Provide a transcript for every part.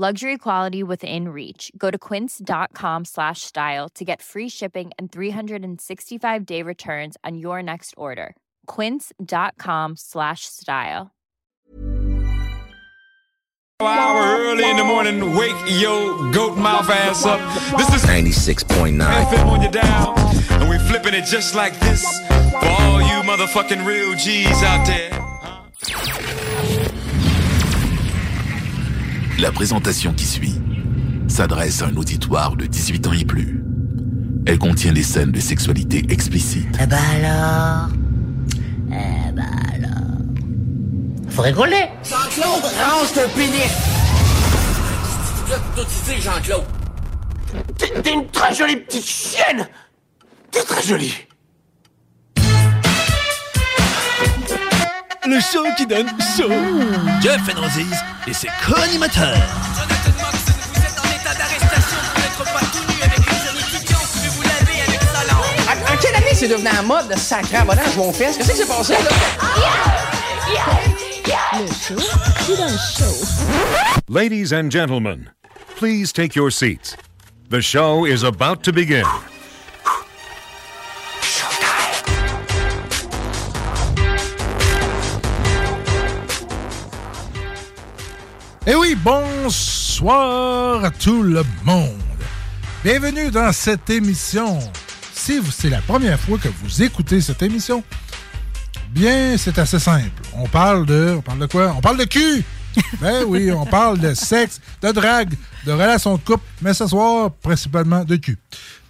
Luxury quality within reach. Go to quince.com slash style to get free shipping and 365 day returns on your next order. Quince.com slash style. Hour early in the morning, wake your goat mouth ass up. This is 96.9. FM on your dial, and we're flipping it just like this for all you motherfucking real G's out there. La présentation qui suit s'adresse à un auditoire de 18 ans et plus. Elle contient des scènes de sexualité explicite. Eh ben alors? Eh ben alors? Faut rigoler Jean-Claude, range ton pénis! Tout Jean-Claude. T'es une très jolie petite chienne! T'es très jolie. Le show qui donne chaud. Jeff Enrosiz et ses co-animateurs. En, en quelle année c'est devenu en mode de sacré abonnage mon fils? Qu'est-ce qui s'est passé là? Le show qui donne chaud. Ladies and gentlemen, please take your seats. The show is about to begin. Eh oui, bonsoir à tout le monde. Bienvenue dans cette émission. Si c'est la première fois que vous écoutez cette émission, bien, c'est assez simple. On parle de. On parle de quoi? On parle de cul! Ben oui, on parle de sexe, de drague, de relations de couple, mais ce soir, principalement de cul.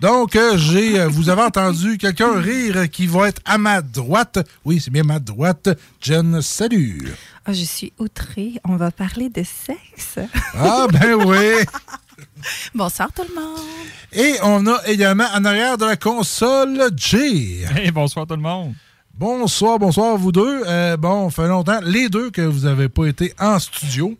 Donc, euh, j'ai, euh, vous avez entendu quelqu'un rire qui va être à ma droite. Oui, c'est bien ma droite. Jen, salut! Ah, je suis outrée. On va parler de sexe. Ah, ben oui! Bonsoir tout le monde. Et on a également en arrière de la console Jay. Hey, bonsoir tout le monde. Bonsoir, bonsoir vous deux. Euh, bon, ça fait longtemps, les deux que vous n'avez pas été en studio.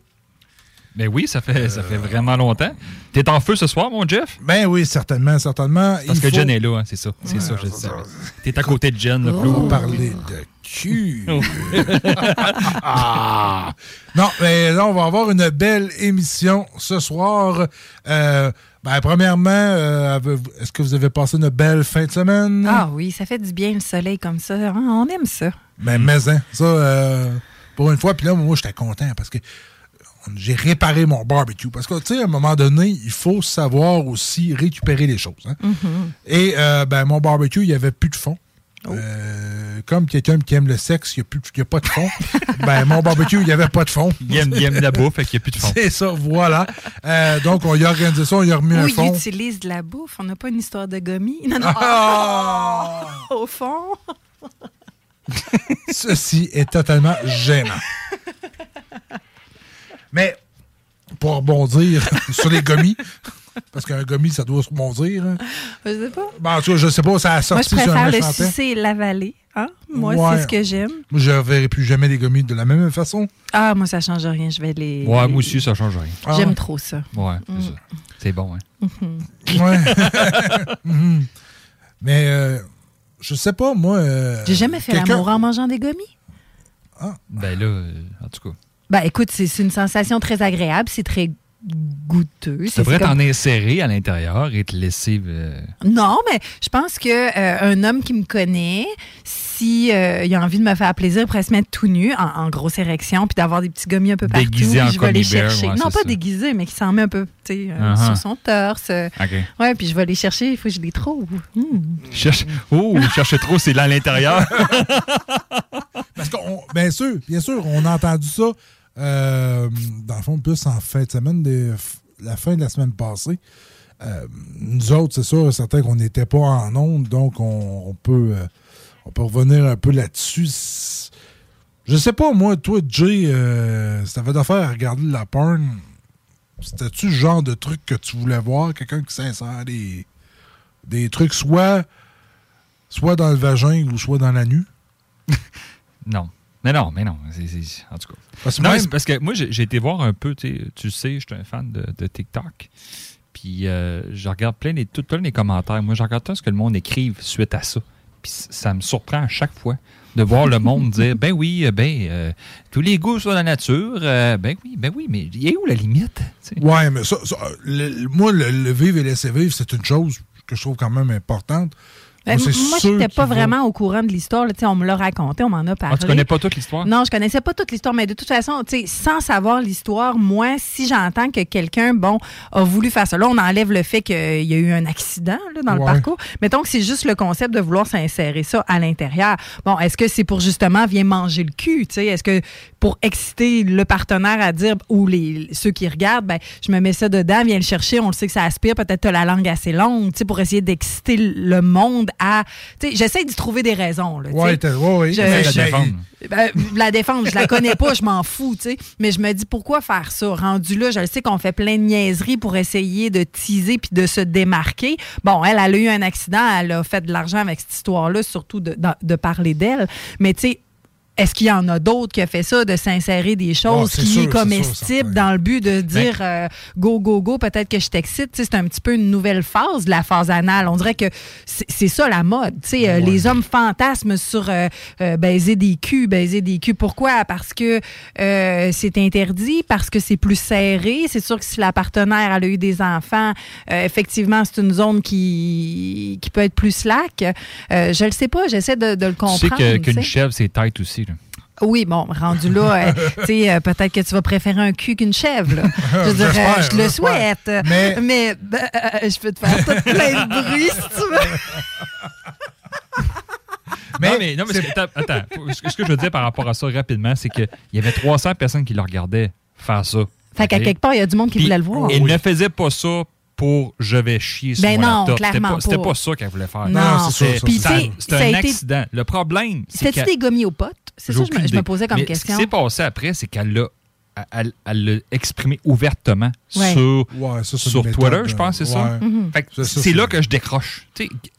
Ben oui, ça fait, ça fait vraiment longtemps. T'es en feu ce soir, mon Jeff? Ben oui, certainement, certainement. Parce Il que faut- Jen est là, hein, c'est ça. C'est ça, je. T'es à côté de Jen, là, On Blue. va parler de cul. Ah! Non, mais là, on va avoir une belle émission ce soir. Euh, ben, premièrement, euh, est-ce que vous avez passé une belle fin de semaine? Ah oui, ça fait du bien le soleil comme ça. hein, On aime ça. Ben, mais hein, ça, euh, pour une fois, puis là, moi, j'étais content parce que j'ai réparé mon barbecue. Parce que, tu sais, à un moment donné, il faut savoir aussi récupérer les choses. hein? Mhm. Et, euh, ben, mon barbecue, il n'y avait plus de fond. Euh, comme quelqu'un qui aime le sexe, il n'y a, pas de fond. ben, mon barbecue, il n'y avait pas de fond. Il aime, il aime la bouffe, fait qu'il n'y a plus de fond. C'est ça, voilà. Euh, donc, on y a organisé ça, on y a remis un Oui, il fond. utilise de la bouffe. On n'a pas une histoire de gommis. Non, non. Ah! Au fond. Ceci est totalement gênant. Mais pour rebondir sur les gommis, parce qu'un gommi, ça doit se rebondir. hein. Je sais pas. Ben, en tout cas, je sais pas, ça a Moi, sorti je sur un préfère le sucer et l'avaler. Hein? Moi, Ouais. c'est ce que j'aime. Moi, je ne verrai plus jamais les gommis de la même façon. Ah, moi, ça change rien. Je vais les. Ouais, moi aussi, ça change rien. Ah. J'aime trop ça. Ouais, c'est Mm. C'est bon, hein. Ouais. Mhm. Mais euh, je sais pas, moi. euh, J'ai jamais fait quelqu'un- l'amour en mangeant des gommis. Ben là, euh, en tout cas. Ben, écoute, c'est c'est une sensation très agréable. C'est très goûteux. Tu C'est- devrais comme- t'en insérer à l'intérieur et te laisser. euh, Non, mais je pense que euh, un homme qui me connaît, si euh, il a envie de me faire plaisir, il pourrait se mettre tout nu, en, en grosse érection, puis d'avoir des petits gommis un peu partout. Déguisé en je vais les Bear, chercher. ouais, non, pas ça. déguisé, mais qui s'en met un peu tu sais, euh, Uh-huh. sur son torse. OK. Ouais, puis je vais les chercher, il faut que je les trouve. Hmm. Cherche... Oh, cherchez trop, c'est là à l'intérieur. Parce qu'on, bien sûr, bien sûr, on a entendu ça, euh, dans le fond, plus en fin de semaine, des- la fin de la semaine passée. Euh, nous autres, c'est sûr, certain qu'on n'était pas en onde, donc on, peut, euh, on peut revenir un peu là-dessus. Je sais pas, moi, toi, Jay, euh, si t'avais d'affaire à regarder de la porn, c'était-tu le genre de truc que tu voulais voir? Quelqu'un qui s'insère des, des trucs soit, soit dans le vagin ou soit dans la nuit? Non. Mais non, mais non. En tout cas. Parce Non, même- parce que moi, j'ai été voir un peu, tu sais, je suis un fan de, de TikTok. Puis euh, je regarde plein les, tout plein les commentaires. Moi, je regarde tout ce que le monde écrive suite à ça. Puis ça me surprend à chaque fois de voir le monde dire ben oui, euh, ben euh, tous les goûts sont dans la nature. euh, ben oui, ben oui, mais il y a où la limite? tu sais? Ouais, mais ça, ça, le- moi, le, le vivre et laisser vivre, c'est une chose que je trouve quand même importante. Ben, Moi, je n'étais pas vraiment au courant de l'histoire. Tu On me l'a raconté, on m'en a parlé. Ah, tu connais pas toute l'histoire? Non, je connaissais pas toute l'histoire, mais de toute façon, tu sans savoir l'histoire, moi, si j'entends que quelqu'un, bon, a voulu faire ça, là, on enlève le fait qu'il y a eu un accident là, dans le parcours. Mettons que c'est juste le concept de vouloir s'insérer ça à l'intérieur. Bon, est-ce que c'est pour justement viens manger le cul, tu? Est-ce que pour exciter le partenaire à dire, ou les, ceux qui regardent, ben, je me mets ça dedans, viens le chercher, on le sait que ça aspire, peut-être t'as la langue assez longue, tu pour essayer d'exciter le monde à, j'essaie d'y trouver des raisons, là. Ouais, ouais, je- la défendre. ben, la défendre, je la connais pas, je m'en fous, tu sais. Mais je me dis pourquoi faire ça? Rendu là, je le sais qu'on fait plein de niaiseries pour essayer de teaser puis de se démarquer. Bon, elle, elle a eu un accident, elle a fait de l'argent avec cette histoire-là, surtout de, de- de parler d'elle. Mais tu sais, est-ce qu'il y en a d'autres qui ont fait ça, de s'insérer des choses Ah, c'est qui sûr, est comestible dans le but de dire euh, go, go, go, peut-être que je t'excite. C'est un petit peu une nouvelle phase de la phase anale. On dirait que c'est ça la mode. Tu sais, euh, Les hommes fantasment sur euh, euh, baiser des culs, baiser des culs. Pourquoi? Parce que euh, c'est interdit, parce que c'est plus serré. C'est sûr que si la partenaire elle a eu des enfants, euh, effectivement, c'est une zone qui, qui peut être plus slack. Euh, je le sais pas, j'essaie de, de le Tu sais comprendre. tu qu'une sais. chèvre, c'est tête aussi. Oui, bon, rendu là, euh, tu sais, euh, peut-être que tu vas préférer un cul qu'une chèvre. là. Je, veux dire, euh, je le souhaite. Mais- Mais, ben, euh, je peux te faire tout plein de bruit si tu veux. non, mais, non, mais ce que- attends. Ce que ce que je veux dire par rapport à ça rapidement, c'est qu'il y avait 300 personnes qui le regardaient faire ça. Fait qu'à quelque part, il y a du monde qui Puis, voulait le voir. Elle ne faisait pas ça pour je vais chier sur Ben mon non, laptop. C'était clairement pas- C'était pas. ça qu'elle voulait faire. Non, Non, c'est C'était- un été- accident. Le problème, c'est C'était-tu des gommis aux potes? C'est ça, je me, aucune je me posais comme Mais question. Ce qui s'est passé après, c'est qu'elle l'a l'a exprimé ouvertement Ouais. sur, Ouais, ça, c'est sur Twitter, méthode, je pense, c'est ça? ouais. Mhm. Fait que C'est ça, c'est c'est- là que je décroche.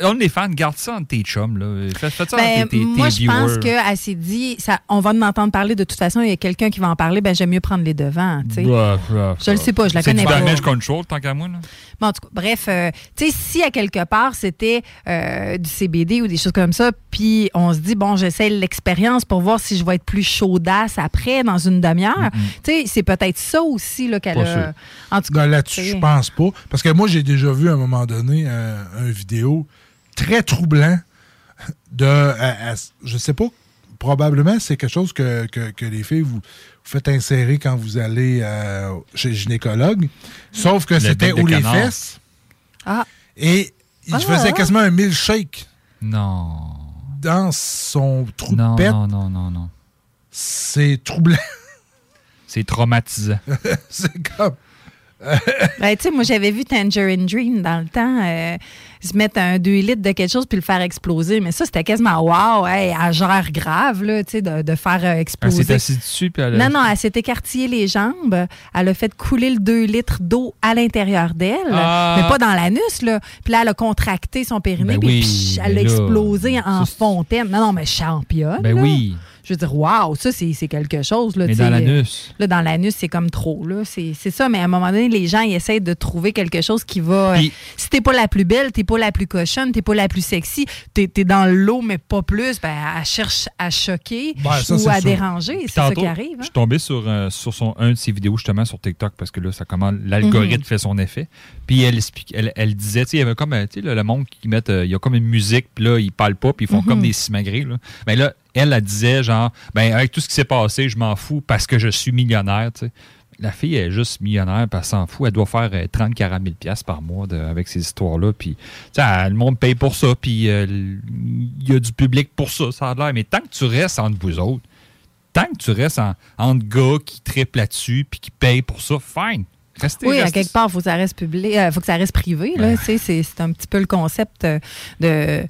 On est fan, garde ça entre tes chums. Là. Fais, fais ça Ben, entre tes, tes moi, je pense qu'elle s'est dit, ça, on va en entendre parler de toute façon, il y a quelqu'un qui va en parler, ben j'aime mieux prendre les devants. Bah, bah, Je le sais pas, je la C'est connais du pas. damage control, tant qu'à moi. Là. Bon, en tout cas, bref, euh, tu sais, si à quelque part c'était euh, du CBD ou des choses comme ça, puis on se dit, bon, j'essaie l'expérience pour voir si je vais être plus chaudasse après dans une demi-heure, tu c'est peut-être ça aussi là, qu'elle a. En tout Non, cas, Là-dessus, tu sais. je pense pas. Parce que moi, j'ai déjà vu à un moment donné euh, un vidéo très troublant de. à- à- je sais pas, probablement, c'est quelque chose que, que- que les filles vous, vous faites insérer quand vous allez euh, chez le gynécologue. Sauf que c'était où les fesses. Ah. Et il Ah, faisait ah. quasiment un milkshake Non. dans son trou Non, de pète. non, non, non, non. C'est troublant. C'est traumatisant. c'est comme. Ben, tu sais, moi, j'avais vu Tangerine Dream dans le temps, euh, se mettre un 2 litres de quelque chose puis le faire exploser. Mais ça, c'était quasiment wow, hey, à gère grave, là, tu sais, de, de faire euh, Elle exploser. s'est assise dessus. Puis elle a- Non, non, elle s'est écartillée les jambes. Elle a fait couler le 2 litres d'eau à l'intérieur d'elle, Ah. mais pas dans l'anus, là. Puis là, elle a contracté son périnée, Ben puis oui, psh, elle l'a là, explosé en fontaine. Non, non, mais championne. Ben là. oui. Je veux dire, waouh, ça, c'est c'est quelque chose. Là, Mais dans euh, l'anus. Là, dans l'anus, c'est comme trop. là. C'est c'est ça, mais à un moment donné, les gens ils essayent de trouver quelque chose qui va. Puis- si t'es pas la plus belle, t'es pas la plus cochonne, t'es pas la plus sexy, t'es es dans l'eau, mais pas plus, ben, elle cherche à choquer Ben, ça, ou à sûr. déranger. C'est ça qui arrive. Je hein. suis tombé sur, euh, sur son, un de ses vidéos justement sur TikTok parce que là, ça comment l'algorithme Mhm. fait son effet. Puis elle explique, elle, elle disait, tu sais, il y avait comme, euh, tu sais, le monde qui met, euh, il y a comme une musique, puis là, ils parlent pas, puis ils font Mhm. comme des simagrées. Là. Mais là, elle, elle disait genre, ben avec tout ce qui s'est passé, je m'en fous parce que je suis millionnaire, tu sais. La fille elle est juste millionnaire, puis elle s'en fout. Elle doit faire euh, 30 40 000 piastres par mois de- avec ces histoires-là. Puis, le monde paye pour ça, puis euh, il y a du public pour ça, ça a l'air. Mais tant que tu restes entre vous autres, tant que tu restes en, entre gars qui triplent là-dessus puis qui payent pour ça, fine. Restez, Oui, à quelque part, il faut que ça reste public, euh, faut que ça reste privé. C'est, un petit peu le concept euh, de-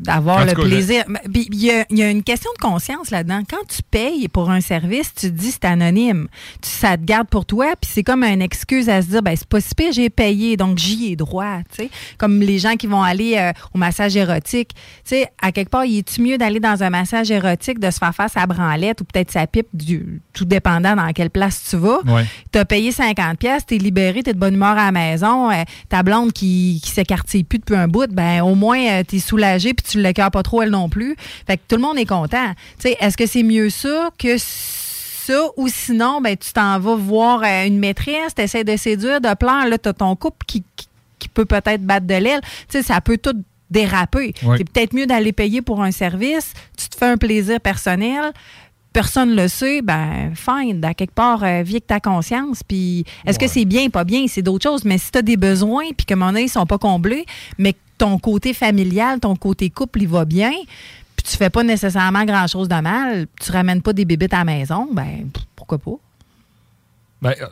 d'avoir le cas, plaisir. Il y, a, il y a une question de conscience là-dedans. Quand tu payes pour un service, tu te dis c'est anonyme. Tu, ça te garde pour toi, puis c'est comme une excuse à se dire ben c'est pas si pire, j'ai payé, donc j'y ai droit. tu sais. Comme les gens qui vont aller euh, au massage érotique. Tu sais, à quelque part, il est-tu mieux d'aller dans un massage érotique, de se faire face à branlette ou peut-être sa pipe, du, tout dépendant dans quelle place tu vas? Ouais. Tu as payé 50 pièces, tu es libéré, tu es de bonne humeur à la maison, euh, ta blonde qui, qui s'écartille plus depuis un bout, ben au moins tu es soulagé puis tu l'écœures pas trop elle non plus. Fait que tout le monde est content. Tu sais, est-ce que c'est mieux ça que ça ou sinon ben tu t'en vas voir euh, une maîtresse, tu essaies de séduire, de plaire, là tu as ton couple qui, qui, qui peut peut-être battre de l'aile. Tu sais, ça peut tout déraper. Oui. C'est peut-être mieux d'aller payer pour un service, tu te fais un plaisir personnel, personne le sait, ben fine, à quelque part, euh, vis avec ta conscience. Puis est-ce que c'est bien, pas bien, c'est d'autres choses. Mais si tu as des besoins, puis que donné, ils sont pas comblés, mais que ton côté familial, ton côté couple, il va bien, puis tu fais pas nécessairement grand-chose de mal, tu ramènes pas des bébites à la maison, ben pourquoi pas? Ben, euh,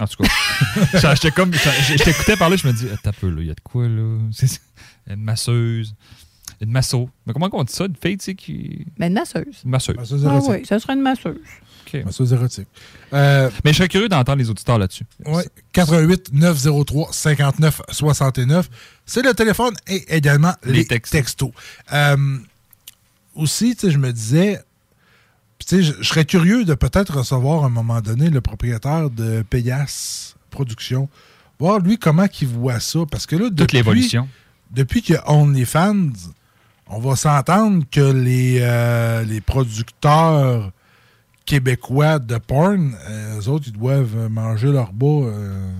en tout cas, j'étais comme, je t'écoutais parler, je me dis, t'as peu là, il y a de quoi là? Une masseuse, une masso. Mais comment on dit ça, une fille, tu sais, qui. Ben une masseuse. Une masseuse. Masseuse Ah oui, ça serait une masseuse. Masseuse érotique. Euh, Mais je serais curieux d'entendre les auditeurs là-dessus. Oui, 88 903 59 69. C'est le téléphone et également les, Les textos. textos. Euh, aussi, je me disais, je, serais curieux de peut-être recevoir à un moment donné le propriétaire de Payas Productions, voir lui comment il voit ça. Parce que là, Toute depuis- l'évolution. Depuis qu'il y a OnlyFans, on va s'entendre que les, euh, les producteurs québécois de porn, euh, eux autres, ils doivent manger leur bas. euh,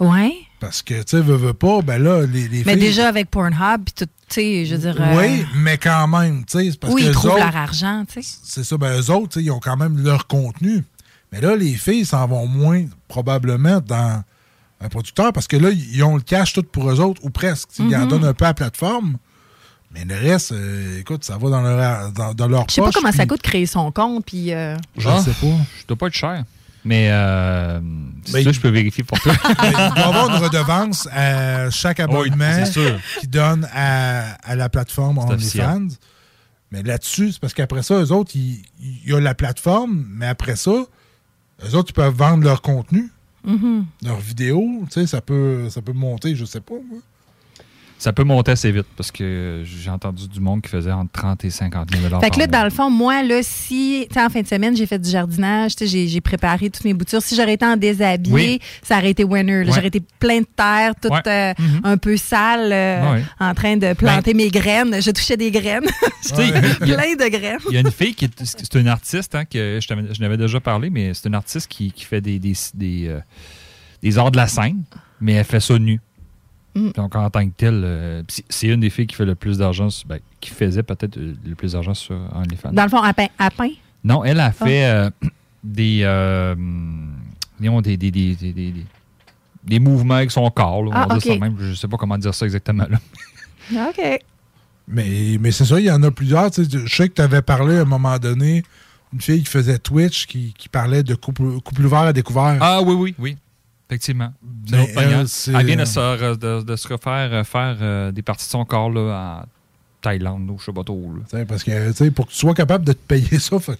Ouais. parce que, tu sais, veux, veux pas, ben là, les, les Mais filles- déjà avec Pornhub, tu sais, je veux dire. euh, Oui, mais quand même, tu sais, c'est parce oui, que ils trouvent autres, leur argent, tu sais. c'est ça, ben eux autres, tu sais, ils ont quand même leur contenu. Mais là, les filles s'en vont moins, probablement, dans un producteur, parce que là, ils ont le cash tout pour eux autres, ou presque. Ils en Mhm. donnent un peu à la plateforme. Mais le reste, euh, écoute, ça va dans leur, dans, dans leur Je sais pas comment ça coûte créer son compte, puis. euh, Je Ah, sais pas. Je dois pas être cher. Mais, euh, Ben, ça, je peux vérifier pour toi. il doit y avoir une redevance à chaque abonnement sûr. qui donne à, à la plateforme. OnlyFans. Mais là-dessus, c'est parce qu'après ça, eux autres, il y a la plateforme, mais après ça, eux autres, ils peuvent vendre leur contenu, mhm. leurs vidéos. Tu sais, ça peut, ça peut monter, je sais pas. moi. Ça peut monter assez vite parce que j'ai entendu du monde qui faisait entre 30 et 50 000 Fait que là, dans le fond, moi, là, si, tu sais, en fin de semaine, j'ai fait du jardinage, tu sais, j'ai j'ai préparé toutes mes boutures. Si j'aurais été en déshabillé, Oui. ça aurait été winner. Ouais. J'aurais été plein de terre, toute Ouais. euh, Mhm. un peu sale, euh, Ouais. en train de planter mes graines. Je touchais des graines. Plein de graines. Il y a une fille qui est, c'est une artiste, hein, que je, n'avais déjà parlé, mais c'est une artiste qui, qui fait des, des, des, euh, des arts de la scène, mais elle fait ça nu. Mm. Donc, en tant que telle, euh, c'est- une des filles qui fait le plus d'argent, ben, qui faisait peut-être euh, le plus d'argent sur OnlyFans. Dans le fond, à pain. À pain? Non, elle a fait euh, des, euh, disons, des, des, des, des, des- des- des mouvements avec son corps. là, on Ah, va dire ok. ça même. Je ne sais pas comment dire ça exactement. Là. OK. Mais, mais c'est ça, il y en a plusieurs. tu sais, Je sais que tu avais parlé à un moment donné, une fille qui faisait Twitch, qui, qui parlait de couple, couple ouvert à découvert. Ah oui, oui, oui. Effectivement. Mais manière. elle, vient de se, re- de, de se refaire euh, faire euh, des parties de son corps là, en Thaïlande, ou je sais pas trop. Parce que, pour que tu sois capable de te payer ça, faut que-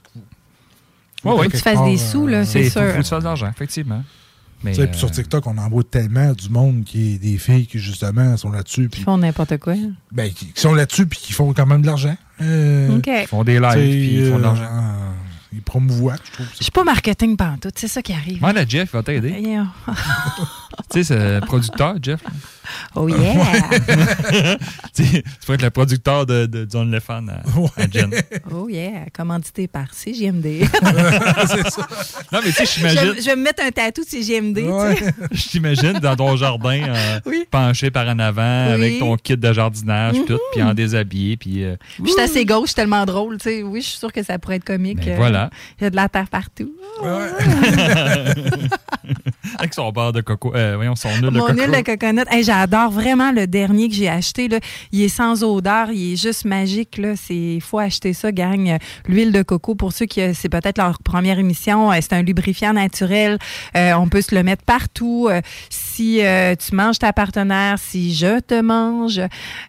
Ouais, ouais. que tu fasses des sous, là, c'est Faut- sûr. Faut que tu fasses de l'argent, effectivement. Mais, Tu sais, puis sur euh, TikTok, on en voit tellement du monde qui est des filles qui, justement, sont là-dessus. Puis, font n'importe quoi. ben, qui, qui sont là-dessus puis qui font quand même de l'argent. Euh, OK. Ils font des lives, puis ils font de euh, l'argent. Ils promouvoient, je trouve. Je suis pas marketing pantoute, c'est ça qui arrive. Moi, là, Jeff va t'aider. Tu sais, c'est le producteur, Jeff. Oh yeah! tu sais, tu pourrais être le producteur de, de John Lefan à, à Jen. oh yeah! Commandité par CGMD. Non, mais tu sais, je, j'imagine. vais- je vais me mettre un tatou de CGMD, tu sais. Je t'imagine dans ton jardin, euh, penché par en avant, Oui. avec ton kit de jardinage, tout, puis en déshabillé, puis. euh, Je suis assez gauche, tellement drôle, tu sais. Oui, je suis sûre que ça pourrait être comique. Ben Euh, voilà. Il y a de la terre partout. avec son beurre de coco. Euh, voyons, son huile de Mon coco. huile de coconut. Hey, J'adore vraiment le dernier que j'ai acheté. Là. Il est sans odeur, il est juste magique. Il faut acheter ça, gang. L'huile de coco, pour ceux qui, euh, c'est peut-être leur première émission, euh, c'est un lubrifiant naturel. Euh, on peut se le mettre partout. Si euh, tu manges ta partenaire, si je te mange,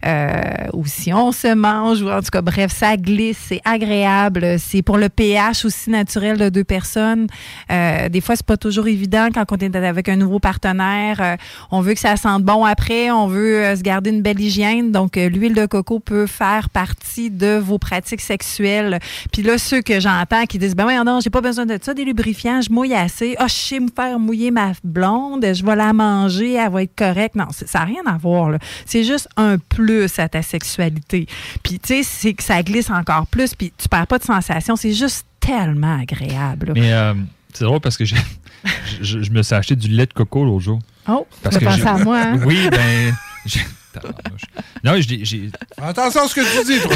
euh, ou si on se mange, ou en tout cas, bref, ça glisse, c'est agréable. C'est pour le pH aussi naturel de deux personnes. Euh, des fois, c'est pas toujours évident quand on est avec un nouveau partenaire. Euh, on veut que ça sente bon après, on veut euh, se garder une belle hygiène. Donc, euh, l'huile de coco peut faire partie de vos pratiques sexuelles. Puis là, ceux que j'entends qui disent, ben oui, non, j'ai pas besoin de ça, des lubrifiants, je mouille assez. Ah, je sais me faire mouiller ma blonde, je vais la manger, elle va être correcte. Non, ça n'a rien à voir. C'est juste un plus à ta sexualité. Puis, tu sais, c'est que ça glisse encore plus, puis tu perds pas de sensation. C'est juste tellement agréable. là. Mais euh, c'est drôle parce que je, je me suis acheté du lait de coco l'autre jour. Oh, Parce tu que penses j'ai- à moi, hein? Oui, ben. tabarnouche. Non, mais j'ai-. Attention à ce que tu dis, toi.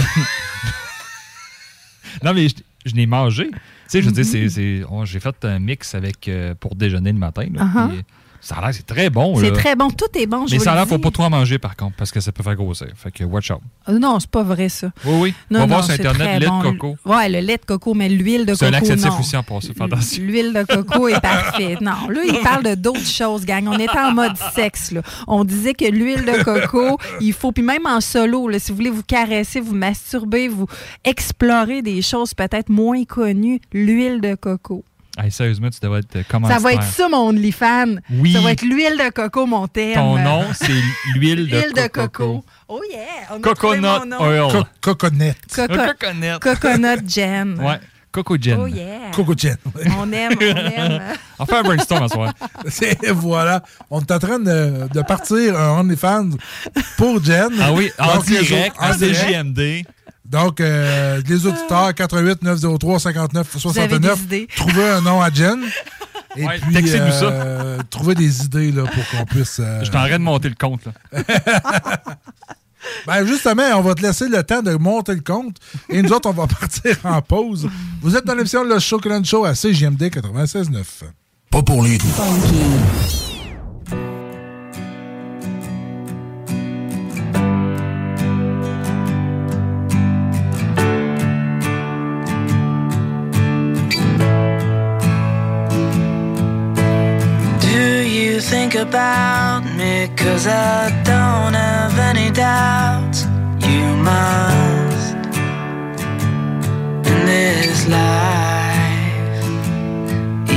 Non, mais je, je l'ai mangé. Tu sais, je veux dire, c'est- c'est- oh, j'ai fait un mix avec euh, pour déjeuner le matin. là, Uh-huh. Ça a l'air, c'est très bon. C'est très bon. Tout est bon, je Mais ça a l'air, faut pas trop en manger par contre, parce que ça peut faire grossir. Fait que watch out. Euh, Non, c'est pas vrai, ça. Oui, oui. Non, On va non, voir sur c'est Internet, lait bon. de coco. Ouais, le lait de coco, mais l'huile de C'est coco, un laxatif aussi en passant. L'huile de coco est parfaite. Non, là, il parle de d'autres choses, gang. On était en mode sexe, là. On disait que l'huile de coco, il faut, puis même en solo, là, si vous voulez vous caresser, vous masturber, vous explorer des choses peut-être moins connues, l'huile de coco. Hey, sérieusement, tu devrais être euh, Ça commanditaire. va être ça, mon OnlyFans. Oui. Ça va être l'huile de coco, mon terme. Ton nom, c'est l'huile de, L'huile de coco. coco. Oh yeah! On a Coconut mon nom. oil. Co- coconut. Coco- Un coconut. Coconut Jen. Ouais. Coco Jen. Oh yeah! Coco Jen. On aime, on aime. On fait un brainstorm à soir. Voilà. On est en train de, de partir un OnlyFans pour Jen. Ah oui, en Donc, direct, en CJMD. Donc, euh, les auditeurs, 88 903 59 avez 69, des idées. trouvez un nom à Jen. Et Ouais, puis, textez-nous ça. euh, trouvez des idées là, pour qu'on puisse. euh, Je t'arrête de monter le compte. Là. Ben justement, on va te laisser le temps de monter le compte. Et nous autres, on va partir en pause. Vous êtes dans l'émission Le Show Clan Show à CGMD 96.9. Pas pour les doux. Think about me? Cause I don't have any doubts. You must in this life.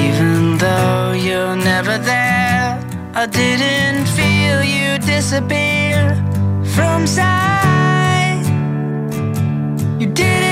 Even though you're never there, I didn't feel you disappear from sight. You did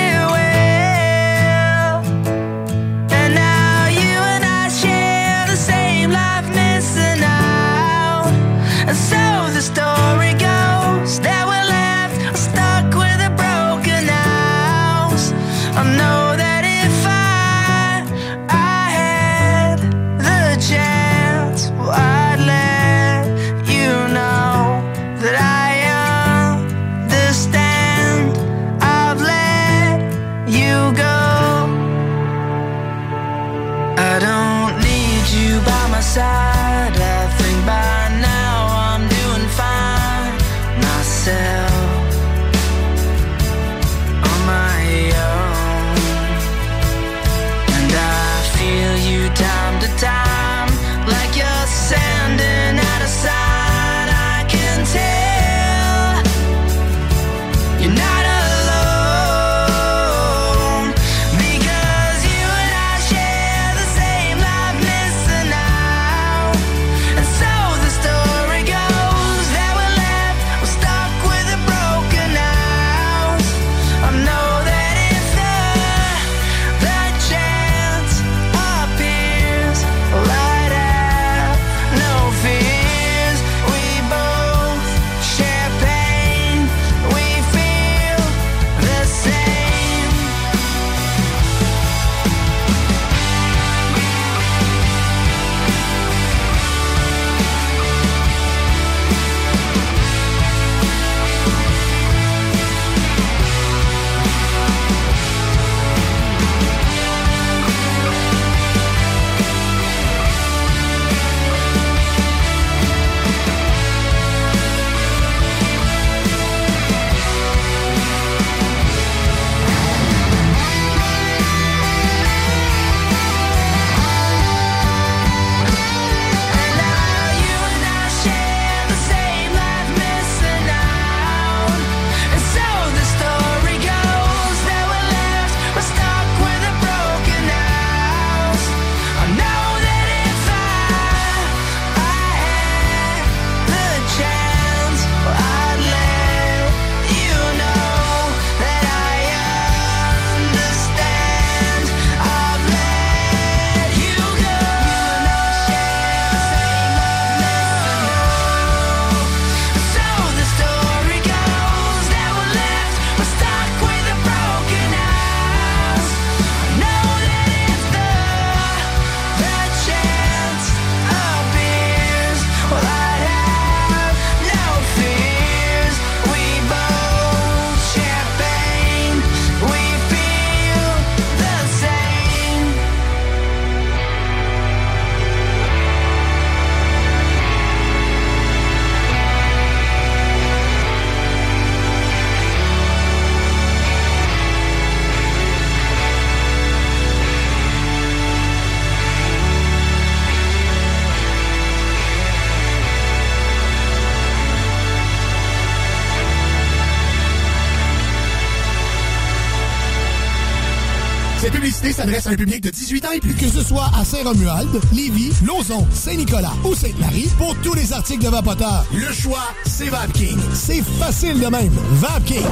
s'adresse à un public de 18 ans et plus. Que ce soit à Saint-Romuald, Lévis, Lauson, Saint-Nicolas ou Sainte-Marie, pour tous les articles de Vapoteur, le choix, c'est VapKing. C'est facile de même. VapKing.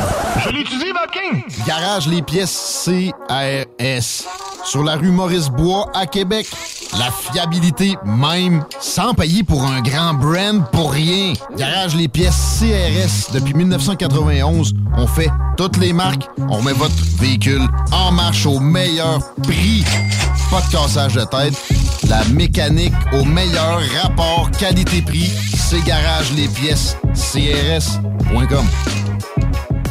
Je l'utilise, VapKing. Garage les pièces CRS. Sur la rue Maurice-Bois à Québec. La fiabilité même, sans payer pour un grand brand pour rien. Garage les pièces CRS depuis 1991. On fait toutes les marques. On met votre véhicule en marche au meilleur prix. Pas de cassage de tête. La mécanique au meilleur rapport qualité-prix. C'est Garage les pièces CRS.com.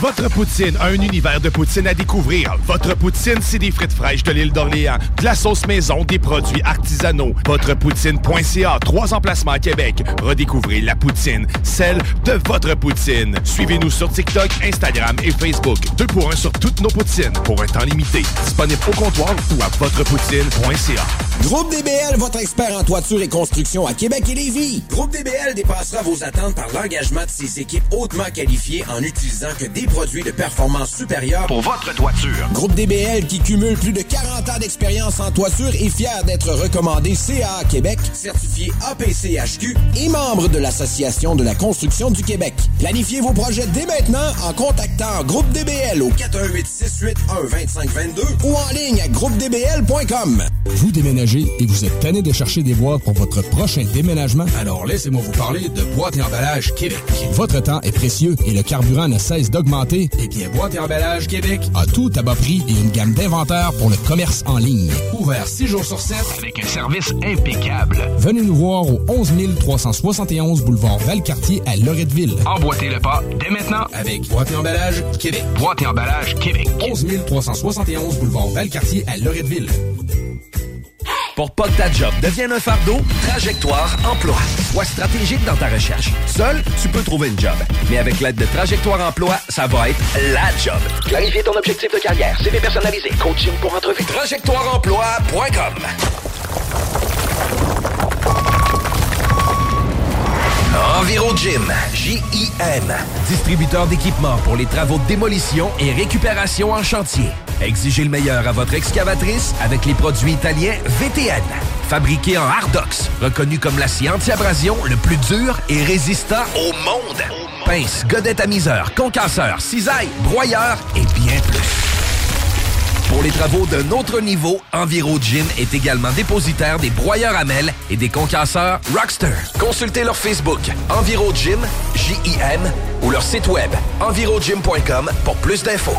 Votre poutine a un univers de poutine à découvrir. Votre poutine, c'est des frites fraîches de l'île d'Orléans, de la sauce maison, des produits artisanaux. Votrepoutine.ca, trois emplacements à Québec. Redécouvrez la poutine, celle de votre poutine. Suivez-nous sur TikTok, Instagram et Facebook. Deux pour un sur toutes nos poutines, pour un temps limité. Disponible au comptoir ou à votrepoutine.ca. Groupe DBL, votre expert en toiture et construction à Québec et Lévis. Groupe DBL dépassera vos attentes par l'engagement de ses équipes hautement qualifiées en utilisant que des produits de performance supérieure pour votre toiture. Groupe DBL qui cumule plus de 40 ans d'expérience en toiture est fier d'être recommandé CA Québec, certifié APCHQ et membre de l'Association de la construction du Québec. Planifiez vos projets dès maintenant en contactant Groupe DBL au 418 681 2522 ou en ligne à groupedbl.com. Vous déménagez et vous êtes tanné de chercher des boîtes pour votre prochain déménagement? Alors laissez-moi vous parler de Boîte et Emballage Québec. Votre temps est précieux et le carburant ne cesse d'augmenter. Eh bien, Boîte et Emballage Québec a tout à bas prix et une gamme d'inventaires pour le commerce en ligne. Ouvert 6 jours sur 7 avec un service impeccable. Venez nous voir au 11 371 boulevard Valcartier à Loretteville. Emboîtez le pas dès maintenant avec Boîte et Emballage Québec. Boîte et Emballage Québec. 11 371 boulevard Valcartier à Loretteville. Pour pas que ta job devienne un fardeau, Trajectoire Emploi. Sois stratégique dans ta recherche. Seul, tu peux trouver une job. Mais avec l'aide de Trajectoire Emploi, ça va être la job. Clarifier ton objectif de carrière, CV personnalisé, coaching pour entrevue. TrajectoireEmploi.com Enviro Gym, J-I-M. Distributeur d'équipements pour les travaux de démolition et récupération en chantier. Exigez le meilleur à votre excavatrice avec les produits italiens VTN. Fabriqué en Hardox, reconnu comme l'acier anti-abrasion le plus dur et résistant au monde. Pince, godette amiseur, concasseur, cisaille, broyeur et bien plus. Pour les travaux d'un autre niveau, Enviro Gym est également dépositaire des broyeurs à mêles et des concasseurs Rockster. Consultez leur Facebook Enviro Gym, J-I-M, ou leur site web envirogym.com pour plus d'infos.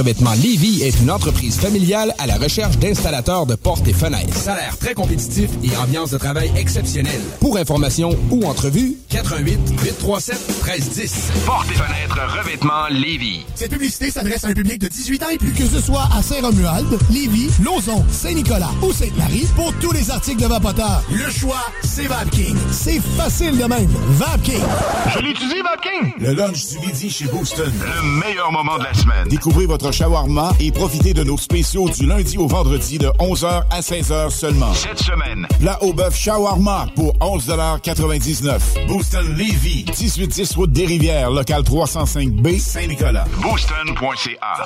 Revêtement Lévis est une entreprise familiale à la recherche d'installateurs de portes et fenêtres. Salaire très compétitif et ambiance de travail exceptionnelle. Pour information ou entrevue, 88 837 1310. Porte et fenêtres Revêtement Lévis. Cette publicité s'adresse à un public de 18 ans et plus. Que ce soit à Saint-Romuald, Lévis, Lauson, Saint-Nicolas ou Sainte-Marie, pour tous les articles de Vapoteur, le choix, c'est VapKing. C'est facile de même. VapKing. Je l'utilise, VapKing. Le lunch du midi chez Booston. Le meilleur moment de la semaine. Découvrez votre Shawarma et profitez de nos spéciaux du lundi au vendredi de 11h à 16h seulement. Cette semaine, Plat au bœuf Shawarma pour 11,99 Booston Levy, 1810 route des Rivières, local 305B, Saint-Nicolas. booston.ca.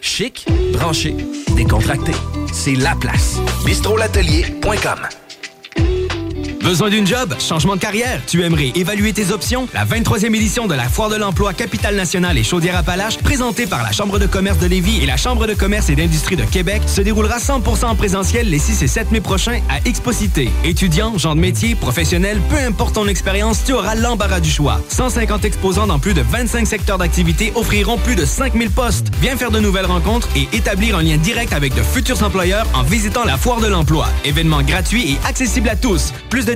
Chic, branché, décontracté. C'est la place. bistrolatelier.com. Besoin d'une job? Changement de carrière? Tu aimerais évaluer tes options? La 23e édition de la Foire de l'Emploi Capitale Nationale et Chaudière-Appalaches, présentée par la Chambre de commerce de Lévis et la Chambre de commerce et d'industrie de Québec, se déroulera 100% en présentiel les 6 et 7 mai prochains à Exposité. Étudiants, gens de métier, professionnels, peu importe ton expérience, tu auras l'embarras du choix. 150 exposants dans plus de 25 secteurs d'activité offriront plus de 5000 postes. Viens faire de nouvelles rencontres et établir un lien direct avec de futurs employeurs en visitant la Foire de l'Emploi. Événement gratuit et accessible à tous. Plus de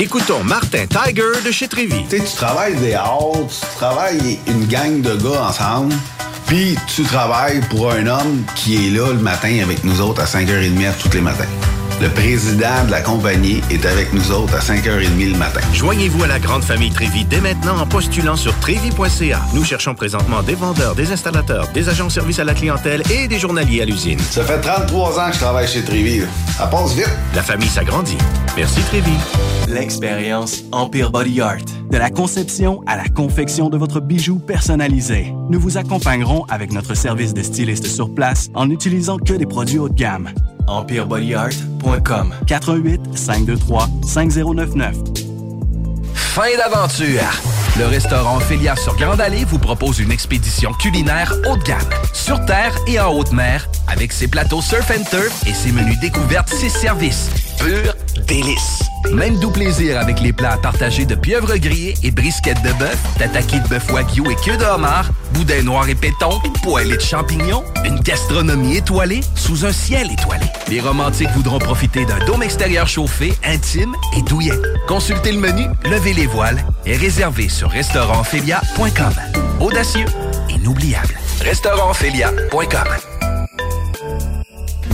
Écoutons Martin Tiger de chez Trévy. Tu sais, tu travailles des heures, tu travailles une gang de gars ensemble, puis tu travailles pour un homme qui est là le matin avec nous autres à 5h30 tous les matins. Le président de la compagnie est avec nous autres à 5h30 le matin. Joignez-vous à la grande famille Trévi dès maintenant en postulant sur trévi.ca. Nous cherchons présentement des vendeurs, des installateurs, des agents de service à la clientèle et des journaliers à l'usine. Ça fait 33 ans que je travaille chez Trévi. Ça passe vite. La famille s'agrandit. Merci Trévi. L'expérience Empire Body Art. De la conception à la confection de votre bijou personnalisé. Nous vous accompagnerons avec notre service de styliste sur place en n'utilisant que des produits haut de gamme. EmpireBodyArt.com 418 523 5099 Fin d'aventure! Le restaurant Félia sur Grande Allée vous propose une expédition culinaire haut de gamme, sur terre et en haute mer, avec ses plateaux surf and turf et ses menus découvertes, ses services. Pur délice! Même doux plaisir avec les plats partagés de pieuvres grillées et brisquettes de bœuf, tataki de bœuf wagyu et queue de homard, boudin noir et péton, poêlée de champignons, une gastronomie étoilée sous un ciel étoilé. Les romantiques voudront profiter d'un dôme extérieur chauffé, intime et douillet. Consultez le menu, levez les voiles et réservez sur restaurantphilia.com. Audacieux, inoubliable. Restaurantphilia.com.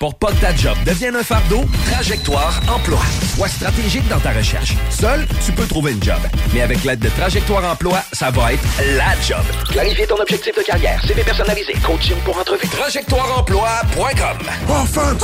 Pour pas que ta job devienne un fardeau, Trajectoire Emploi. Sois stratégique dans ta recherche. Seul, tu peux trouver une job. Mais avec l'aide de Trajectoire Emploi, ça va être la job. Clarifier ton objectif de carrière, CV personnalisé, coaching pour entrevue. TrajectoireEmploi.com Offense!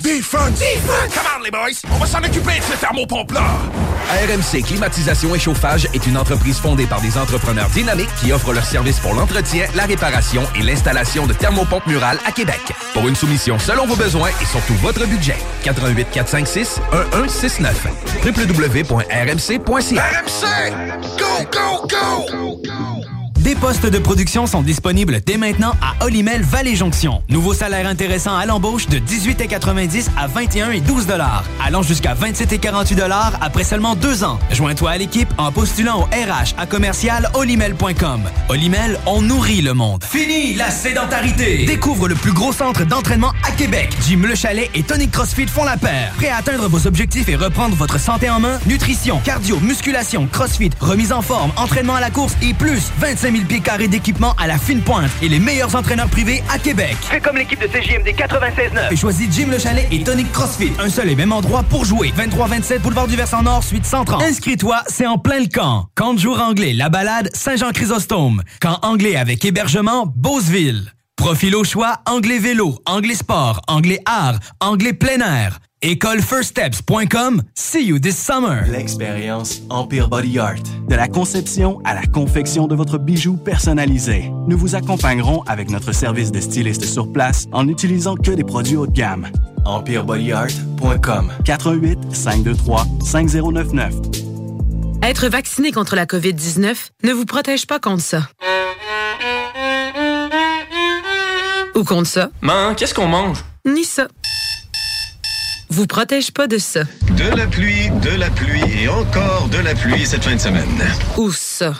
Defense! Defense! Come on, les boys! On va s'en occuper de ce thermopompe-là! ARMC Climatisation et Chauffage est une entreprise fondée par des entrepreneurs dynamiques qui offrent leurs services pour l'entretien, la réparation et l'installation de thermopompes murales à Québec. Pour une soumission selon vos besoins et surtout votre budget. 88 456 1169 www.rmc.ca RMC! Go, go, go! Des postes de production sont disponibles dès maintenant à Olimel Valley Jonction. Nouveau salaire intéressant à l'embauche de 18,90 à 21 et 12 dollars, allant jusqu'à 27 et 48 dollars après seulement deux ans. Joins-toi à l'équipe en postulant au RH à commercial olimel.com. Olimel, on nourrit le monde. Fini la sédentarité. Découvre le plus gros centre d'entraînement à Québec. Jim Le Chalet et Tonic CrossFit font la paire. Prêt à atteindre vos objectifs et reprendre votre santé en main? Nutrition, cardio, musculation, CrossFit, remise en forme, entraînement à la course et plus 25 000 pieds carrés d'équipement à la fine pointe et les meilleurs entraîneurs privés à Québec. Fais comme l'équipe de CJMD 96.9. Et choisis Jim Le Chalet et Tonic CrossFit. Un seul et même endroit pour jouer. 23-27 Boulevard du Versant Nord, suite 130. Inscris-toi, c'est en plein le camp. Camp de jour anglais, La Balade, Saint-Jean-Chrysostome. Camp anglais avec hébergement, Beauceville. Profil au choix, anglais vélo, anglais sport, anglais art, anglais plein air. Écolefirststeps.com. See you this summer. L'expérience Empire Body Art. De la conception à la confection de votre bijou personnalisé. Nous vous accompagnerons avec notre service de styliste sur place en n'utilisant que des produits haut de gamme. EmpireBodyArt.com 88 523 5099 Être vacciné contre la COVID-19 ne vous protège pas contre ça. Ou contre ça. Man, qu'est-ce qu'on mange? Ni ça. Vous protège pas de ça. De la pluie, de la pluie et encore de la pluie cette fin de semaine. Ou ça.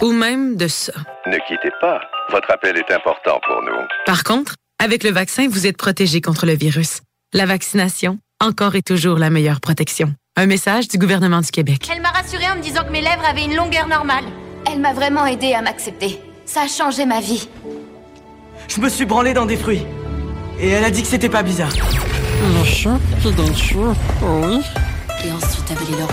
Ou même de ça. Ne quittez pas. Votre appel est important pour nous. Par contre, avec le vaccin, vous êtes protégé contre le virus. La vaccination, encore et toujours la meilleure protection. Un message du gouvernement du Québec. Elle m'a rassurée en me disant que mes lèvres avaient une longueur normale. Elle m'a vraiment aidée à m'accepter. Ça a changé ma vie. Je me suis branlé dans des fruits. Et elle a dit que c'était pas bizarre. Le chat qui donne chaud, oui. Et ensuite avaler leur.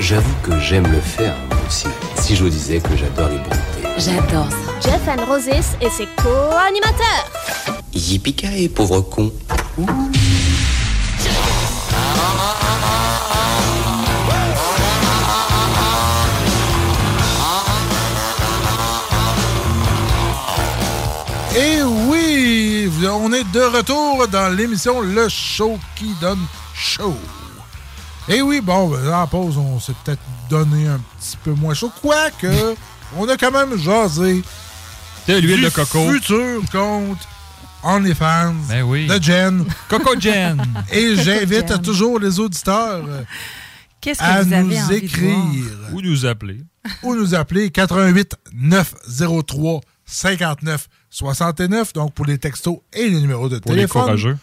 J'avoue que j'aime le faire, moi aussi. Si je vous disais que j'adore les brouter. J'adore ça. Jeff and Roses et ses co-animateurs. Yippee pauvre con. Et on est de retour dans l'émission Le Show qui donne chaud. Et oui, bon, ben, en pause, on s'est peut-être donné un petit peu moins chaud. Quoique, on a quand même jasé. De l'huile de coco. futur compte OnlyFans Ben oui. de Jen. Coco Jen. Et j'invite toujours les auditeurs Qu'est-ce que à vous nous écrire Ou nous appeler. ou nous appeler 88 903 59 69, donc pour les textos et les numéros de Pour les téléphone. courageux.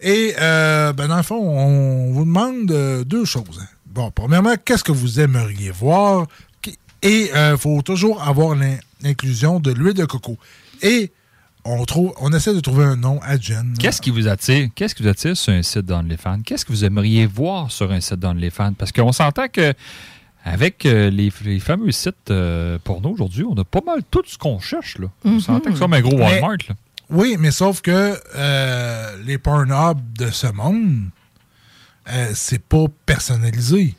Et euh, ben dans le fond, on vous demande euh, deux choses. Bon, premièrement, qu'est-ce que vous aimeriez voir? Et il faut toujours avoir l'in- l'inclusion de l'huile de coco. Et on trouve, on essaie de trouver un nom à Jen. Qu'est-ce qui vous attire? Qu'est-ce qui vous attire sur un site d'OnlyFans? Qu'est-ce que vous aimeriez voir sur un site d'OnlyFans? Parce qu'on s'entend que avec euh, les, les fameux sites euh, porno aujourd'hui, on a pas mal tout ce qu'on cherche. Là. On Mhm. s'entend que c'est comme un gros Mais- Walmart. là. Oui, mais sauf que euh, les Pornhub de ce monde, euh, c'est pas personnalisé.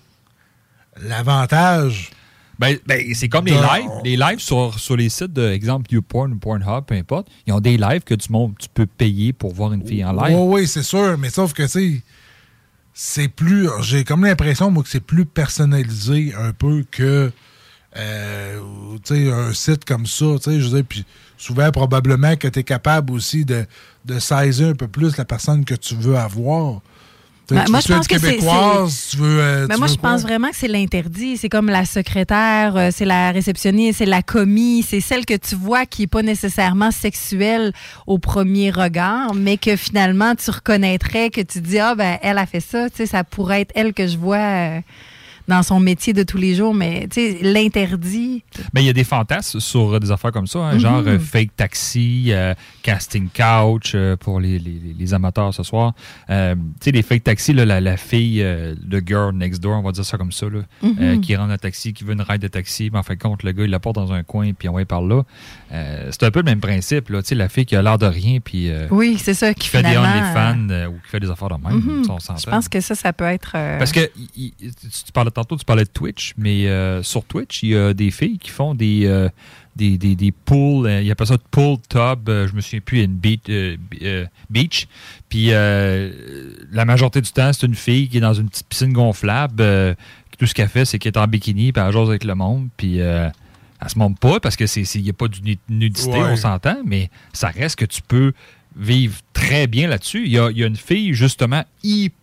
L'avantage. Ben, ben, c'est comme les lives. Les lives sur, sur les sites de, exemple, YouPorn ou Pornhub, peu importe, ils ont des lives que du monde, tu peux payer pour voir une fille en live. Oui, oui, c'est sûr, mais sauf que c'est. C'est plus. J'ai comme l'impression, moi, que c'est plus personnalisé un peu que. euh, un site comme ça, je veux dire, puis souvent, probablement que tu es capable aussi de, de saisir un peu plus la personne que tu veux avoir. Ben, tu moi, je pense que c'est- euh, Ben moi, je pense vraiment que c'est l'interdit. C'est comme la secrétaire, euh, c'est la réceptionniste, c'est la commis, c'est celle que tu vois qui n'est pas nécessairement sexuelle au premier regard, mais que finalement, tu reconnaîtrais, que tu dis, ah, ben, elle a fait ça, tu sais, ça pourrait être elle que je vois euh, dans son métier de tous les jours, mais l'interdit. Mais il y a des fantasmes sur des affaires comme ça, hein, Mhm. genre euh, fake taxi, euh, casting couch euh, pour les, les- les amateurs ce soir. Tu sais, les fake taxi, là, la, la fille, le girl next door, on va dire ça comme ça, là, Mhm. euh, qui rentre un taxi, qui veut une ride de taxi, mais en fin de compte, le gars, il la porte dans un coin, puis on va par là. C'est un peu le même principe, là. Tu sais, la fille qui a l'air de rien, puis. Oui, c'est ça, qui qui fait des OnlyFans ou qui fait des affaires de même. S'entend. Je pense que ça, ça peut être. Parce que tu, tu parlais tantôt, tu parlais de Twitch, mais euh, sur Twitch, il y a des filles qui font des euh, des, des, des pools, euh, ils appellent ça pool tub, euh, je me souviens plus, une beach. Puis la majorité du temps, c'est une fille qui est dans une petite piscine gonflable. tout ce qu'elle fait, c'est qu'elle est en bikini, puis elle jase avec le monde, puis elle se montre pas parce que c'est il n'y a pas de nu- nudité, Ouais. on s'entend, mais ça reste que tu peux vivre très bien là-dessus. Il y a, il y a une fille, justement, hyper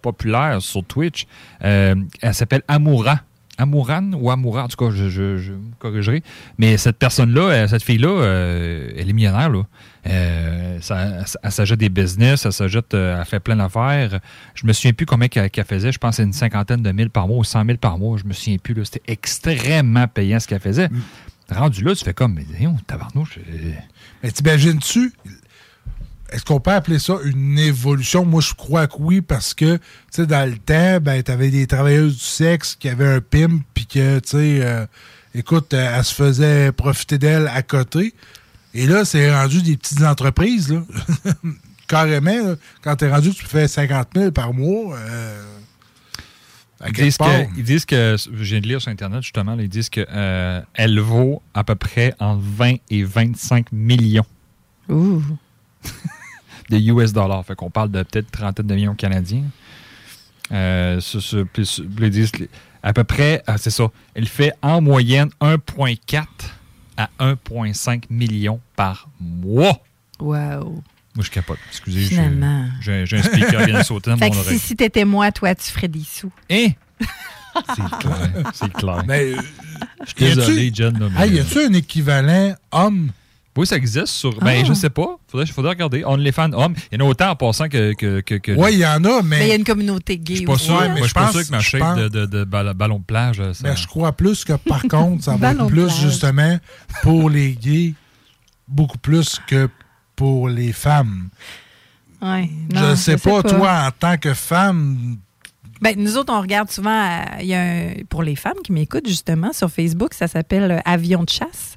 populaire sur Twitch. Euh, elle s'appelle Amoura. Amouran ou Amoura, en tout cas, je, je, je me corrigerai. Mais cette personne-là, euh, cette fille-là, euh, elle est millionnaire. Là. Euh, ça, elle s'ajoute des business, elle s'ajoute, elle fait plein d'affaires. Je me souviens plus combien qu'elle faisait. Je pense que c'est une cinquantaine de mille par mois ou cent mille par mois. Je me souviens plus. là. C'était extrêmement payant ce qu'elle faisait. Rendu là, tu fais comme, mais tabarnouche. Mais t'imagines-tu, est-ce qu'on peut appeler ça une évolution? Moi, je crois que oui, parce que, tu sais, dans le temps, ben, t'avais des travailleuses du sexe qui avaient un pimp, puis que, tu sais, euh, écoute, euh, elle se faisait profiter d'elle à côté. Et là, c'est rendu des petites entreprises, là. Carrément, là. quand t'es rendu, tu fais 50 000 par mois. euh, Ils disent, que, ils disent que, je viens de lire sur Internet justement, là, ils disent qu'elle vaut à peu près entre 20 et 25 millions Ouh. de US dollars. Fait qu'on parle de peut-être trentaine de millions canadiens. Euh, à peu près, ah, c'est ça, elle fait en moyenne 1,4 à 1,5 millions par mois. Wow. Moi, je capote. Excusez, j'ai- Finalement. j'ai j'ai un speaker de sauter dans Fait mon que si, oreille. si t'étais moi, toi, tu ferais des sous. Hein? C'est clair. C'est clair. Mais, euh, je suis désolé, John. mais, Hey, y a-tu un équivalent homme? Oui, ça existe sur. Ben, Ah. je sais pas. Faudrait, faudrait regarder. OnlyFans hommes. Il y en a autant en passant que. que, que, que- Oui, il y en a, mais. Mais il y a une communauté gay Je suis pas sûr, moi, je suis pas pense- sûr que ma je shape pense- de, de, de ball- ballon de plage. Ça... Mais je crois plus que, par contre, ça va être plus plage. justement pour les gays, beaucoup plus que pour les femmes. Ouais. je sais, sais pas, toi, en tant que femme, Ben, nous autres, on regarde souvent, euh, il y a un- pour les femmes qui m'écoutent justement sur Facebook, ça s'appelle euh, Avion de chasse.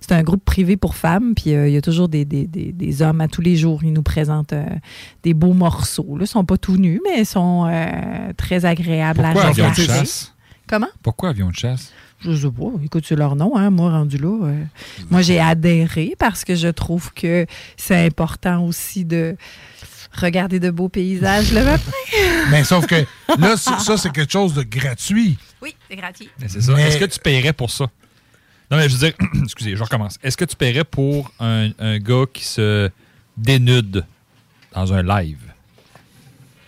C'est un groupe privé pour femmes, puis euh, il y a toujours des, des- des- des hommes à tous les jours. Ils nous présentent euh, des beaux morceaux. Là. Ils sont pas tout nus, mais ils sont euh, très agréables Pourquoi à avion de regarder. chasse? Comment? Pourquoi avion de chasse? Je sais pas. Écoute, c'est leur nom, hein. Moi, rendu là. euh, moi, j'ai adhéré parce que je trouve que c'est important aussi de regarder de beaux paysages le matin. mais sauf que là, ça, c'est quelque chose de gratuit. Oui, c'est gratuit. Mais c'est ça. Mais- Est-ce que tu paierais pour ça? Non, mais je veux dire, excusez, je recommence. Est-ce que tu paierais pour un, un gars qui se dénude dans un live?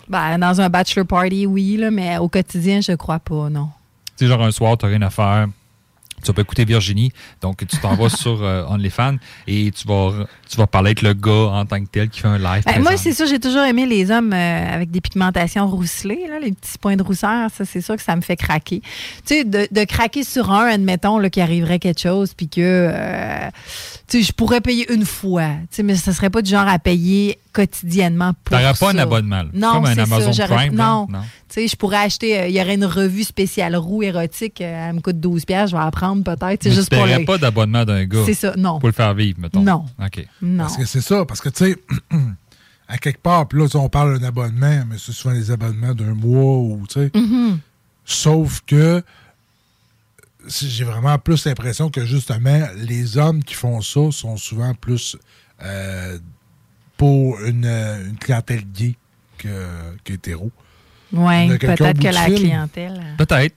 Ben, dans un bachelor party, oui, là, mais au quotidien, je crois pas, non. Tu sais, genre un soir, tu rien à faire. Tu vas écouter Virginie. Donc, tu t'en vas sur euh, OnlyFans et tu vas, tu vas parler avec le gars en tant que tel qui fait un live. Ben, moi, c'est sûr, j'ai toujours aimé les hommes euh, avec des pigmentations rousselées, là, les petits points de rousseur. Ça, c'est sûr que ça me fait craquer. Tu sais, de, de craquer sur un, admettons, là, qu'il arriverait quelque chose, puis que, euh, tu sais, je pourrais payer une fois. Tu sais, mais ça serait pas du genre à payer quotidiennement pour T'aurais pas un abonnement, là. Non, Comme un Amazon Prime. Non. Non. Tu sais, je pourrais acheter, euh, il y aurait une revue spéciale roue érotique, euh, elle me coûte 12 pièces, je vais la prendre peut-être, Mais juste tu pour pas d'abonnement d'un gars. C'est ça, non. Pour le faire vivre, mettons. Non. OK. Non. Parce que c'est ça, parce que tu sais, à quelque part, puis là, tu on parle d'un abonnement, mais c'est souvent des abonnements d'un mois ou, tu sais. Mhm. Sauf que j'ai vraiment plus l'impression que justement, les hommes qui font ça sont souvent plus euh, pour une, une clientèle gay que- qu'hétéro. Oui, peut-être que la fil. clientèle. euh, Peut-être.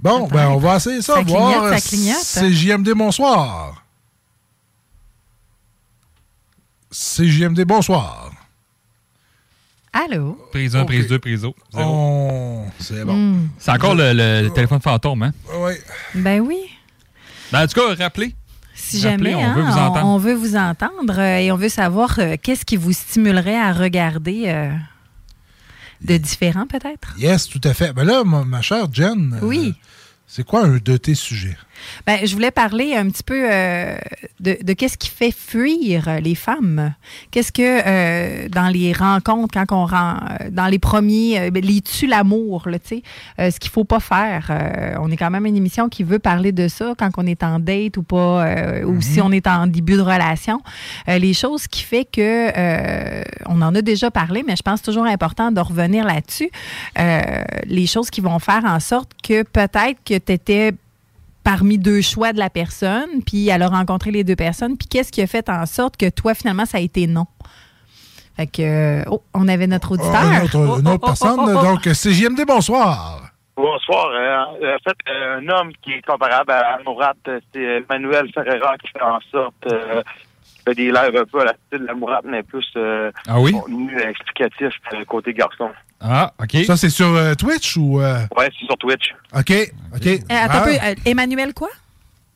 Bon, ben on va essayer ça, Ça voir. clignote, ça clignote. C'est JMD, bonsoir. C'est JMD, bonsoir. Allô? Prise 1, prise 2, prise 0. On... C'est bon. Hmm. C'est encore le, le- le téléphone fantôme, hein? Oui. Ben oui. Ben, en tout cas, rappelez. Si Rappelez, jamais, on hein, veut vous entendre. on veut vous entendre euh, et on veut savoir euh, qu'est-ce qui vous stimulerait à regarder euh, de différent, peut-être? Yes, tout à fait. Ben là, ma, ma chère Jen, euh, c'est quoi un de tes sujets? Ben, je voulais parler un petit peu euh, de, de qu'est-ce qui fait fuir les femmes. Qu'est-ce que euh, dans les rencontres, quand on rend, euh, dans les premiers, euh, ben, les tue l'amour, tu sais, euh, ce qu'il faut pas faire. Euh, on est quand même une émission qui veut parler de ça quand on est en date ou pas, euh, ou si on est en début de relation. Euh, les choses qui fait que euh, on en a déjà parlé, mais je pense toujours important de revenir là-dessus. Euh, les choses qui vont faire en sorte que peut-être que tu étais parmi deux choix de la personne, puis elle a rencontré les deux personnes, puis qu'est-ce qui a fait en sorte que toi, finalement, ça a été non? Fait que, euh, oh, on avait notre auditeur. Ah, une autre, Oh, une oh, autre oh, personne. oh, oh. Donc, CJMD, bonsoir. Bonsoir. Euh, en fait, un homme qui est comparable à Mourad, c'est Manuel Ferreira qui fait en sorte euh, fait des lives un peu à la style de Mourad, mais plus euh, Ah oui? contenu explicatif euh, côté garçon. Ah, OK. Ça, c'est sur euh, Twitch ou. euh, Ouais, c'est sur Twitch. OK, OK. Euh, attends Ah. un peu, euh, Emmanuel quoi?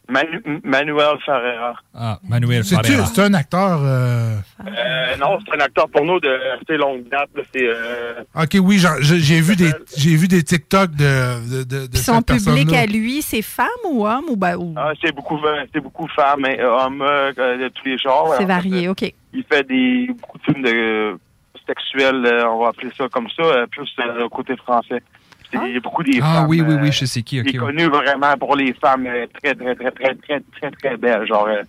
Manu- Manuel Ferreira. Ah, Manuel C'est-tu Ferreira. c'est un acteur. euh, Euh, non, c'est un acteur porno de assez longue date. là. Euh, OK, oui, j'ai vu des j'ai vu des TikTok de, de, de, de Puis son cette public à lui, c'est femme ou homme ou, ben, ou- ah, c'est beaucoup, c'est beaucoup femmes et hommes euh, de tous les genres. c'est En fait, varié, OK. il fait des beaucoup de films de euh, sexuels, euh, on va appeler ça comme ça, euh, plus euh, côté français. C'est il y a beaucoup des Ah femmes. oui, oui, euh, oui, je sais c'est qui. OK. il est ouais. connu vraiment pour les femmes euh, très, très, très, très, très, très, très belles, genre euh,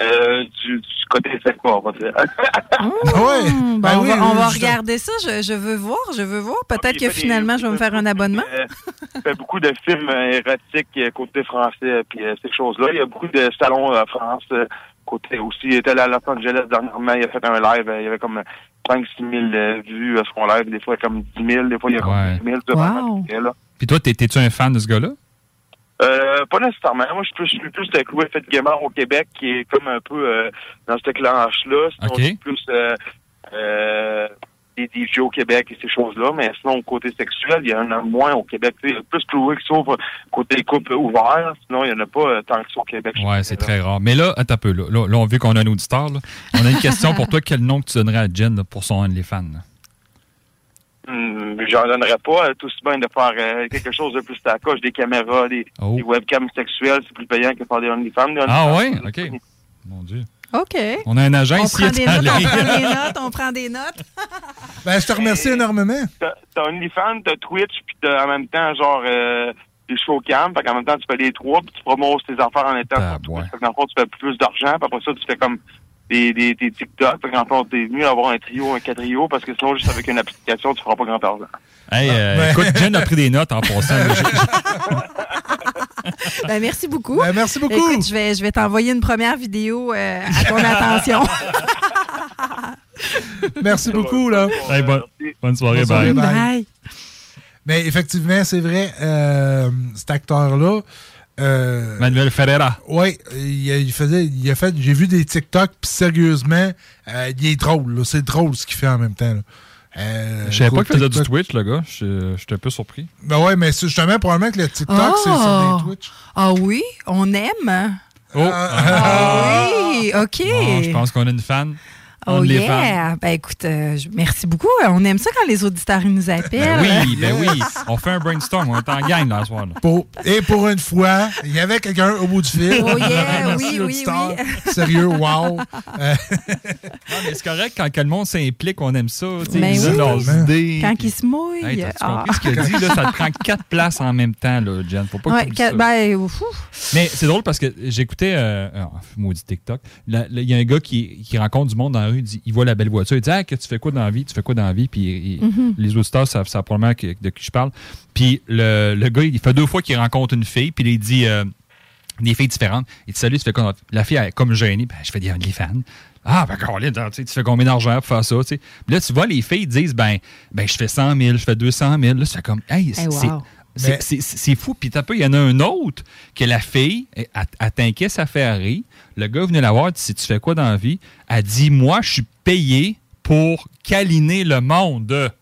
euh, du, du côté quoi, on va dire. ouais. Ben bon, on oui, va, on va regarder ça. Je, je veux voir, je veux voir. Peut-être il que des- finalement, je vais me faire un abonnement. Euh, il fait beaucoup de films euh, érotiques euh, côté français, euh, puis euh, ces choses-là. Il y a beaucoup de salons en France, euh, côté aussi. Il était allé à Los Angeles dernièrement, il a fait un live, euh, il y avait comme 5-6 000 euh, vues à son live, des fois comme 10 000, des fois il y a comme Ouais. 10 000. c'est vraiment Wow. là. Puis toi, t'es- t'es-tu un fan de ce gars-là? Euh, pas nécessairement. Moi, je suis plus, plus Fête Gamer au Québec, qui est comme un peu euh, dans cette clanche-là. Sinon, OK. je suis plus euh, euh, des DJ au Québec et ces choses-là. Mais sinon, côté sexuel, il y en a moins au Québec. Il y a plus Chloé qui s'ouvre côté couple ouvert. Sinon, il n'y en a pas euh, tant que ça au Québec. Ouais, c'est très rare. Mais là, attends un peu. Là, là, on vu qu'on a un auditeur. Là. On a une question pour toi. Quel nom que tu donnerais à Jen là, pour son OnlyFans? Hum, J'en donnerais pas. euh, Tout aussi bien de faire euh, quelque chose de plus à la coche, des caméras, des, Oh. des webcams sexuels. C'est plus payant que faire des OnlyFans. Ah ouais? OK. Mon Dieu. OK. On a un agent On ici. prend des notes, on prend des notes, on prend des notes. Ben, je te remercie énormément. T'as OnlyFans, t'as Twitch, puis t'as en même temps, genre, euh, des shows cam. Fait qu'en même temps, tu fais les trois, puis tu promoses tes affaires en étant sur Twitch. Fait que dans le fond, tu fais plus d'argent, puis après ça, tu fais comme des, des, des TikTok. Fait qu'en fond, t'es mieux d'avoir un trio, un quadrio, parce que sinon, juste avec une application, tu feras pas grand argent. Hey, euh, Ben- écoute, Jen a pris des notes en passant. Ben, merci beaucoup. Ben, merci beaucoup. Écoute, je vais, je vais t'envoyer une première vidéo euh, à ton attention. Merci beaucoup, là. Hey, bonne, bonne soirée. Bonne soirée, bye. bye. Bye. Mais effectivement, c'est vrai, euh, cet acteur-là. Euh, Manuel Ferreira. Oui, il, faisait, il a fait, j'ai vu des TikTok, puis sérieusement, euh, il est drôle, là. c'est drôle ce qu'il fait en même temps. là. Euh, Je savais pas qu'il faisait du Twitch, le gars. Je- J'étais un peu surpris. Ben ouais, mais c'est justement, probablement que le TikTok, c'est sur des Twitch. Ah oui, on aime. Oh! Ah oui, OK. Bon, je pense qu'on a une fan. Oh On yeah! Ben écoute, euh, je- merci beaucoup. On aime ça quand les auditeurs nous appellent. Ben oui, ben oui. On fait un brainstorm. On est en gang là, ce soir. là. Pour- et pour une fois, il y avait quelqu'un au bout du fil. Oh yeah, Merci, oui, oui, oui. Sérieux, wow. Euh, Non, mais c'est correct quand que le monde s'implique, on aime ça. tu sais, Ben Ils oui. leurs idées. Quand puis- ils se mouillent. Hey, Ah. compris ce qu'il a dit? Là, ça te prend quatre places en même temps, là, Jen. Faut pas que Ouais, t'oublies que- ça. ben, ouf. Mais c'est drôle parce que j'écoutais, euh, oh, maudit TikTok, il y a un gars qui, qui rencontre du monde dans il, dit- il voit la belle voiture, il dit Ah, que tu fais quoi dans la vie? Tu fais quoi dans la vie? Puis il- Mhm. les auditeurs savent, savent probablement que- de qui je parle. Puis le, le gars, il fait deux fois qu'il rencontre une fille, puis il dit euh, des filles différentes. Il dit Salut, tu fais quoi La fille, elle est comme gênée, ben, je fais des OnlyFans. Ah, ben, Caroline, tu tu fais combien d'argent pour faire ça? tu? Puis là, tu vois, les filles disent ben, ben, je fais 100 000, je fais 200 000. Là, c'est comme Hey, c'est. Hey, c'est- wow. C'est- Mais- c'est- C'est fou. Puis t'as peu, il y en a un autre que la fille, elle, elle t'inquiète sa Ferrari. Le gars venait la voir, il dit, si tu fais quoi dans la vie? Elle dit, moi, je suis payé pour câliner le monde.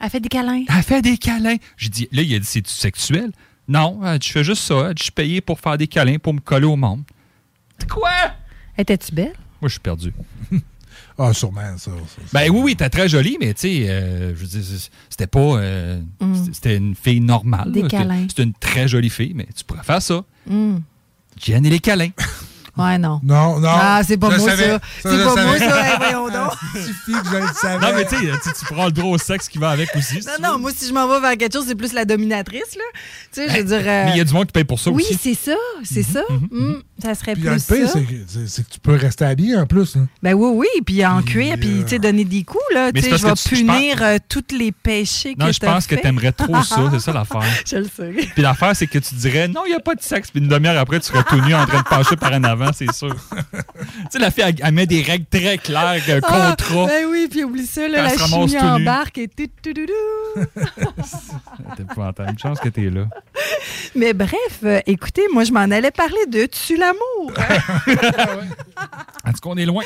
Elle fait des câlins. Elle fait des câlins. J'ai dit, là, il a dit, c'est-tu sexuel? Non, je fais juste ça. Je suis payé pour faire des câlins, pour me coller au monde. Quoi? Étais-tu belle? Moi, je suis perdu. Ah, sûrement, ça. Ben oui, oui, t'es très jolie, mais tu sais, euh, je veux dire, c'était pas. euh, Mm. c'était- une fille normale. Des là. câlins. C'était une très jolie fille, mais tu pourrais faire ça. Jen et les câlins. Ouais, non. Non, non. Ah, c'est pas moi, ça. C'est pas moi, ça. Voyons donc. Il suffit que je le savais. Non, mais tu sais, tu- tu prends le droit au sexe qui va avec aussi. si Non, tu non, moi, si je m'en vais vers quelque chose, c'est plus la dominatrice, là. Tu sais, je veux dire. euh, Mais il y a du monde qui paye pour ça Oui, aussi. c'est ça, c'est ça. Hmm, ça serait plus le pire, ça. c'est que, tu peux rester habillé en plus. hein. Ben oui, oui, puis en cuir, puis tu sais, donner des coups, là. Tu sais, je vais que tu- je punir euh, tous les péchés que Non, je pense que t'aimerais trop ça, c'est ça l'affaire. Je le sais. Puis l'affaire, c'est que tu dirais non, il n'y a pas de sexe. Puis une demi-heure après, tu serais tout nu en train de pencher par en avant, c'est sûr. tu sais, la fille, elle, elle met des règles très claires, un Ah, contrat. Ben oui, puis oublie ça, là, la chimie embarque et tout, tout, tout, tout. T'es épouvantable. Une chance que t'es là. Mais bref, euh, écoutez, moi, je m'en allais parler de Tu l'amour. En tout cas, on est loin?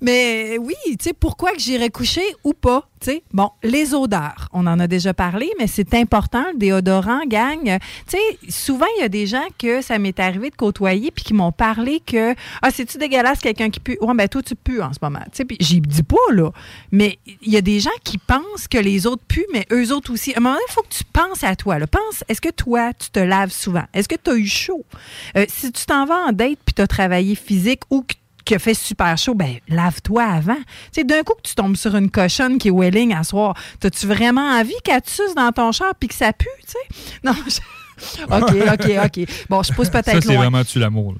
Mais oui, tu sais, pourquoi que j'irais coucher ou pas? Bon, les odeurs, on en a déjà parlé, mais c'est important, le déodorant, gang. Tu sais, souvent, il y a des gens que ça m'est arrivé de côtoyer puis qui m'ont parlé que Ah, c'est-tu dégueulasse quelqu'un qui pue? Ouais, ben toi, tu pues en ce moment. Tu sais, puis j'y dis pas, là. Mais il y a des gens qui pensent que les autres puent, mais eux autres aussi. À un moment donné, il faut que tu penses à toi. Pense, est-ce que toi, tu te laves souvent? Est-ce que tu as eu chaud? Euh, si tu t'en vas en date puis tu as travaillé physique ou que a fait super chaud, ben lave-toi avant. Tu sais, d'un coup que tu tombes sur une cochonne qui est welling à soir, t'as-tu vraiment envie qu'elle te suce dans ton char puis que ça pue, tu sais? Non, je- OK, OK, OK. Bon, je pousse Ça, peut-être c'est loin. vraiment tu l'amour.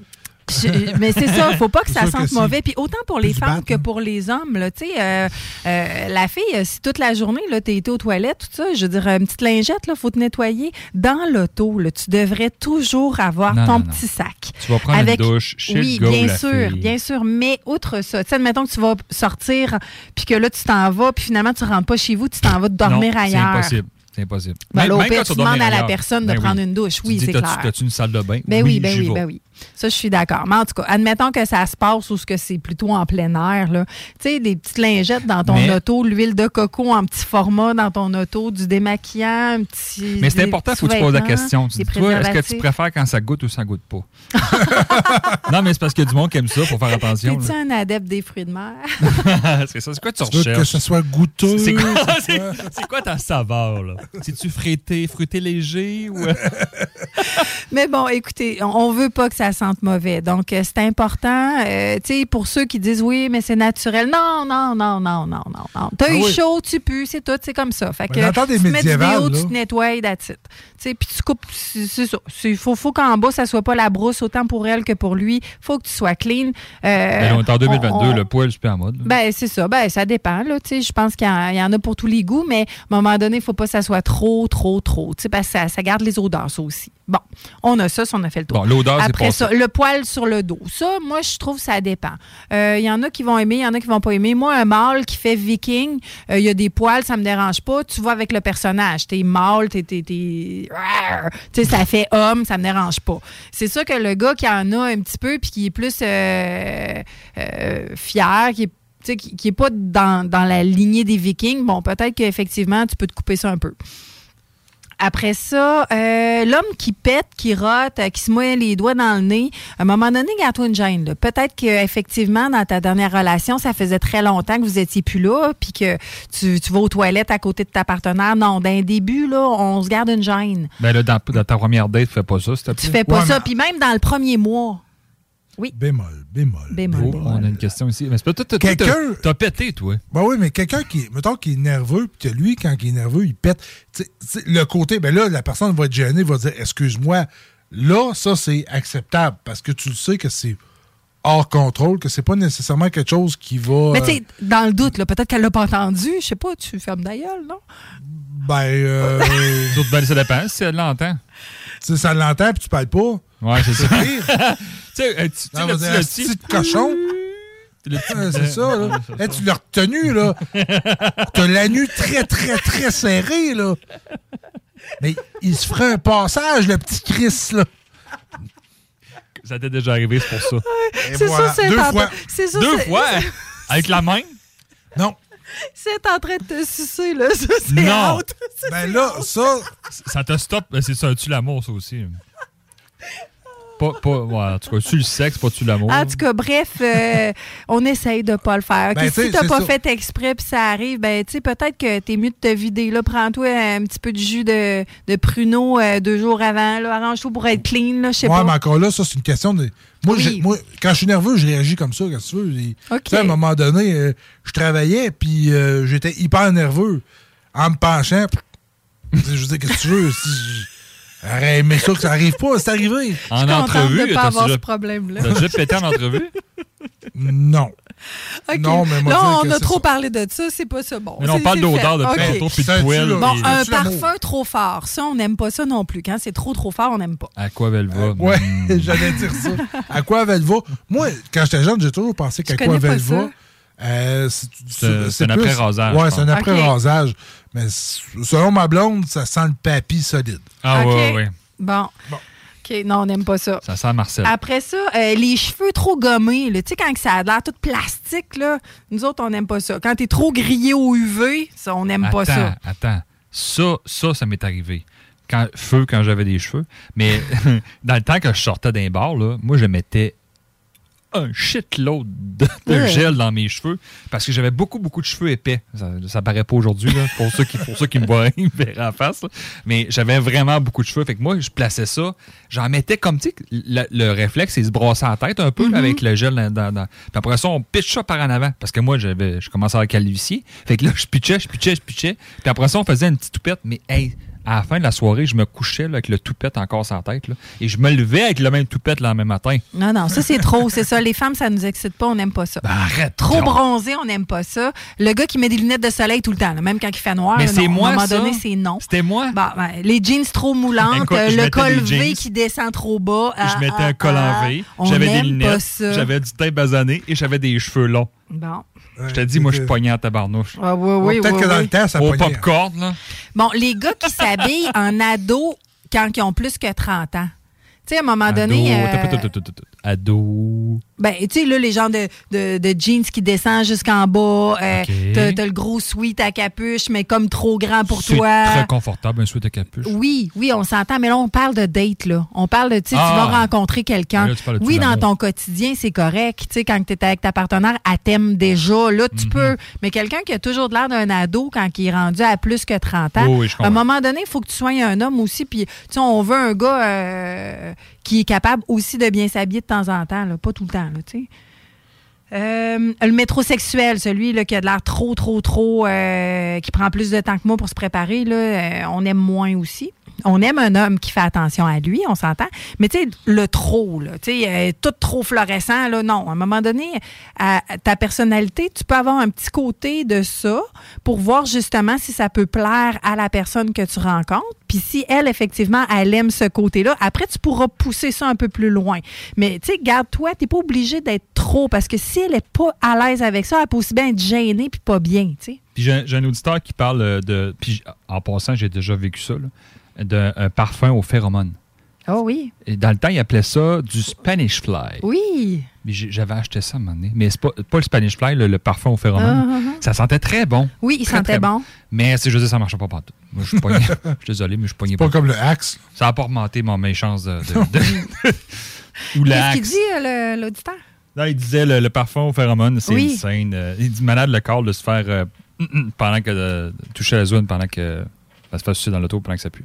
Je- mais c'est ça, faut pas que ça que sente si. mauvais. Puis autant pour les femmes bat, que pour les hommes, là, tu sais, euh, euh, la fille, euh, si toute la journée, là, t'es été aux toilettes, tout ça, je veux dire, une petite lingette, là, faut te nettoyer. Dans l'auto, là, tu devrais toujours avoir Non, ton non, non. petit sac. Tu vas prendre une douche chez Oui, le bien la sûr, fille. bien sûr. Mais outre ça, tu sais, admettons que tu vas sortir, puis que là, tu t'en vas, puis finalement, tu rentres pas chez vous, tu t'en vas dormir ailleurs. C'est impossible. C'est impossible. Ben, là, au Même pire, quand tu demandes à la personne de ben prendre une douche. Tu Oui, c'est clair. T'as-tu une salle de bain? Ben oui, oui, ben oui, ben oui. Ça, je suis d'accord. Mais en tout cas, admettons que ça se passe ou que c'est plutôt en plein air, là. Tu sais, des petites lingettes dans ton Mais- auto, l'huile de coco en petit format dans ton auto, du démaquillant, un petit. Mais c'est important, il faut que tu poses la question. Tu dis, toi, est-ce que tu préfères quand ça goûte ou ça goûte pas? non, mais c'est parce qu'il y a du monde qui aime ça, faut faire attention. T'es-tu là. un adepte des fruits de mer? c'est ça, c'est quoi tu Tu veux recherches? que ce soit goûteux. C'est quoi, quoi? ta saveur, là? C'est-tu fruité, fruité léger ou... Mais bon, écoutez, on, on veut pas que ça sente mauvais. Donc, euh, c'est important. euh, tu sais, pour ceux qui disent oui, mais c'est naturel. Non, non, non, non, non, non, non. T'as Ah eu oui. chaud, tu pues, c'est tout, c'est comme ça. Fait que des tu mets du là. tu te nettoies, that's it. Tu sais, puis tu coupes, c'est ça. Il faut, faut qu'en bas, ça soit pas la brousse, autant pour elle que pour lui. faut que tu sois clean. Euh, Ben, on est en 2022, on- le poil, c'est plus en mode. là. ben, c'est ça. Ben, ça dépend. Là, Tu sais, je pense qu'il y, en- il y en a pour tous les goûts, mais à un moment donné, il ne faut pas que ça soit trop, trop, trop. Tu sais, Parce que ça, ça garde les odeurs, ça aussi. Bon, on a ça, si on a fait le tour. Bon, l'odeur, Après ça, le poil sur le dos. Ça, moi, je trouve que ça dépend. Euh, Il y en a qui vont aimer, il y en a qui vont pas aimer. Moi, un mâle qui fait viking, euh, il y a des poils, ça me dérange pas. Tu vois avec le personnage. T'es mâle, t'es... t'es- t'es- Rar! Tu sais, ça fait homme, ça me dérange pas. C'est ça que le gars qui en a un petit peu puis qui est plus euh, euh, fier, qui est tu sais, qui qui est pas dans, dans la lignée des Vikings, bon, peut-être qu'effectivement, tu peux te couper ça un peu. Après ça, euh, l'homme qui pète, qui rote, euh, qui se met les doigts dans le nez, à un moment donné, garde-toi une gêne. Peut-être qu'effectivement, dans ta dernière relation, ça faisait très longtemps que vous étiez plus là, puis que tu, tu vas aux toilettes à côté de ta partenaire. Non, d'un début, là, on se garde une gêne. Ben là, dans, dans ta première date, fais pas ça. Tu fais pas ça. Puis même dans le premier mois. Oui. Bémol, bémol. Bémol. Oh, on a une question ici. Mais c'est pas toi, toi, toi, Quelqu'un- t'as- pété, toi. Ben oui, mais quelqu'un qui, mettons, qui est nerveux, puis que lui, quand il est nerveux, il pète. Le côté, ben là, la personne va être gênée, va dire, excuse-moi. Là, ça, c'est acceptable parce que tu le sais que c'est hors contrôle, que c'est pas nécessairement quelque chose qui va. Mais tu euh, sais, dans le doute, là, peut-être qu'elle l'a pas entendu. Je sais pas, tu fermes ta gueule, non? ben, euh, D'autres, ben, ça dépend si elle l'entend. tu sais, ça l'entend, puis tu parles pas. Ouais, c'est ça. pire. Tu sais, euh, tu- tu le petit- cochon. c'est ça, là. Hey, tu l'as retenu, là. T'as la nuit très, très, très serrée, là. Mais il se ferait un passage, le petit Chris, là. Ça t'est déjà arrivé, c'est pour ça. C'est voilà. ça, c'est Deux en- fois. Ça, Deux fois? Avec la main? Non. C'est en train de te sucer, là. Ça, c'est Non. out. Ça, Ben là, out. ça, Ça te stoppe. Ben, C'est ça, tu l'amour, ça aussi. Pas, pas, ouais, en tout cas, tu le sexe, pas tu l'amour. En tout cas, bref, euh, on essaye de pas le faire. Ben, tu sais, si t'as pas ça. fait exprès puis ça arrive, ben tu sais, peut-être que t'es mieux de te vider. Là, prends-toi un petit peu de jus de, de pruneau euh, deux jours avant. Là, arrange-toi pour être clean. Là, je sais Ouais, pas. mais encore là, ça, c'est une question de. Moi, Oui. j'ai- moi, quand je suis nerveux, je réagis comme ça, que tu veux. Et, à un moment donné, euh, je travaillais, puis euh, j'étais hyper nerveux. En me penchant, je veux dire, qu'est-ce que tu veux? Si J'aurais aimé ça que ça arrive pas, c'est arrivé. En contente entrevue, de pas t'as avoir déjà- ce problème-là. T'as déjà pété en entrevue? Non. OK. Non, mais moi, Là, on a trop ça. parlé de ça, c'est pas ça. Bon, Mais non, on parle d'odeur de OK. pinto puis de poêle. Bon, et- un parfum trop fort, ça, on n'aime pas ça non plus. Quand c'est trop, trop fort, on n'aime pas. À quoi elle va? Ouais, Hmm. j'allais dire ça. Aqua Velva. Moi, quand j'étais jeune, j'ai toujours pensé connais pas Velva. ça? euh, c'est un après-rasage, Ouais, je c'est un après-rasage. Mais selon ma blonde, ça sent le papy solide. Ah, OK. ouais, ouais. Bon. OK, non, on n'aime pas ça. Ça sent Marcel. Après ça, euh, les cheveux trop gommés, tu sais, quand que ça a l'air tout plastique, là, nous autres, on n'aime pas ça. Quand t'es trop grillé au UV, ça, on n'aime pas ça. Attends, attends. Ça, ça, ça m'est arrivé. Quand, feu quand j'avais des cheveux. Mais dans le temps que je sortais d'un bar, là, moi, je mettais un shitload de, de gel dans mes cheveux parce que j'avais beaucoup, beaucoup de cheveux épais. Ça, ça paraît pas aujourd'hui, là, pour ceux qui, pour ceux qui me voient, ils me verraient en face. là. Mais j'avais vraiment beaucoup de cheveux. Fait que moi, je plaçais ça. J'en mettais comme, tu sais, le, le réflexe, c'est se brosser la tête un peu Mhm. avec le gel dans, dans- dans- Puis après ça, on pitch ça par en avant. Parce que moi, j'avais, je commençais à calvitie. Fait que là, je pitchais, je pitchais, je pitchais. Puis après ça, on faisait une petite toupette. Mais hey, à la fin de la soirée, je me couchais là, avec le toupette encore sans tête. là. et je me levais avec le même toupette le lendemain matin. Non, non, ça, c'est trop. C'est ça. Les femmes, ça nous excite pas. On n'aime pas ça. Ben, arrête. Trop donc. bronzé, on n'aime pas ça. Le gars qui met des lunettes de soleil tout le temps, là, même quand il fait noir, Mais c'est moi, à un moment ça. donné, c'est non. C'était moi. Bon, ben, les jeans trop moulantes, Écoute, le col V qui descend trop bas. je ah, mettais ah, un col ah. en V, On j'avais des lunettes, j'avais du teint basané et j'avais des cheveux longs. Bon. Je te dis, moi, je suis pogné en tabarnouche. Ah, oui, oui, Peut-être oui, que dans le temps, ça Au pognait. popcorn, là. Bon, les gars qui s'habillent en ado quand ils ont plus que 30 ans. Tu sais, à un moment donné. Ado, euh, attends, attends. Ado. Ben, tu sais, là, les gens de, de, de jeans qui descendent jusqu'en bas, euh, t'as le gros sweat à capuche, mais comme trop grand pour C'est toi. très confortable, un sweat à capuche. Oui, oui, on s'entend, mais là, on parle de date, là. On parle de, tu sais, Ah. tu vas rencontrer quelqu'un. De Oui, dans ton quotidien, c'est correct. Tu sais, quand tu es avec ta partenaire, elle t'aime déjà, là, Mhm. tu peux. Mais quelqu'un qui a toujours l'air d'un ado quand il est rendu à plus que 30 ans, Oui, oui, à un moment donné, il faut que tu sois un homme aussi. Puis, tu sais, on veut un gars euh, qui est capable aussi de bien s'habiller de temps en temps. Pas tout le temps, là, tu sais. Euh, le métrosexuel, celui là, qui a de l'air trop, trop, trop, euh, qui prend plus de temps que moi pour se préparer, là, euh, on aime moins aussi. On aime un homme qui fait attention à lui, on s'entend. Mais tu sais, le trop, là, tu sais, euh, tout trop fluorescent, là, non. À un moment donné, ta personnalité, tu peux avoir un petit côté de ça pour voir justement si ça peut plaire à la personne que tu rencontres. Puis si elle, effectivement, elle aime ce côté-là, après, tu pourras pousser ça un peu plus loin. Mais tu sais, garde-toi, t'es pas obligé d'être trop, parce que si elle est pas à l'aise avec ça, elle peut aussi bien être gênée puis pas bien, tu sais. Puis j'ai j'ai un auditeur qui parle euh, de. Puis en passant, j'ai déjà vécu ça, là, d'un un parfum aux phéromones. Oh oui. Et dans le temps, il appelait ça du Spanish Fly. Oui. J'avais acheté ça à un moment donné. Mais c'est pas, pas le Spanish Fly, le, le parfum aux phéromones. Ah, ah, ah. Ça sentait très bon. Oui, il Très, sentait très bon. Mais c'est juste ça marchait pas partout. Moi, je suis pogné. Je suis désolé, mais je suis pogné Pas comme le Axe. Ça n'a pas remonté mon, mes chances de. de- de- Ou Qu'est-ce l'axe. qu'il dit, euh, l'auditeur? Là, il disait le, le parfum aux phéromones, c'est Oui. insane. Euh, il dit malade le corps de se faire euh, pendant que de, de toucher la zone pendant que ça se fait sucer dans l'auto pendant que ça pue.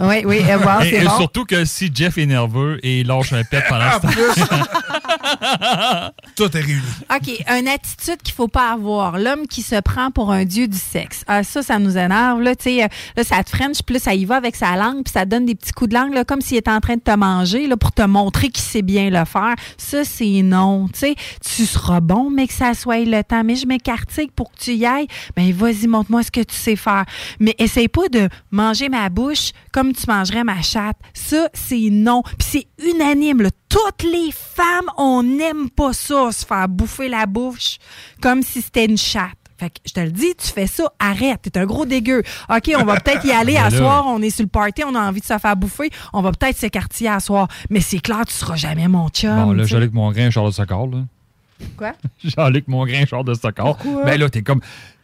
Oui, oui, euh, wow, et c'est et bon. surtout que si Jeff est nerveux et il lâche un pet pendant ce temps. Tout est réuni. OK, une attitude qu'il faut pas avoir. L'homme qui se prend pour un dieu du sexe. Ah, ça, ça nous énerve. Là, tu sais, euh, là, ça te french, puis là, ça y va avec sa langue, puis ça te donne des petits coups de langue, là, comme s'il était en train de te manger, là, pour te montrer qu'il sait bien le faire. Ça, c'est non. Tu sais, tu seras bon, mais que ça soit le temps. Mais je m'écartique pour que tu y ailles. Ben, vas-y, montre-moi ce que tu sais faire. Mais essaye pas de manger ma bouche comme tu mangerais ma chatte. Ça, c'est non. Puis c'est unanime, là. Toutes les femmes, on n'aime pas ça, se faire bouffer la bouche comme si c'était une chatte. Fait que je te le dis, tu fais ça, arrête, t'es un gros dégueu. OK, on va peut-être y aller à soir, on est sur le party, on a envie de se faire bouffer, on va peut-être s'écartiller à soir. Mais c'est clair, tu seras jamais mon chum. Bon, là, tu sais. Jean-Luc Mongrain, Charles de Socor, là. Quoi? Jean-Luc Mongrain, Charles de Socor. Ben là, t'es comme.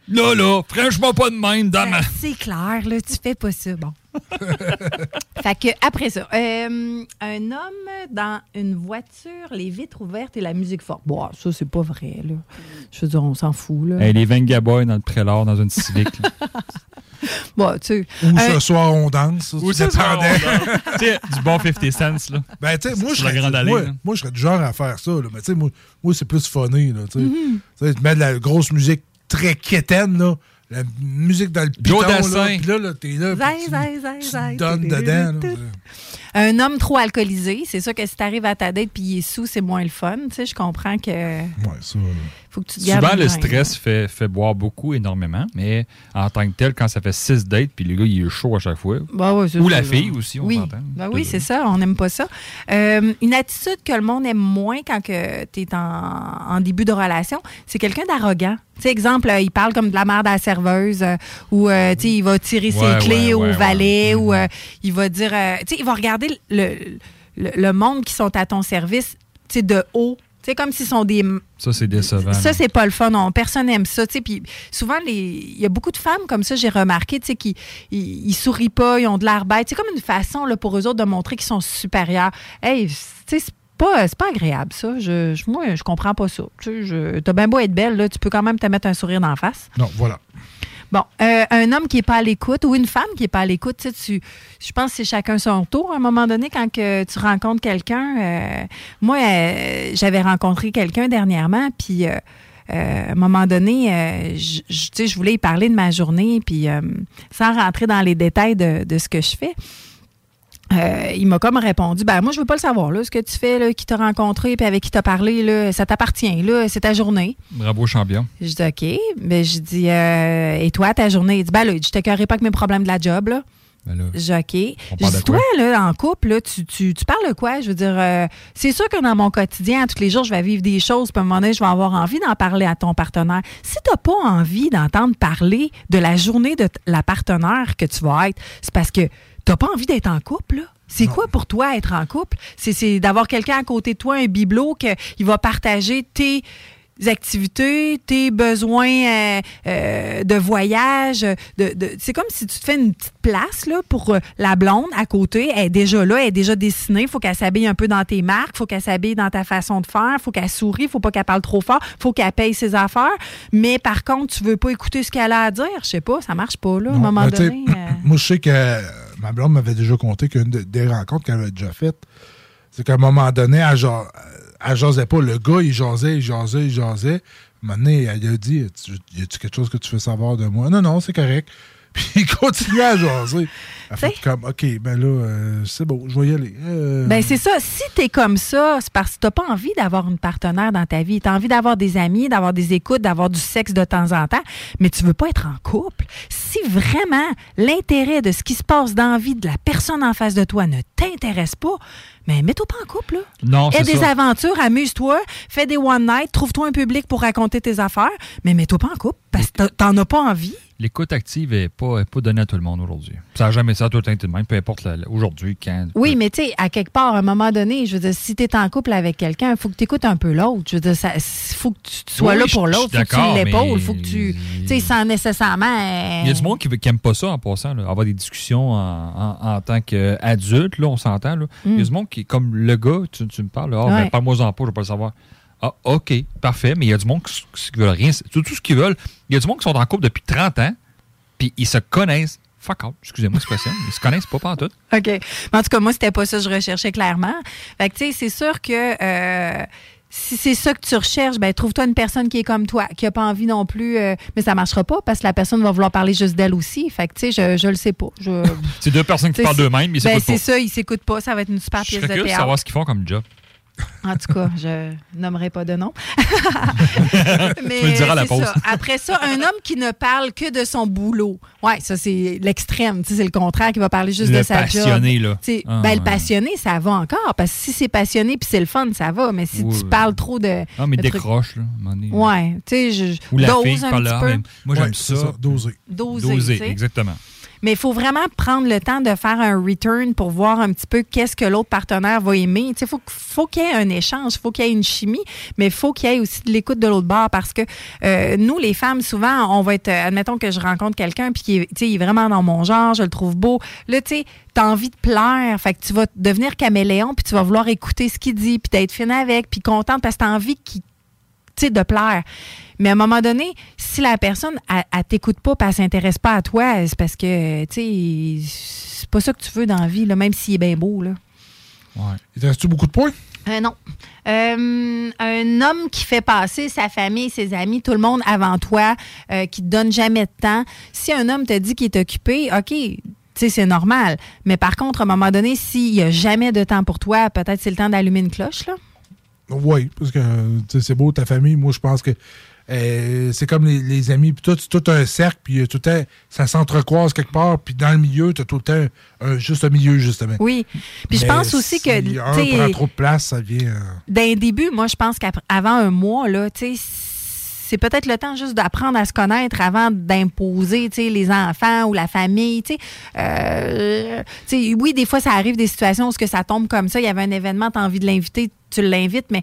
Là, là, franchement pas de même dans ma. Ben, c'est clair, là, tu fais pas ça. Bon. fait que après ça, euh, un homme dans une voiture, les vitres ouvertes et la musique forte. Bon, ça, c'est pas vrai, là. Je veux dire, on s'en fout, là. Hey, les Venga Boys dans le prélat, dans une civique. Bon, tu sais. Ou un- ce soir, on danse. Ou ce soir, on danse. Tu sais, du bon 50 cents, là. Ben, tu sais, moi, je serais, moi, moi, du genre à faire ça, là. Mais tu sais, moi, moi c'est plus funny, là. Tu sais, tu mets de la grosse musique très quétaine, là. La musique dans le piton, Joe là. Puis là, là, t'es là. tu- donnes dedans, là. Un homme trop alcoolisé, c'est sûr que si t'arrives à ta date puis il est sous, c'est moins le fun. Tu sais, je comprends que. Ouais, ça. Faut que tu te gardes. Souvent, le stress fait, fait boire beaucoup, énormément, mais en tant que tel, quand ça fait six dates, puis le gars, il est chaud à chaque fois. Bah ouais, Ou la fille aussi, on oui. s'entend. Ben oui, c'est ça, on n'aime pas ça. Euh, une attitude que le monde aime moins quand tu es en, en début de relation, c'est quelqu'un d'arrogant. Tu sais, exemple, euh, il parle comme de la merde à la serveuse, euh, ou euh, tu sais, il va tirer Ouais, ses clés ouais, au ouais, valet, ou euh, il va dire, euh, tu sais, il va regarder le, le, le monde qui sont à ton service, de haut. Sais, comme s'ils sont des, Ça, c'est décevant. ça, c'est pas le fun. Non. Personne n'aime ça. Puis souvent, les- il y a beaucoup de femmes comme ça, j'ai remarqué, tu sais, qui ils, ils sourient pas, ils ont de l'air bête. C'est comme une façon là, pour eux autres de montrer qu'ils sont supérieurs. Hey, tu sais, c'est pas, c'est pas agréable, ça. Je, je- moi, je comprends pas ça. Tu t'as bien beau être belle, là, tu peux quand même te mettre un sourire d'en face. Non, voilà. Bon, euh, un homme qui n'est pas à l'écoute ou une femme qui n'est pas à l'écoute, tu sais, tu- je pense que c'est chacun son tour. À un moment donné, quand que tu rencontres quelqu'un, euh, moi, euh, j'avais rencontré quelqu'un dernièrement, puis euh, à un moment donné, je- je- tu sais, je voulais y parler de ma journée, puis sans rentrer dans les détails de, de ce que je fais. Euh, il m'a comme répondu ben moi je veux pas le savoir là ce que tu fais là qui t'a rencontré puis avec qui t'as parlé là ça t'appartient là c'est ta journée Bravo, champion. je dis OK. Mais je dis euh, Et toi, ta journée? Il dit Ben là, je t'écœurerai pas avec mes problèmes de la job, là. Ben là, Je dis OK. On Je dis Toi, là, en couple, là, tu, tu, tu parles de quoi? Je veux dire, euh, c'est sûr que dans mon quotidien, tous les jours, je vais vivre des choses, puis à un moment donné, je vais avoir envie d'en parler à ton partenaire. Si tu n'as pas envie d'entendre parler de la journée de la partenaire que tu vas être, c'est parce que tu n'as pas envie d'être en couple, là? C'est quoi pour toi être en couple? C'est- d'avoir quelqu'un à côté de toi, un bibelot, qu'il va partager tes activités, tes besoins euh, euh, de voyage. De, de- c'est comme si tu te fais une petite place là, pour euh, la blonde à côté. Elle est déjà là, elle est déjà dessinée. Il faut qu'elle s'habille un peu dans tes marques. Il faut qu'elle s'habille dans ta façon de faire. Il faut qu'elle sourie. Il faut pas qu'elle parle trop fort. Il faut qu'elle paye ses affaires. Mais par contre, tu veux pas écouter ce qu'elle a à dire? Je sais pas, ça marche pas. Là, à un moment sais, donné... Moi, je sais que ma blonde m'avait déjà conté qu'une de- des rencontres qu'elle avait déjà faites, c'est qu'à un moment donné, elle, ja- elle jasait pas. Le gars, il jasait, il jasait, il jasait. À un moment elle a dit Y a-tu quelque chose que tu veux savoir de moi Non, non, c'est correct. Puis il continuait à jaser. Elle fait comme OK, ben là, euh, c'est beau, je vais y aller. Euh, Ben c'est ça. Si t'es comme ça, c'est parce que t'as pas envie d'avoir une partenaire dans ta vie. T'as envie d'avoir des amis, d'avoir des écoutes, d'avoir du sexe de temps en temps, mais tu veux pas être en couple. Si vraiment l'intérêt de ce qui se passe dans la vie de la personne en face de toi ne t'intéresse pas, mais mets-toi pas en couple, là. Non, Aie des ça. aventures, amuse-toi, fais des one night, trouve-toi un public pour raconter tes affaires, mais mets-toi pas en couple parce que t'en as pas envie. L'écoute active n'est pas, est pas donnée à tout le monde aujourd'hui. Ça n'a jamais ça tout le temps été de même, peu importe aujourd'hui, quand. Oui, mais tu sais, à quelque part, à un moment donné, je veux dire, si tu es en couple avec quelqu'un, il faut que tu écoutes un peu l'autre. Je veux dire, il faut que tu sois Oui, là pour l'autre, suis faut que tu l'épaules, mais- faut que tu. Tu sais, sans nécessairement. euh, Il y a du monde qui n'aime pas ça en passant, là, avoir des discussions en, en- en tant qu'adulte, là, on s'entend. Il y a Mm. du monde qui, comme le gars, tu, tu me parles, Ouais. ben, parle-moi-en pas, je veux pas le savoir. Ah, OK, parfait, mais il y a du monde qui, qui veulent rien. Tout, tout ce qu'ils veulent, il y a du monde qui sont en couple depuis 30 ans, puis ils se connaissent. Fuck out, excusez-moi l'expression, ils se connaissent pas, tout. OK. Mais en tout cas, moi, c'était pas ça que je recherchais clairement. Fait que, tu sais, c'est sûr que. euh, si c'est ça que tu recherches, ben trouve-toi une personne qui est comme toi, qui a pas envie non plus, euh, mais ça marchera pas parce que la personne va vouloir parler juste d'elle aussi. Fait que tu sais, je, je le sais pas. Je- C'est deux personnes qui parlent d'eux-mêmes, mais ils ben, s'écoutent c'est ça, ils s'écoutent pas. Ça va être une super Je pièce de théâtre. savoir ce qu'ils font comme job. En tout cas, je nommerai pas de nom. Mais Tu me le diras à la pause. ça. Après ça, un homme qui ne parle que de son boulot. Ouais, ça c'est l'extrême. Tu sais, C'est le contraire qui va parler juste Le de sa passionné, job. là. Tu sais, Ah, ben. Le passionné, ça va encore. Parce que si c'est passionné puis c'est le fun, ça va. Mais si Oui, tu oui. parles trop de. Ah, mais de décroche, là. donné. Ouais, tu sais, je Ou la dose fille un petit peu. moi, j'aime Ouais, ça. ça, doser. Doser, sais. exactement. Mais il faut vraiment prendre le temps de faire un return pour voir un petit peu qu'est-ce que l'autre partenaire va aimer. Il faut, faut qu'il y ait un échange, faut qu'il y ait une chimie, mais faut qu'il y ait aussi de l'écoute de l'autre bord parce que euh, nous, les femmes, souvent, on va être, admettons que je rencontre quelqu'un puis qui est, il est vraiment dans mon genre, je le trouve beau. Là, tu sais, tu as envie de plaire, fait que tu vas devenir caméléon puis tu vas vouloir écouter ce qu'il dit puis d'être fine avec puis contente parce que tu as envie qu'il de plaire. Mais à un moment donné, si la personne, elle, t'écoute pas, elle s'intéresse pas à toi, c'est parce que, tu sais, c'est pas ça que tu veux dans la vie, là, même s'il est bien beau, là. Ouais. Il te reste-tu beaucoup de points? Euh, non. Euh, un homme qui fait passer sa famille, ses amis, tout le monde avant toi, euh, qui te donne jamais de temps. Si un homme te dit qu'il est occupé, OK, tu sais, c'est normal. Mais par contre, à un moment donné, s'il n'y a jamais de temps pour toi, peut-être c'est le temps d'allumer une cloche, là. Oui, parce que c'est beau ta famille. Moi, je pense que euh, c'est comme les, amis, puis tout, tout un cercle, puis euh, tout temps, ça s'entrecroise quelque part, puis dans le milieu, tu as tout le temps juste un milieu, justement. Oui. Puis je pense aussi que. Si un prend trop de place, ça vient. Euh, D'un début, moi, je pense qu'avant un mois, là, tu sais, c'est peut-être le temps juste d'apprendre à se connaître avant d'imposer les enfants ou la famille. Euh, oui, des fois, ça arrive des situations où ça tombe comme ça. Il y avait un événement, tu as envie de l'inviter, tu l'invites, mais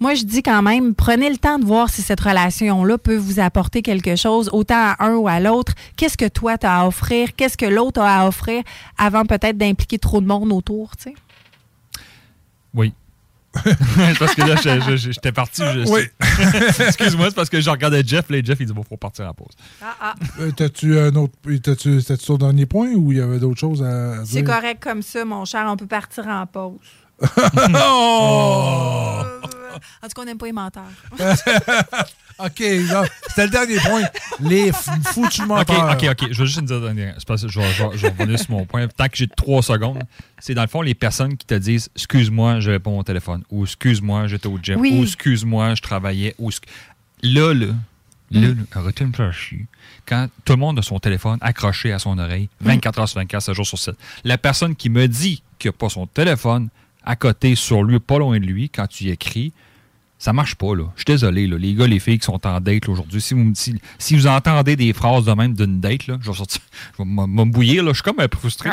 moi, je dis quand même, prenez le temps de voir si cette relation-là peut vous apporter quelque chose, autant à un ou à l'autre. Qu'est-ce que toi, tu as à offrir? Qu'est-ce que l'autre a à offrir avant peut-être d'impliquer trop de monde autour, tu sais? Oui, parce que là, j'étais parti. oui. Excuse-moi, c'est parce que je regardais Jeff. Là, Jeff, il dit bon, faut partir en pause. Ah, ah. Euh, t'as-tu un autre. T'as-tu, ton dernier point ou il y avait d'autres choses à, dire? C'est correct comme ça, mon cher. On peut partir en pause. Oh! En tout cas, on n'aime pas les menteurs. OK, c'était le dernier point. Les foutus menteurs. OK, OK, OK. Je veux juste dire je vais, je, revenir sur mon point. Tant que j'ai trois secondes, c'est dans le fond les personnes qui te disent Excuse-moi, je pas mon téléphone. Ou Excuse-moi, j'étais au gym. Ou Excuse-moi, je travaillais. Ou Là, là, là, mm. arrêtez de me faire chier. Quand tout le monde a son téléphone accroché à son oreille, 24 heures sur 24, 7 jours sur 7, la personne qui me dit qu'il n'a pas son téléphone à côté, sur lui, pas loin de lui, quand tu y écris, ça marche pas, là. Je suis désolé, là. Les gars, les filles qui sont en date aujourd'hui, si vous si, vous entendez des phrases de même d'une date, là, je vais sortir, je vais me bouillir, là. Je suis comme un peu frustré.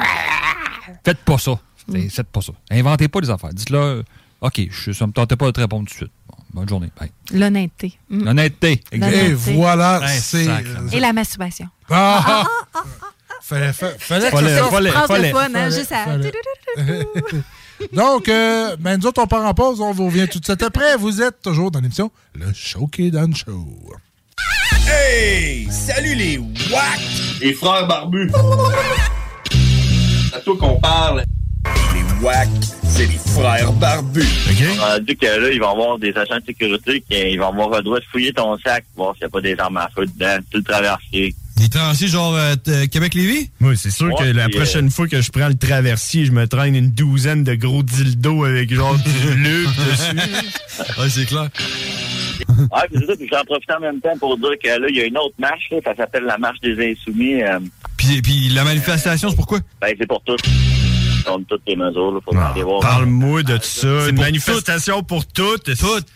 Faites pas ça. Mm. Faites pas ça. Inventez pas des affaires. Dites-le, OK, je, ça me tentait pas de te répondre tout de suite. bonne journée. L'honnêteté. Mm. L'honnêteté. Et voilà, c'est. Et la masturbation. Ah, ah, ah, fallait, fallait, fallait, fallait, fallait, hein, juste à... Donc, euh, ben, nous autres, on part en pause. On vous revient tout de suite après. Vous êtes toujours dans l'émission Le Show Kid Show. Hey! Salut les WAC! Les frères barbus. C'est à toi qu'on parle. Les WAC, c'est les frères barbus. OK? On a dit que là, ils vont avoir des agents de sécurité qui vont avoir le droit de fouiller ton sac, voir s'il n'y a pas des armes à feu dedans, tout le Des traversiers genre euh, Québec-Lévis? Oui, c'est sûr que la prochaine fois que je prends le traversier, je me traîne une douzaine de gros dildos avec genre du bleu dessus. ouais, c'est clair. ouais, c'est ça, puis j'en profite en même temps pour dire que là, il y a une autre marche, là, ça s'appelle la marche des insoumis. Euh. Puis, puis la manifestation, c'est pourquoi? Ben, c'est pour tout contre toutes les mesures. Là, ah, Parle-moi de ça. Une manifestation pour toutes. Toutes.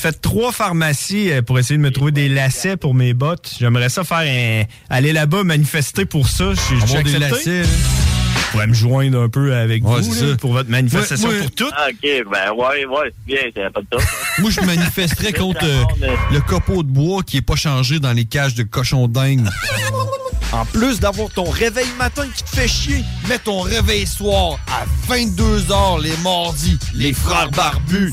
Faites trois pharmacies euh, pour essayer de me trouver des lacets pour mes bottes. J'aimerais ça faire un... aller là-bas manifester pour ça. Je suis des lacets. Je pourrais me joindre un peu avec vous pour votre manifestation pour toutes. Ah, OK, ben ouais, ouais, bien, t'as pas de temps. moi, je manifesterais contre euh, le copeau de bois qui est pas changé dans les cages de cochons dingues. En plus d'avoir ton réveil matin qui te fait chier, mets ton réveil soir à 22h les mardis. Les frères barbus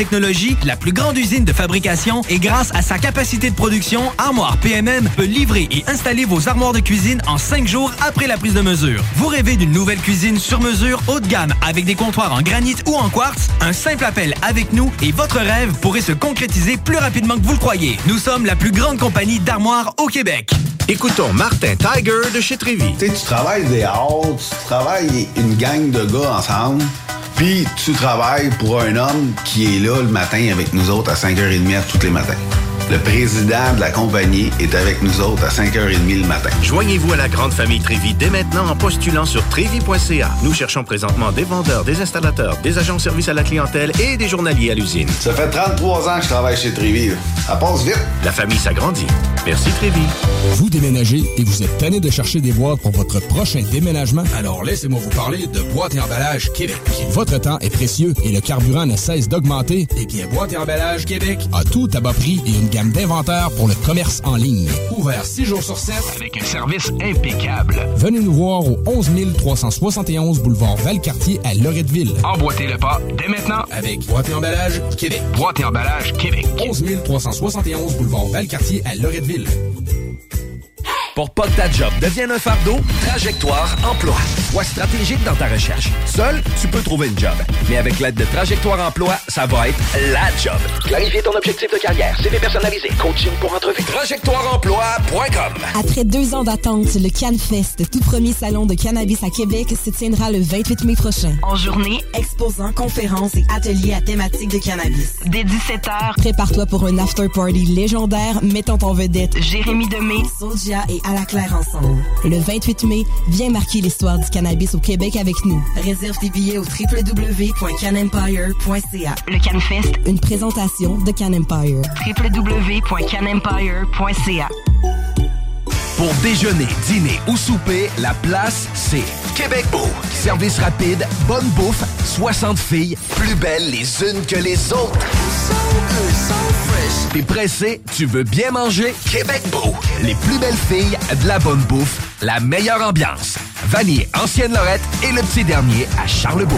technologie, la plus grande usine de fabrication et grâce à sa capacité de production, Armoire PMM peut livrer et installer vos armoires de cuisine en cinq jours après la prise de mesure. Vous rêvez d'une nouvelle cuisine sur mesure haut de gamme avec des comptoirs en granit ou en quartz? Un simple appel avec nous et votre rêve pourrait se concrétiser plus rapidement que vous le croyez. Nous sommes la plus grande compagnie d'armoires au Québec. Écoutons Martin Tiger de chez Trévy. Tu sais, tu travailles des heures, tu travailles une gang de gars ensemble, puis tu travailles pour un homme qui est là le matin avec nous autres à 5h30 tous les matins. Le président de la compagnie est avec nous autres à 5h30 le matin. Joignez-vous à la grande famille Trévi dès maintenant en postulant sur trévi.ca. Nous cherchons présentement des vendeurs, des installateurs, des agents de service à la clientèle et des journaliers à l'usine. Ça fait 33 ans que je travaille chez Trévi. Ça passe vite. La famille s'agrandit. Merci Trévi. Vous déménagez et vous êtes tanné de chercher des boîtes pour votre prochain déménagement? Alors laissez-moi vous parler de Boîte et Emballage Québec. Votre temps est précieux et le carburant ne cesse d'augmenter. Eh bien, Boîte et Emballage Québec a tout à bas prix et une gamme d'inventaire pour le commerce en ligne. Ouvert 6 jours sur 7 avec un service impeccable. Venez nous voir au 11 371 boulevard Valcartier à Loretteville. Emboîtez le pas dès maintenant avec Boîte et Emballage Québec. Boîte et Emballage Québec. 11 371 boulevard Valcartier à Loretteville. Pour pas que ta job devienne un fardeau, Trajectoire Emploi. Sois stratégique dans ta recherche. Seul, tu peux trouver une job. Mais avec l'aide de Trajectoire Emploi, ça va être la job. Clarifier ton objectif de carrière, CV personnalisé, coaching pour entrevue. TrajectoireEmploi.com Après deux ans d'attente, le CanFest, tout premier salon de cannabis à Québec, se tiendra le 28 mai prochain. En journée, Exposants, conférences et ateliers à thématique de cannabis. dès 17h, Prépare-toi pour un after-party légendaire mettant en vedette Jérémy Demé, Soulja et À la Claire ensemble. Le 28 mai, viens marquer l'histoire du cannabis au Québec avec nous. Réserve tes billets au www.canempire.ca. le CanFest, Une présentation de Can Empire. www.canempire.ca. Pour déjeuner, dîner ou souper, la place, c'est Québec Beau. Service rapide, bonne bouffe, 60 filles, plus belles les unes que les autres. T'es pressé, tu veux bien manger? Québec Beau. Les plus belles filles, de la bonne bouffe, la meilleure ambiance. Vanier, Ancienne Lorette et le petit dernier à Charlebourg.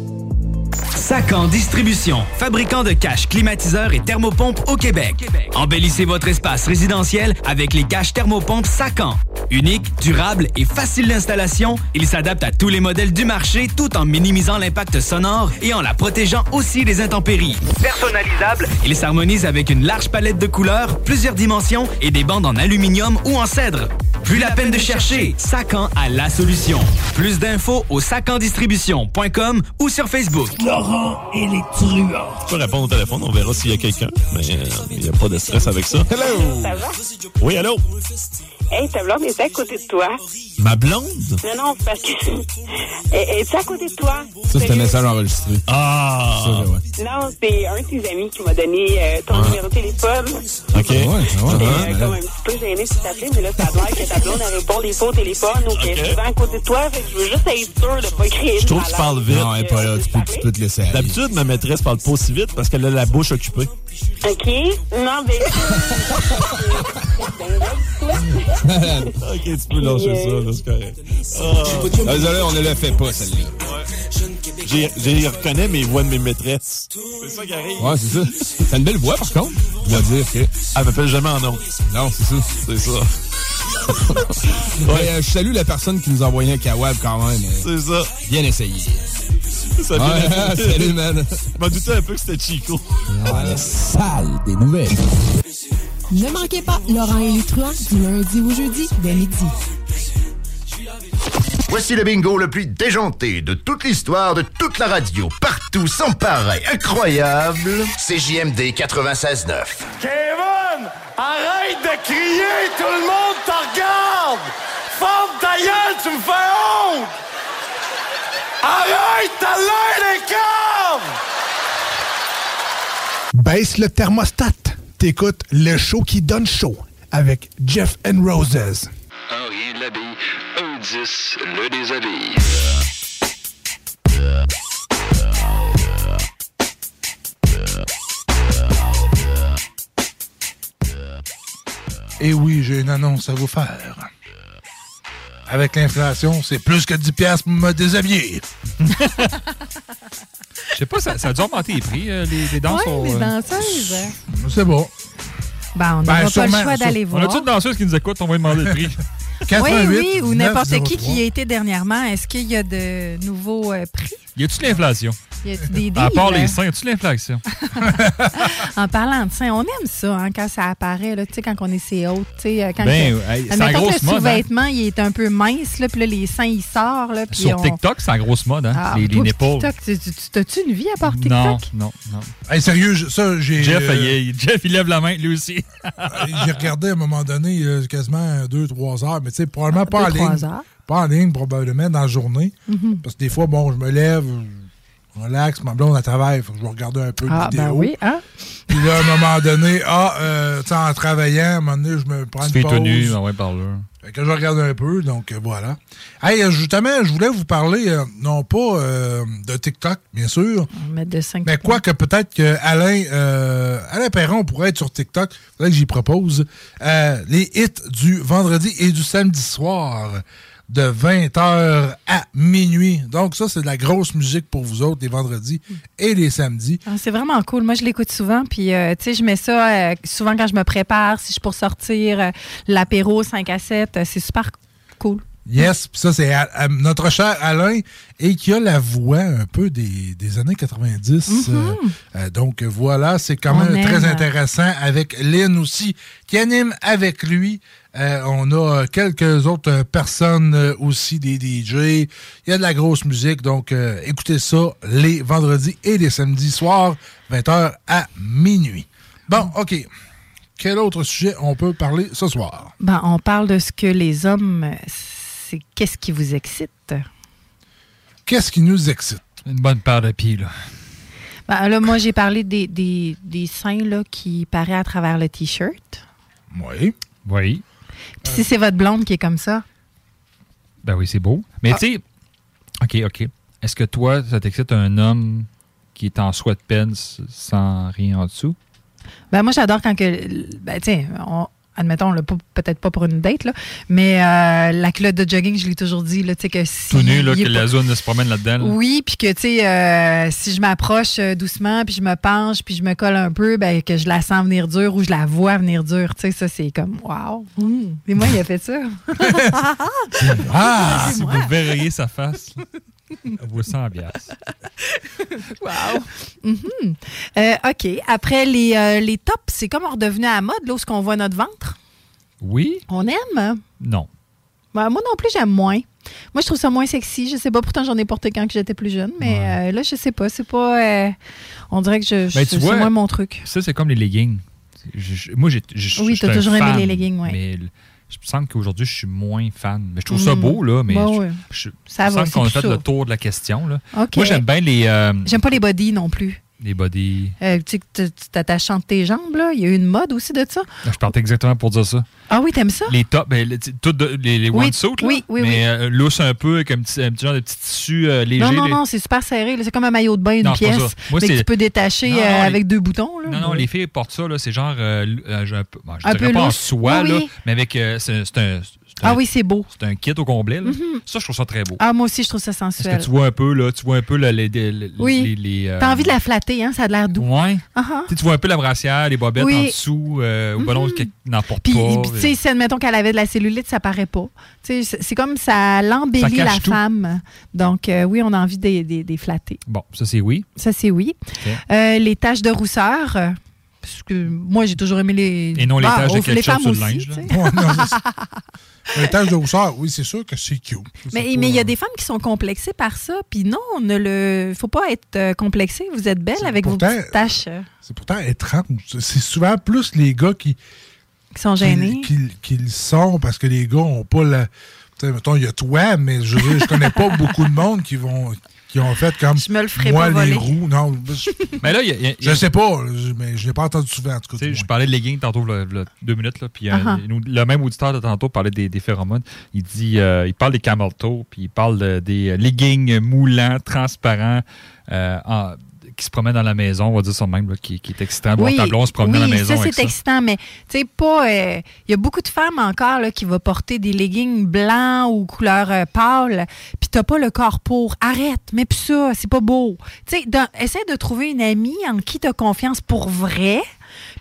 Sacan Distribution, fabricant de caches, climatiseurs et thermopompes au Québec. Embellissez votre espace résidentiel avec les caches thermopompes Sacan. Unique, durable et facile d'installation, il s'adapte à tous les modèles du marché tout en minimisant l'impact sonore et en la protégeant aussi des intempéries. Personnalisable, il s'harmonise avec une large palette de couleurs, plusieurs dimensions et des bandes en aluminium ou en cèdre. Plus la peine de chercher, Sacan a la solution. Plus d'infos au sacandistribution.com ou sur Facebook. Laurent et les truands. Tu peux répondre au téléphone, on verra s'il y a quelqu'un. Mais euh, il n'y a pas de stress avec ça. Hello! Ça va? Oui, allô? Hey, ta blonde est à côté de toi. Ma blonde? Non, non, parce que. Elle est à côté de toi? Ça, c'est un message enregistré. Ah! Non, c'est un de tes amis qui m'a donné euh, ton numéro de téléphone. OK. Ouais, ouais, J'étais euh, comme un petit peu gênée t'appeler, mais là, ça a l'air que ta blonde, elle répond des fois au téléphone ou qu'elle est souvent à côté de toi. Fait que je veux juste être sûre de pas créer Je trouve que tu parles vite. Non, elle est pas là. Tu peux, tu peux te laisser aller. D'habitude, ma maîtresse parle pas aussi vite parce qu'elle a la bouche occupée. OK? Non, mais. ok, tu peux lâcher ça, là, c'est correct. Ah. Désolé, on ne le fait pas, celle-là. J'ai- J'ai reconnais mes voix de mes maîtresses. C'est ça qui arrive. Ouais, c'est ça. T'as une belle voix, par contre. Je dois dire que. Elle m'appelle jamais en nom. Non, c'est ça. C'est ça. ouais, euh, je salue la personne qui nous a envoyé un kawab quand même. C'est ça. Bien essayé. Ça Ouais, salut, man. Je m'en doutais un peu que c'était Chico. la salle des nouvelles. Ne manquez pas Laurent et du lundi au jeudi dès midi. Voici le bingo le plus déjanté de toute l'histoire de toute la radio. Partout, sans pareil, incroyable. CJMD 96.9. Kevin, arrête de crier, tout le monde te regarde! Ferme ta gueule, tu me fais honte! Arrête, l'air des! Baisse le thermostat. T'écoutes le show qui donne chaud avec Jeff and Roses. Un rien de l'habille, un 10 le déshabille. Et oui, j'ai une annonce à vous faire. Avec l'inflation, c'est plus que 10 piastres pour me déshabiller. Je sais pas, ça, ça a dû augmenter les prix, euh, les, les danses. Ouais, les euh, danseuses. C'est bon. Ben, on Ben, n'aura pas sûrement, le choix d'aller On voir. a-tu une danseuse qui nous écoute? On va lui demander le prix? oui, oui, ou n'importe qui qui y a été dernièrement. Est-ce qu'il y a de nouveaux euh, prix? Y a-tu de l'inflation? Y a-tu des À part deals? les seins, y a-tu de l'inflation? En parlant de ça, on aime ça hein, quand ça apparaît, là, tu sais, quand on est ses hautes. tu sais, euh, Quand Ben, que- c'est grosse le mode, hein? sous-vêtement il est un peu mince, là, puis là, les seins, ils sortent. Là, puis Sur on- TikTok, c'est la grosse mode, hein? Ah, les, les nipples. TikTok, tu- tu- tu- T'as-tu une vie à part TikTok? Non, non, non. Hey, sérieux, ça, j'ai. Jeff, euh, il, Jeff, il lève la main, lui aussi. j'ai regardé à un moment donné euh, quasiment 2-3 heures, mais tu sais, probablement pas en Deux, trois ligne. heures? Pas en ligne, probablement, dans la journée. Mhm. Parce que des fois, bon, je me lève, je relaxe, ma blonde, elle travaille, faut que je vais regarder un peu de Ah, vidéo. ben oui, hein? Puis là, à un moment donné, ah, euh, tu sais, en travaillant, à un moment donné, je me prends Tu une pause. tout nu, ah ouais, par là. Fait que je regarde un peu, donc euh, voilà. Hey, euh, justement, je voulais vous parler, euh, non pas euh, de TikTok, bien sûr, On va mettre de 5 mais quoi que peut-être que Alain, euh, Alain Perron pourrait être sur TikTok, faudrait que j'y propose, euh, les hits du vendredi et du samedi soir de 20h à minuit. Donc ça, c'est de la grosse musique pour vous autres, les vendredis et les samedis. Ah, c'est vraiment cool. Moi, je l'écoute souvent. Puis, euh, tu sais, je mets ça euh, souvent quand je me prépare, si je pour sortir, euh, l'apéro 5 à 7. euh, c'est super cool. Yes, puis ça, c'est notre cher Alain, et qui a la voix un peu des, des années 90. euh, euh, donc voilà, c'est quand Mm-hmm. On même très aime. intéressant avec Lynn aussi, qui anime avec lui. Euh, on a quelques autres personnes aussi, des DJ. Il y a de la grosse musique, donc euh, écoutez ça les vendredis et les samedis soirs, 20h à minuit. Bon, OK. Quel autre sujet on peut parler ce soir? Ben, on parle de ce que les hommes, c'est qu'est-ce qui vous excite? Qu'est-ce qui nous excite? Une bonne paire de pieds, là. Ben, là, moi, j'ai parlé des, des, des seins là, qui paraissent à travers le T-shirt. Oui. Oui. Puis si c'est votre blonde qui est comme ça, Ben oui, c'est beau. Ah. Mais tu sais, OK, OK. Est-ce que toi, ça t'excite un homme qui est en sweatpants sans rien en dessous? Ben, moi, j'adore quand que. Ben, tiens, on- admettons, là, pas- peut-être pas pour une date, là, mais euh, la culotte de jogging, je l'ai toujours dit, là, tu sais, que si. Tout nu, là, que pas- la zone se promène là-dedans. là. Oui, puis que, tu sais, euh, si je m'approche euh, doucement, puis je me penche, puis je me colle un peu, ben, que je la sens venir dure ou je la vois venir dure, tu sais, ça, c'est comme, wow. Hum. Et moi, il a fait ça. Ah! Si vous verriez sa face, là, vous sent bien. Wow. Mhm. Euh, OK. Après, les, euh, les tops, c'est comme redevenu à la mode, là, où qu'on voit notre ventre? Oui? On aime? Non. Ben, moi non plus, j'aime moins. Moi, je trouve ça moins sexy. Je sais pas, pourtant, j'en ai porté quand j'étais plus jeune, mais euh, là, je sais pas. C'est pas. on dirait que je, je- Ben, tu c'est moins mon truc. Ça, c'est comme les leggings. Je- je- moi, j'ai. Oui, un toujours aimé les leggings, ouais. Mais je me sens qu'aujourd'hui, je suis moins fan. Mais je trouve ça Mhm. beau, là. Mais Bon, je, ouais. je- Ça me va, semble qu'on a fait ça. le tour de la question. Là. OK. Moi, j'aime bien les, euh, J'aime pas les body non plus. Les body. Euh, tu t'attaches entre tes jambes, là. Il y a eu une mode aussi de ça. Je partais exactement pour dire ça. Ah oui, t'aimes ça? Les tops, ben, les, de- les, les Oui, là, oui, oui, mais oui. euh, lousse un peu, avec un petit, un petit genre de petit tissu euh, léger. non, non, les- non, c'est super serré. C'est comme un maillot de bain, une Non, pièce. Moi, mais que tu peux détacher Non, non, euh, les- avec deux boutons. Là. Non, non, les filles portent ça, là, c'est genre, euh, je, bon, Un dirais peu pas en soie, Oui, là, mais avec, euh, c'est un, Ah un- oui, c'est beau. c'est un kit au complet. là. Mhm. Ça, je trouve ça très beau. Ah, moi aussi, je trouve ça Parce sensuel. que tu vois un peu, là, tu vois un peu là, les, les, Oui. les- les, euh, T'as envie de la flatter, hein? Ça a l'air doux. Ouais. Ah, ah. Tu vois un peu la brassière, les bobettes Oui. en dessous, euh, n'emporte Puis, pas. puis, tu sais, admettons qu'elle avait de la cellulite, ça paraît pas. Tu sais, c'est- comme ça l'embellit la tout. femme. Donc, euh, oui, on a envie de les flatter. Bon, ça, c'est oui. Ça, c'est oui. Euh, les taches de rousseur. Euh, Parce que moi, j'ai toujours aimé les. Et non les Ah, taches de les ketchup sur le linge. Les taches de rousseur, oui, c'est sûr que c'est cute. Mais il y a des femmes qui sont complexées par ça. Puis non, ne le faut pas être euh, complexé. Vous êtes belle avec vos pourtant- petites taches euh, C'est pourtant étrange. C'est souvent plus les gars qui, qui sont gênées. qui, qui- qui le sont parce que les gars ont pas la. Tu sais, mettons, il y a toi, mais je veux dire, je connais pas beaucoup de monde qui vont qui ont fait comme Je me le ferai moi pas les voler. roues. Non, je, Mais là, il y a- il y a- je sais pas, je- mais je l'ai pas entendu souvent en tout cas. Je parlais de leggings tantôt, deux minutes, là, puis euh, Uh-huh. nous- le même auditeur de tantôt parlait des, des phéromones. Il dit, euh, il parle des camel toe, puis il parle de- des leggings moulants, transparents, euh, en- qui se promènent dans la maison, on va dire ça même, là, qui, qui est excitant. Bon, ta blonde se promène oui, dans la maison ça c'est excitant, mais tu sais pas. euh, Il y a beaucoup de femmes encore là, qui vont porter des leggings blancs ou couleur euh, pâle, puis t'as pas le corps pour. Arrête, mais plus ça, c'est pas beau. Tu sais, essaie de trouver une amie en qui t'as confiance pour vrai.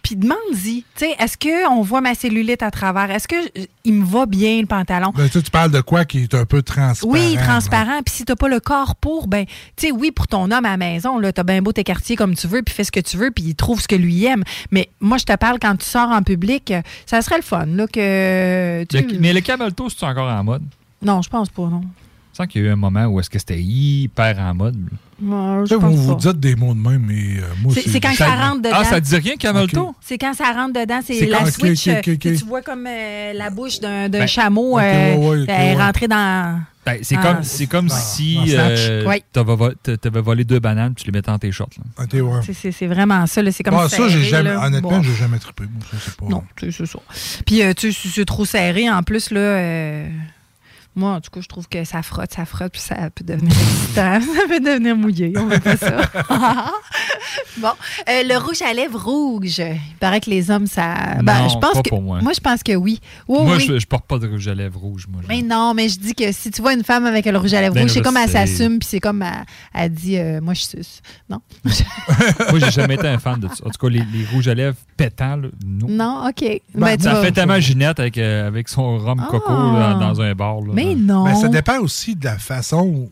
Puis demande-y, tu sais, est-ce qu'on voit ma cellulite à travers? Est-ce que euh, il me va bien le pantalon? Ben, tu sais, tu parles de quoi qui est un peu transparent. Oui, transparent. Puis si t'as pas le corps pour, ben, tu sais, oui, pour ton homme à la maison, là, t'as bien beau tes quartiers comme tu veux, puis fais ce que tu veux, puis il trouve ce que lui aime. Mais moi, je te parle quand tu sors en public, ça serait le fun, là, que. tu- Le- mais le camel toe, c'est encore en mode? Non, je pense pas, non. Je sens qu'il y a eu un moment où est-ce que c'était hyper en mode. Ouais, Tu je sais, pense vous vous dites des mots de même, mais euh, moi, C'est- c'est quand ça rentre dedans. Ah, ça dit rien, camel Ok. toe? C'est quand ça rentre dedans, c'est la quand- ok, switch. euh, que Tu vois comme euh, la bouche d'un Ben, chameau ok, euh, ouais, est ouais. rentrée dans. Ben, c'est Ah, comme, c'est- c'est comme dans- si euh, t'a- t'avais volé deux bananes puis tu les mettais dans tes shorts. ouais. C'est- vraiment ça, là, c'est comme Ah, ça, serré, jamais, là. honnêtement, Bon. j'ai jamais trippé. Moi, ça, c'est pas. Non, tu sais, c'est ça. Puis, euh, tu sais, c'est trop serré. En plus, là, euh, moi, en tout cas, je trouve que ça frotte, ça frotte, puis ça peut devenir excitant. ça peut devenir mouillé. On veut pas ça. bon. Euh, le rouge à lèvres rouge. Il paraît que les hommes, ça. Ben, Non, je pense pas que. pour moi. je pense que oui. Moi, oui. Je, je porte pas de rouge à lèvres rouge. Moi, Mais non, mais je dis que si tu vois une femme avec le rouge à lèvres Ben, rouge, c'est comme elle s'assume, puis c'est comme elle, elle dit euh, Moi, je suce. Non? moi, j'ai jamais été un fan de ça. En tout cas, les, les rouges à lèvres pétants, là, non. non, OK. Ben, Ben, tu ça vas- fait tellement Ginette avec, euh, avec son rhum coco Ah. là, dans un bar. là. Mais non. Mais ça dépend aussi de la façon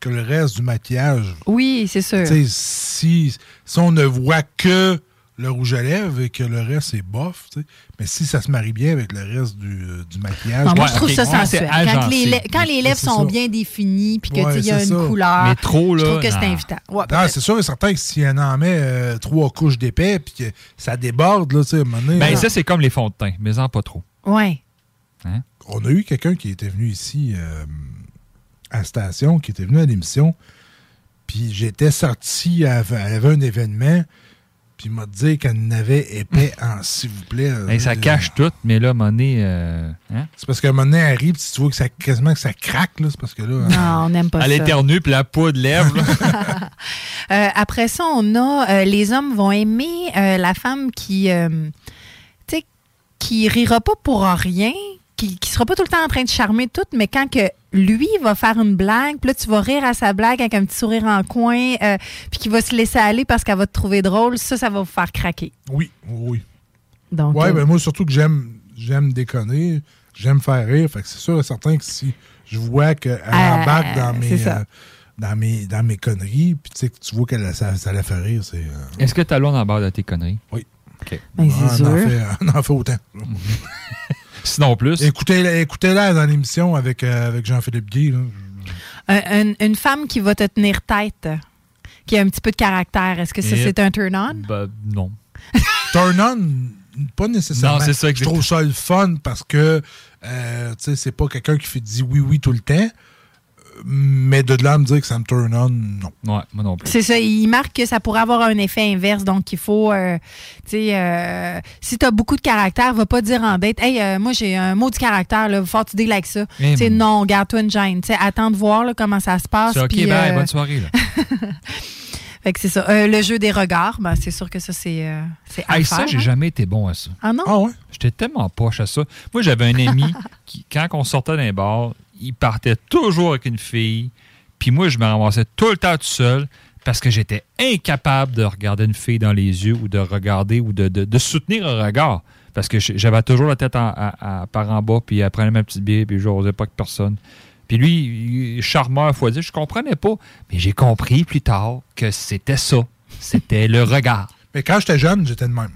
que le reste du maquillage. Oui, c'est sûr. Tu sais, si, si on ne voit que le rouge à lèvres et que le reste est bof, tu sais, mais si ça se marie bien avec le reste du, euh, du maquillage. Non, moi, Ouais, je trouve ça sensuel. Quand les, agencé. lè- quand les lèvres sont ça. bien définies, puis que Ouais, tu sais, il y a une ça. couleur, Mais trop, je là, trouve que c'est invitant. Ouais, peut-être. c'est sûr et certain que si on en met euh, trois couches d'épais puis que ça déborde, là, tu sais, à un moment donné, Ben, là, ça, c'est comme les fonds de teint, mais en pas trop. Ouais. On a eu quelqu'un qui était venu ici euh, à la station, qui était venu à l'émission, puis j'étais sorti, elle avait, elle avait un événement, Puis il m'a dit qu'elle n'avait épais en s'il vous plaît. Ben, ça Euh, cache tout, mais là, donné, euh, hein? C'est parce donné, elle arrive, puis tu vois que ça, quasiment que ça craque, là. C'est parce que là. Non, on n'aime pas Elle ça. éternue, puis la lève. là. Euh, après ça, on a euh, les hommes vont aimer euh, la femme qui, euh, tu sais, qui rira pas pour rien, qui, qui sera pas tout le temps en train de charmer tout, mais quand que lui va faire une blague, puis là tu vas rire à sa blague avec un petit sourire en coin, euh, puis qui va se laisser aller parce qu'elle va te trouver drôle, ça, ça va vous faire craquer. Oui, oui. Donc, ouais, euh, ben moi, surtout que j'aime j'aime déconner, j'aime faire rire. Fait que c'est sûr et certain que si je vois qu'elle Ah, embarque dans mes, euh, dans mes, dans mes conneries, puis tu sais que tu vois que ça, ça la fait rire, c'est. euh, Est-ce que ta blonde embarque de tes conneries? Oui. OK. Ben, on, en fait, on en fait autant. Sinon plus. Écoutez-la écoutez-la dans l'émission avec, euh, avec Jean-Philippe Guy. un- une femme qui va te tenir tête, qui a un petit peu de caractère, est-ce que ça, c'est un turn-on? Ben, non. Turn on, pas nécessairement. Non, c'est ça, Je trouve ça le fun parce que euh, tu sais, c'est pas quelqu'un qui fait dit oui, oui tout le temps. Mais de là à me dire que ça me turn on, non. Ouais, moi non plus. C'est ça, il marque que ça pourrait avoir un effet inverse. Donc, il faut, euh, tu sais, euh, si tu as beaucoup de caractère, va pas dire en date, hey, euh, moi, j'ai un mot du caractère, là, faut que tu deals avec ça. Eh, Tu sais, non, garde-toi une gêne. Tu sais, attends de voir là, comment ça se passe. C'est OK, bye, euh, bonne soirée. Là. Fait que c'est ça. Euh, le jeu des regards, ben, c'est sûr que ça, c'est euh, c'est à Hey, ça, j'ai hein. jamais été bon à ça. Ah non? Ah ouais? J'étais tellement poche à ça. Moi, j'avais un ami qui, quand on sortait d'un bar, il partait toujours avec une fille. Puis moi, je me ramassais tout le temps tout seul parce que j'étais incapable de regarder une fille dans les yeux ou de regarder ou de, soutenir un regard. Parce que j'avais toujours la tête à- par en bas, puis elle prenait ma petite bière, puis je n'osais pas que personne. Puis lui, charmeur, faut dire, je comprenais pas. Mais j'ai compris plus tard que c'était ça. C'était le regard. Mais quand j'étais jeune, j'étais de même.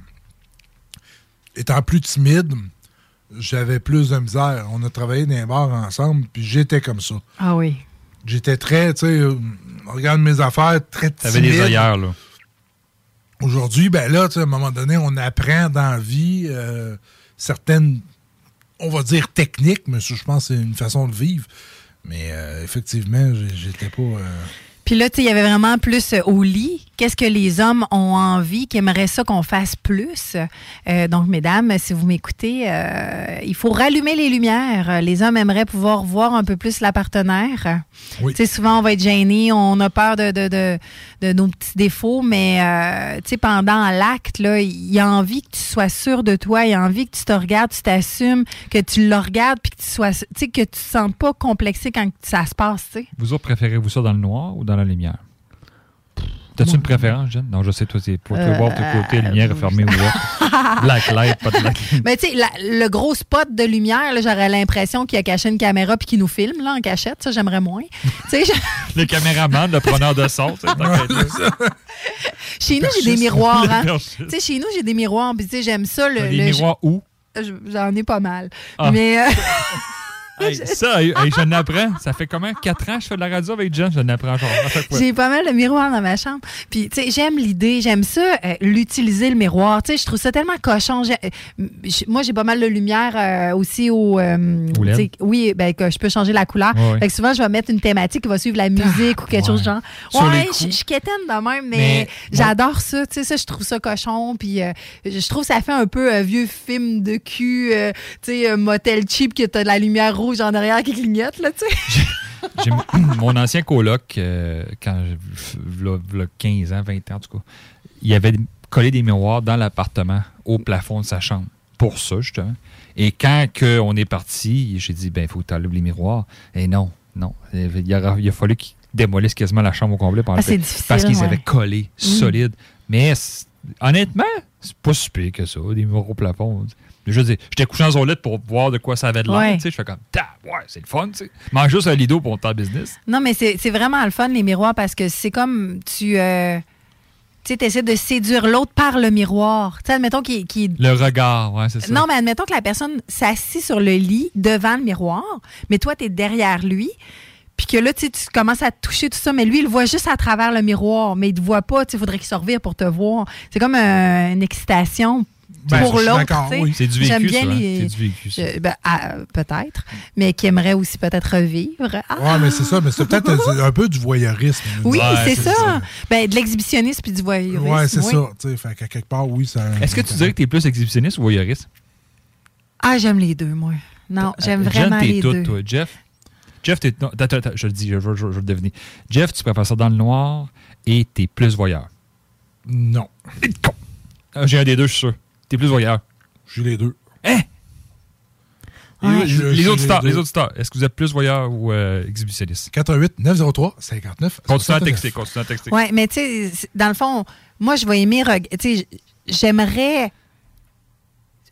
Étant plus timide, j'avais plus de misère. On a travaillé dans les bars ensemble, puis j'étais comme ça. Ah oui. J'étais très, tu sais, euh, regarde mes affaires, très timide. T'avais des œillères, là. Aujourd'hui, ben là, tu sais, à un moment donné, on apprend dans la vie euh, certaines, on va dire techniques, mais ça, je pense que c'est une façon de vivre. Mais euh, effectivement, j'étais pas. Puis là, tu sais, il y avait vraiment plus euh, au lit. Qu'est-ce que les hommes ont envie, qui aimeraient ça qu'on fasse plus? Euh, donc, mesdames, si vous m'écoutez, euh, il faut rallumer les lumières. Les hommes aimeraient pouvoir voir un peu plus la partenaire. Oui. Tu sais, souvent, on va être gêné, on a peur de, de, de, de nos petits défauts, mais euh, tu sais, pendant l'acte, là, il a envie que tu sois sûr de toi, il a envie que tu te regardes, tu t'assumes, que tu le regardes, puis que tu sois, tu sais, que tu te sentes pas complexé quand ça se passe, tu sais. Vous autres, préférez-vous ça dans le noir ou dans la lumière? T'as-tu une préférence, Jen? Non, je sais, toi, c'est pour te Euh, voir de côté, lumière est fermée ou ouverte. Black light, pas de black light. Mais tu sais, le gros spot de lumière, là, j'aurais l'impression qu'il a caché une caméra puis qu'il nous filme là, en cachette. Ça, j'aimerais moins. Tu sais, je- Le caméraman, le preneur de son, là. chez nous, j'ai des miroirs. Hein. Tu sais, chez nous, j'ai des miroirs. Puis tu sais, j'aime ça. Le, des le- miroirs où? je- J'en ai pas mal. Ah. Mais euh, Hey, ça, hey, je n'apprends. Ça fait comment? Quatre ans que je fais de la radio avec Jen, je n'apprends fois. J'ai pas mal de miroirs dans ma chambre. Puis, tu sais, j'aime l'idée, j'aime ça, euh, l'utiliser le miroir. Tu sais, je trouve ça tellement cochon. Euh, moi, j'ai pas mal de lumière euh, aussi au. euh, oui, ben, que je peux changer la couleur. Ouais, ouais. Fait que souvent, je vais mettre une thématique qui va suivre la musique ou quelque chose de genre. Ouais, je suis quétaine de même, mais, Mais, j'adore ça. Tu sais, ça, je trouve ça cochon. Puis, je trouve ça fait un peu vieux film de cul, tu sais, motel cheap, que t'as de la lumière rouge en arrière qui clignote, là, tu sais. J'ai- mon ancien coloc, euh, quand v'là 15 ans, 20 ans en tout cas, il avait collé des miroirs dans l'appartement, au plafond de sa chambre, pour ça, justement. Et quand que on est parti, j'ai dit, ben, il faut que tu enlèves les miroirs. Et non, non. Il a, il a fallu qu'il démolisse quasiment la chambre au complet Ah, difficile, Parce qu'ils ouais. avaient collé Mm. solide. Mais honnêtement, c'est pas si pire que ça, des miroirs au plafond. Je veux dire, j'étais couché dans son lit pour voir de quoi ça avait de l'air. Ouais. tu. Je fais comme, Ta, ouais, c'est le fun. tu sais. Mange juste un lido pour ton business. Non, mais c'est vraiment le fun, les miroirs, parce que c'est comme tu. euh, tu essaies de séduire l'autre par le miroir. Tu sais, admettons qu'il. Le regard, ouais, c'est ça. Non, mais admettons que la personne s'assit sur le lit devant le miroir, mais toi, tu es derrière lui. Puis que là, tu tu commences à te toucher tout ça, mais lui, il le voit juste à travers le miroir, mais il te voit pas. Il faudrait qu'il se revire pour te voir. C'est comme euh, une excitation Ben, pour l'autre. oui. C'est du vécu, J'aime bien ça, hein? les. C'est du vécu, ça. Euh, ben, ah, peut-être, mais qui aimerait aussi peut-être revivre. Ah, Ouais, mais c'est ça, mais c'est peut-être un, un peu du voyeurisme. oui, Ouais, c'est ça. Ben, de l'exhibitionnisme puis du voyeurisme. Ouais, c'est oui. ça. Fait qu'à quelque part, oui, ça. Est-ce que tu dirais que tu es plus exhibitionniste ou voyeuriste? Ah, j'aime les deux, moi. Non, j'aime Euh, vraiment les tout, deux. toi. Jeff? Jeff, t'es. je le dis, je veux, je veux- je le deviner. Jeff, tu préfères ça dans le noir et t'es plus voyeur? Non. Ah, J'ai un des deux, je suis sûr. T'es plus voyeur. J'ai les deux. Hein? Les, Ouais. les- Je- les j'ai autres les stars, deux. les autres stars, est-ce que vous êtes plus voyeur ou euh, exhibitionniste? 88 903 59. Continue à texter, continue à texter. Oui, mais tu sais, dans le fond, moi, je vais aimer. Tu sais, j'aimerais.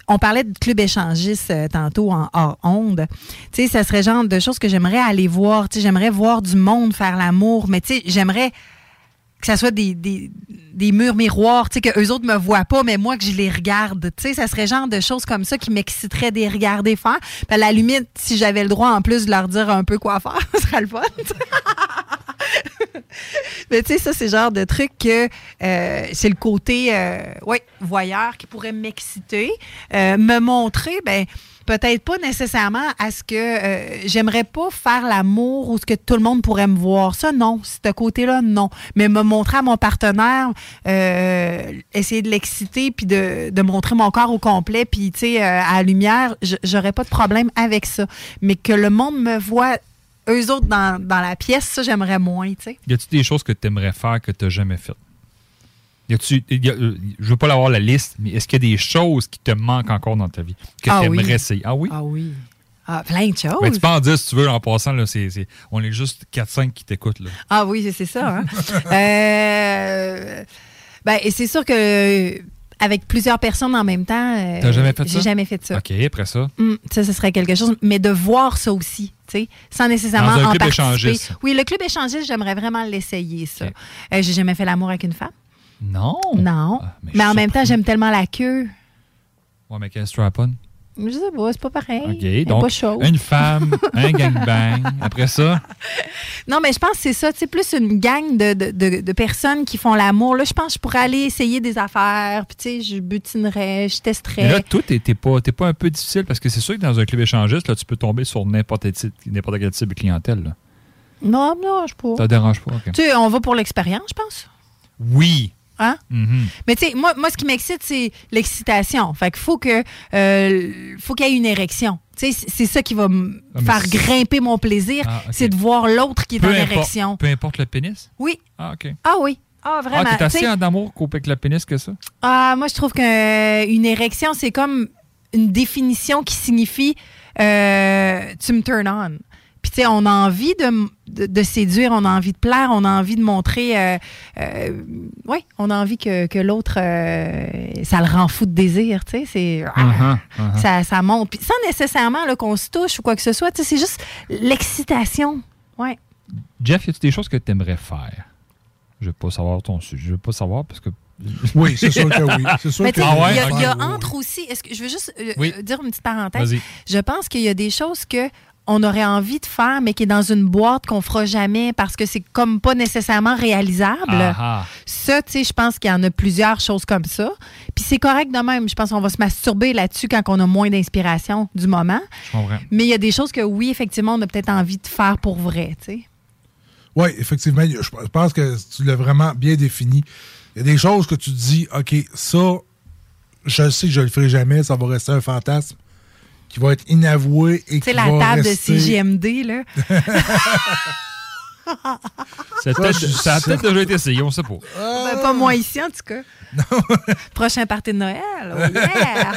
On parlait de club échangiste euh, tantôt en hors onde. Tu sais, ça serait le genre de choses que j'aimerais aller voir. Tu sais, j'aimerais voir du monde faire l'amour, mais tu sais, j'aimerais que ça soit des, des, des murs miroirs, tu sais, que eux autres me voient pas, mais moi que je les regarde. Tu sais, ça serait genre de choses comme ça qui m'exciterait de les regarder faire. À la limite, si j'avais le droit en plus de leur dire un peu quoi faire, ce serait le fun. Mais tu sais, ça, c'est genre de truc que euh, c'est le côté euh, ouais, voyeur qui pourrait m'exciter. Euh, me montrer, ben peut-être pas nécessairement à ce que euh, j'aimerais pas faire l'amour ou ce que tout le monde pourrait me voir. Ça, non. Ce côté-là, non. Mais me montrer à mon partenaire, euh, essayer de l'exciter puis de, de montrer mon corps au complet, puis tu sais, euh, à la lumière, j'aurais pas de problème avec ça. Mais que le monde me voit eux autres dans, dans la pièce, ça, j'aimerais moins, tu sais. Y a-tu des choses que tu aimerais faire que tu n'as jamais faites? Y a-tu, euh, je veux pas l'avoir la liste, mais est-ce qu'il y a des choses qui te manquent encore dans ta vie que Ah tu oui. aimerais essayer? Ah oui? Ah oui. Ah, plein de choses. Ben, tu peux en dire si tu veux en passant, là, on est juste 4-5 qui t'écoutent. Là. Ah oui, c'est- ça. Hein? Euh, ben, c'est sûr que avec plusieurs personnes en même temps, euh, T'as jamais fait ça? J'ai jamais fait ça. OK, après ça? Hum, ça, ce serait quelque chose, mais de voir ça aussi, tu sais, sans nécessairement Dans un en club participer. échangiste. Oui, le club échangiste, j'aimerais vraiment l'essayer, ça. Euh, j'ai jamais fait l'amour avec une femme. Non. Non. Ah, mais en même temps, j'aime tellement la queue. Ouais, mais qu'est-ce que strap-on? Je sais pas, c'est pas pareil. Donc pas une femme, un gangbang. Après ça, Non, mais je pense que c'est ça, tu sais, plus une gang de, de, de- de personnes qui font l'amour. Là, je pense que je pourrais aller essayer des affaires, puis tu sais, je butinerais, je testerais. mais là, toi, t'es pas, t'es pas un peu difficile parce que c'est sûr que dans un club échangiste, là, tu peux tomber sur n'importe quel type, n'importe quel type de clientèle. Là. Non, non, je pas. Ça te dérange pas? OK. Tu sais, on va pour l'expérience, je pense. Oui. Hein? Mhm. Mais tu sais, moi, moi, ce qui m'excite, c'est l'excitation. Fait qu'il faut que euh, faut qu'il y ait une érection. C'est- ça qui va me Ah, faire grimper mon plaisir, Ah, c'est de voir l'autre qui est Peu en importe- érection. Peu importe le pénis? Oui. Ah, OK. Ah oui. Ah, vraiment. Ah, t'es Tu assez en amour qu'avec le pénis que ça? Ah, moi, je trouve qu'une érection, c'est comme une définition qui signifie euh, tu me turn on. Puis, tu sais, on a envie de, m- de, de séduire, on a envie de plaire, on a envie de montrer. euh, euh, oui, on a envie que, que l'autre, euh, ça le rend fou de désir, tu sais. C'est. ah, Uh-huh, uh-huh. ça, ça monte. Puis, sans nécessairement là, qu'on se touche ou quoi que ce soit, tu sais, c'est juste l'excitation. Ouais. Jeff, y a-tu des choses que tu aimerais faire? Je veux pas savoir ton sujet. Je veux pas savoir parce que. Oui, c'est sûr que oui. C'est sûr Mais que Ah ouais? il y a, il y a entre aussi. Est-ce que je veux juste euh, Oui. dire une petite parenthèse. Vas-y. Je pense qu'il y a des choses que on aurait envie de faire, mais qui est dans une boîte qu'on fera jamais parce que c'est comme pas nécessairement réalisable. Ah, ah. Ça, tu sais, je pense qu'il y en a plusieurs choses comme ça. Puis c'est correct de même. Je pense qu'on va se masturber là-dessus quand on a moins d'inspiration du moment. Je comprends. Mais il y a des choses que oui, effectivement, on a peut-être envie de faire pour vrai, tu sais. Oui, effectivement, je pense que tu l'as vraiment bien défini. Il y a des choses que tu te dis, OK, ça, je sais que je le ferai jamais, ça va rester un fantasme qui va être inavoué et Tu sais, qui la va table rester... de CGMD, là. Ça a peut-être ça a peut-être déjà été essayé, on sait pas. Ben, pas moi ici, en tout cas. Prochain party de Noël. Oh yeah!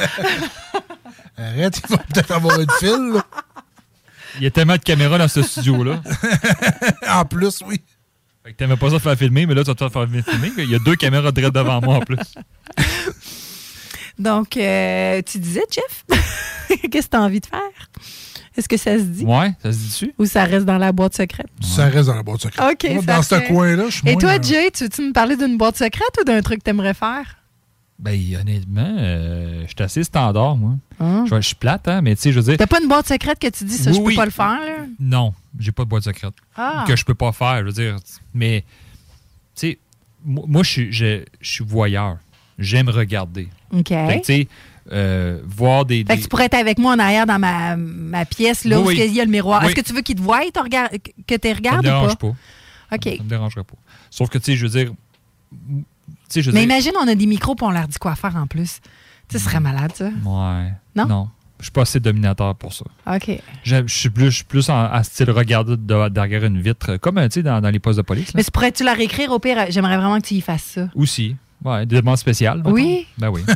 Arrête, il va peut-être avoir une file. là. Il y a tellement de caméras dans ce studio-là. en plus, oui. Fait que t'aimais pas ça te faire filmer, mais là, tu vas te faire filmer. Il y a deux caméras direct devant moi en plus. Donc, euh, tu disais, Jeff, qu'est-ce que tu as envie de faire? Est-ce que ça se dit? Ouais, ça se dit-tu? Ou ça reste dans la boîte secrète? Ça reste dans la boîte secrète. OK. Moi, dans ce coin-là, je suis Et toi, dans- Jay, tu veux-tu me parler d'une boîte secrète ou d'un truc que tu aimerais faire? Ben, honnêtement, euh, je suis assez standard, moi. Hein? Je, je suis plate, hein, mais tu sais, je veux dire. T'as pas une boîte secrète que tu dis, ça, Oui, je peux oui. pas le faire, là? Non, j'ai pas de boîte secrète. Ah. Que je peux pas faire, je veux dire. Mais, tu sais, moi, moi, je suis je- je suis voyeur. J'aime regarder. OK. Fait que, tu sais, euh, voir des. Fait que tu pourrais être avec moi en arrière dans ma, ma pièce, là, Oui, où il y a le miroir. Oui. Est-ce que tu veux qu'il te voie regarde- que tu ça me regardes ou dérange pas? pas. OK. Ça me dérangerait pas. Sauf que, tu sais, je veux dire. Tu sais, je veux Mais dire. imagine, on a des micros puis on leur dit quoi faire en plus. Tu sais, ce serait malade, ça. Ouais. Non? Non. Je suis pas assez dominateur pour ça. OK. Je suis plus, je suis plus en, en style regarder de- derrière une vitre, comme tu sais, dans, dans les postes de police. là. Mais tu pourrais-tu leur écrire au pire? J'aimerais vraiment que tu y fasses ça? Aussi. Ouais, des demandes spéciales. mettons. Oui. Ben oui.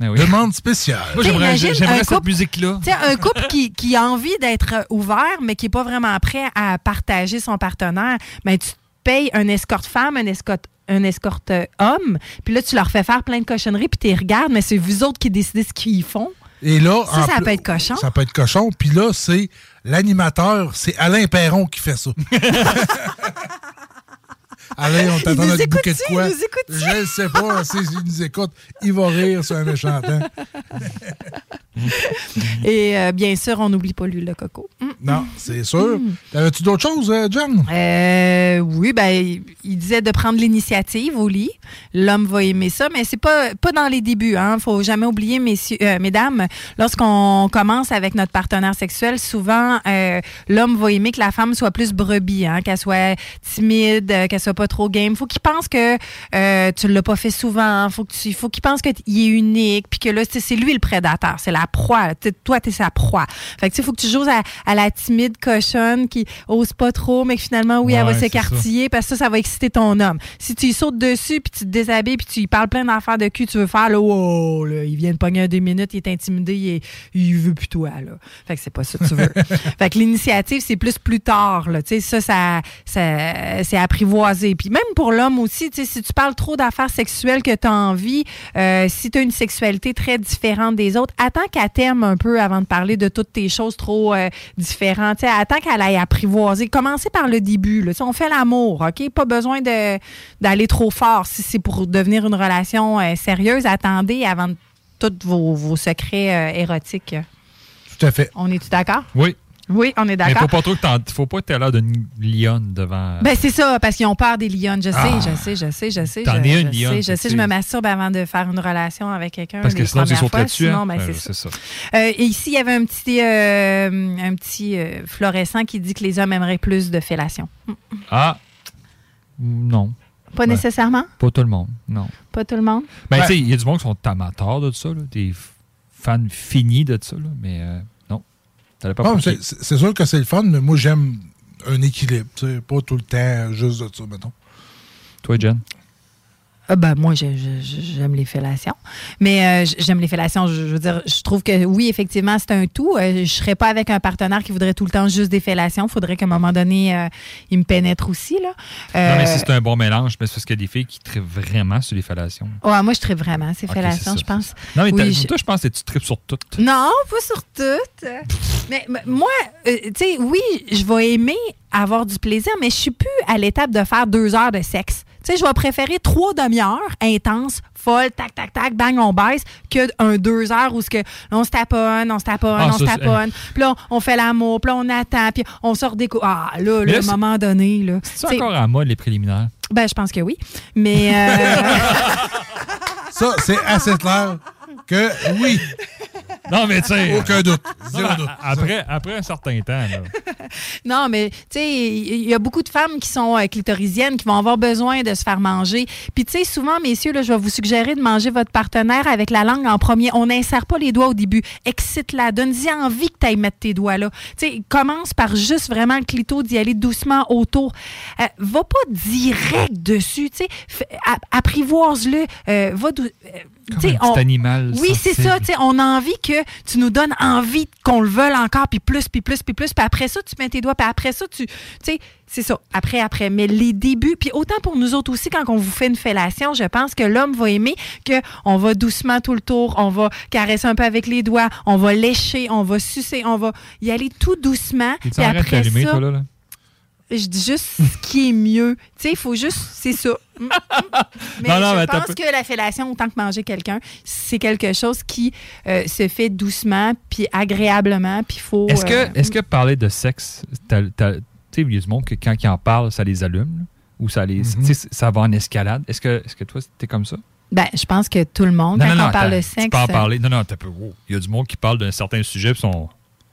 Ben oui. Demande spéciale. Moi, j'aimerais j'aimerais un cette couple- musique-là. Tu sais, un couple qui, qui a envie d'être ouvert, mais qui n'est pas vraiment prêt à partager son partenaire, mais tu payes un escorte femme, un escorte un escorte homme, puis là, tu leur fais faire plein de cochonneries, puis tu les regardes, mais c'est vous autres qui décidez ce qu'ils font. Et là, Ça, ça peut être cochon. Ça peut être cochon. Puis là, c'est l'animateur, c'est Alain Perron qui fait ça. Alain, on Il t'attend notre bouquet de quoi? Il nous? Je ne sais pas. S'il nous écoute, il va rire sur un méchant temps. Et euh, bien sûr, on n'oublie pas lui, le coco. Mm. Non, c'est sûr. T'avais-tu d'autres choses, euh, John? Euh, oui, ben, il- il disait de prendre l'initiative au lit. L'homme va aimer ça, mais c'est pas, pas dans les débuts. Hein. Faut jamais oublier, messieurs, euh, mesdames, lorsqu'on commence avec notre partenaire sexuel, souvent, l'homme va aimer que la femme soit plus brebis, hein, qu'elle soit timide, qu'elle soit pas trop game. Faut qu'il pense que euh, tu l'as pas fait souvent. Faut que tu, faut qu'il pense qu'il est unique, puis que là, c'est lui le prédateur, c'est la proie. T'sais, Toi, t'es sa proie. Fait que tu faut que tu joues à, à la timide cochonne qui ose pas trop, mais que finalement, oui, elle va s'écartiller parce que ça, ça va exciter ton homme. Si tu y sautes dessus, puis tu te déshabilles, puis tu lui parles plein d'affaires de cul, tu veux faire, là, wow, là, il vient de pogner un deux minutes, il est intimidé, il, est- il veut plus toi, là. Fait que c'est pas ça que tu veux. fait que l'initiative, c'est plus plus tard, là. Tu sais, ça, ça, ça c'est apprivoisé. Puis même pour l'homme aussi, tu sais, si tu parles trop d'affaires sexuelles que tu as envie, euh, si tu as une sexualité très différente des autres, attends qu'elle t'aime un peu avant de parler de toutes tes choses trop euh, différentes. Tu sais, attends qu'elle aille apprivoiser. Commencez par le début. Là. Tu sais, On fait l'amour, OK? Pas besoin d'aller trop fort. Si c'est pour devenir une relation euh, sérieuse, attendez avant de- tous vos, vos secrets érotiques. Tout à fait. On est-tu d'accord? Oui. Oui, on est Mais d'accord. faut pas trop que t'en- faut pas que t'aies l'air d'une lionne devant. Ben, c'est ça, parce qu'ils ont peur des lionnes. Je sais, Ah. je sais, je sais, je sais. T'en je, es une je lionne, sais, je sais, je me masturbe avant de faire une relation avec quelqu'un. Parce que les sinon, tu sauterais dessus. hein? Sinon, ben, Ben, c'est ça. ça. Euh, et ici, il y avait un petit, euh, un petit euh, fluorescent qui dit que les hommes aimeraient plus de fellation. Ah. Non. Pas Ben, nécessairement? Pas tout le monde, non. Pas tout le monde? Ben, tu sais, il y a du monde qui sont amateurs de ça, là, des fans finis de ça, là, mais Ah, c'est sûr que c'est le fun, mais moi, j'aime un équilibre. tu sais, Pas tout le temps juste de ça, mettons. Toi, Jen? Ah, ben, moi, j'aime les fellations. Mais euh, j'aime les fellations. Je, veux dire, je trouve que oui, effectivement, c'est un tout. Euh, je ne serais pas avec un partenaire qui voudrait tout le temps juste des fellations. Il faudrait qu'à un moment donné, euh, il me pénètre aussi. Là. Non, mais si c'est un bon mélange, mais c'est parce qu'il y a des filles qui trippent vraiment sur les fellations. ouais, moi, je tripe vraiment ces fellations, je pense. Non, mais Oui, t'as- je- toi, je pense que tu tripes sur tout. Non, pas sur toutes. mais, mais moi, tu sais, oui, je vais aimer avoir du plaisir, mais je suis plus à l'étape de faire deux heures de sexe. Tu sais, je vais préférer trois demi-heures intenses, folles, tac, tac, tac, bang, on baisse, que un deux heures où ce que, là, on se taponne, on se taponne, Ah, on se taponne, puis là, on fait l'amour, puis là, on attend, puis on sort des coups. Ah, là, là, à un moment donné, là. C'est encore à mode, les préliminaires? Ben, je pense que oui. Mais. euh, Ça, c'est assez clair que oui. Non, mais tu sais. Aucun doute. Zéro doute. Après, après un certain temps, là. Non, mais tu sais, il y a beaucoup de femmes qui sont euh, clitorisiennes qui vont avoir besoin de se faire manger. Puis tu sais, souvent, messieurs, je vais vous suggérer de manger votre partenaire avec la langue en premier. On n'insère pas les doigts au début. Excite-la. Donne-y envie que tu ailles mettre tes doigts là. Tu sais, commence par juste vraiment le clito, d'y aller doucement autour. Euh, va pas direct dessus, tu sais. Apprivoise-le. Euh, va sais, un petit animal Oui, c'est ça. on a envie que tu nous donnes envie qu'on le veuille encore, puis plus, puis plus, puis plus. Puis après ça, tu mets tes doigts, puis après ça, tu. Tu sais, c'est ça. Après, après. Mais les débuts, puis autant pour nous autres aussi, quand on vous fait une fellation, je pense que l'homme va aimer qu'on va doucement tout le tour, on va caresser un peu avec les doigts, on va lécher, on va sucer, on va y aller tout doucement. Puis après d'allumer, ça, toi, là? là? Je dis juste ce qui est mieux. Tu sais, il faut juste. C'est ça. Mais Non, non, je mais pense peu- que la fellation, autant que manger quelqu'un, c'est quelque chose qui euh, se fait doucement, puis agréablement, puis il faut. Est-ce que, euh, est-ce que parler de sexe, tu sais, il y a du monde que quand ils en parlent, ça les allume, là, ou ça les, Mhm. tu sais, ça va en escalade? Est-ce que, est-ce que toi, t'es comme ça? Ben, je pense que tout le monde, Non, quand non, on non, parle de sexe. Tu peux en parler. Non, non, t'as peu. wow. Il y a du monde qui parle d'un certain sujet et sont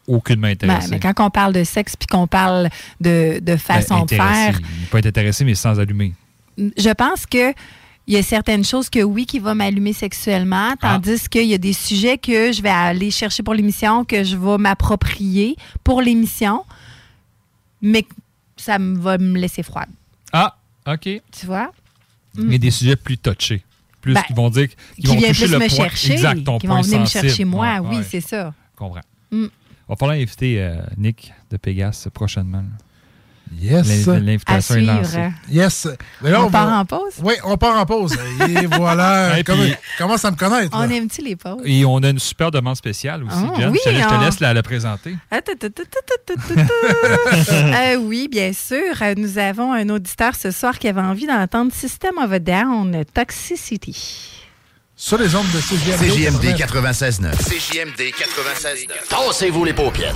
aucunement ben, intéressés. mais quand on parle de sexe puis qu'on parle de, de Ben, façon de intéressés. faire, Il peut être intéressé, mais sans allumer. je pense que il y a certaines choses que oui, qui vont m'allumer sexuellement, Ah. tandis qu'il y a des sujets que je vais aller chercher pour l'émission, que je vais m'approprier pour l'émission, mais ça me va me laisser froide. Ah, OK. Tu vois? A des sujets plus touchés. Plus Ben, qui vont dire. Qui, Qui vont toucher plus le me point. chercher, Exact, ton qui point vont venir me chercher moi, Ouais, oui, ouais. c'est ça. comprends. Mm. On va falloir inviter euh, Nick de Pégase prochainement. Yes. L'invitation est lancée. Yes. On, part en pause? Oui, on part en pause. Et voilà. Comment, commence à me connaître. On aime-tu les pauses? Et on a une super demande spéciale aussi, oh, Oui, je, te, te hein. laisse la, la présenter. Ah, euh, oui, bien sûr. Euh, nous avons un auditeur ce soir qui avait envie d'entendre System of a Down, Toxicity. Sur les ondes de CGMD. CJMD 96.9. CJMD 96.9. Tassez-vous les paupières.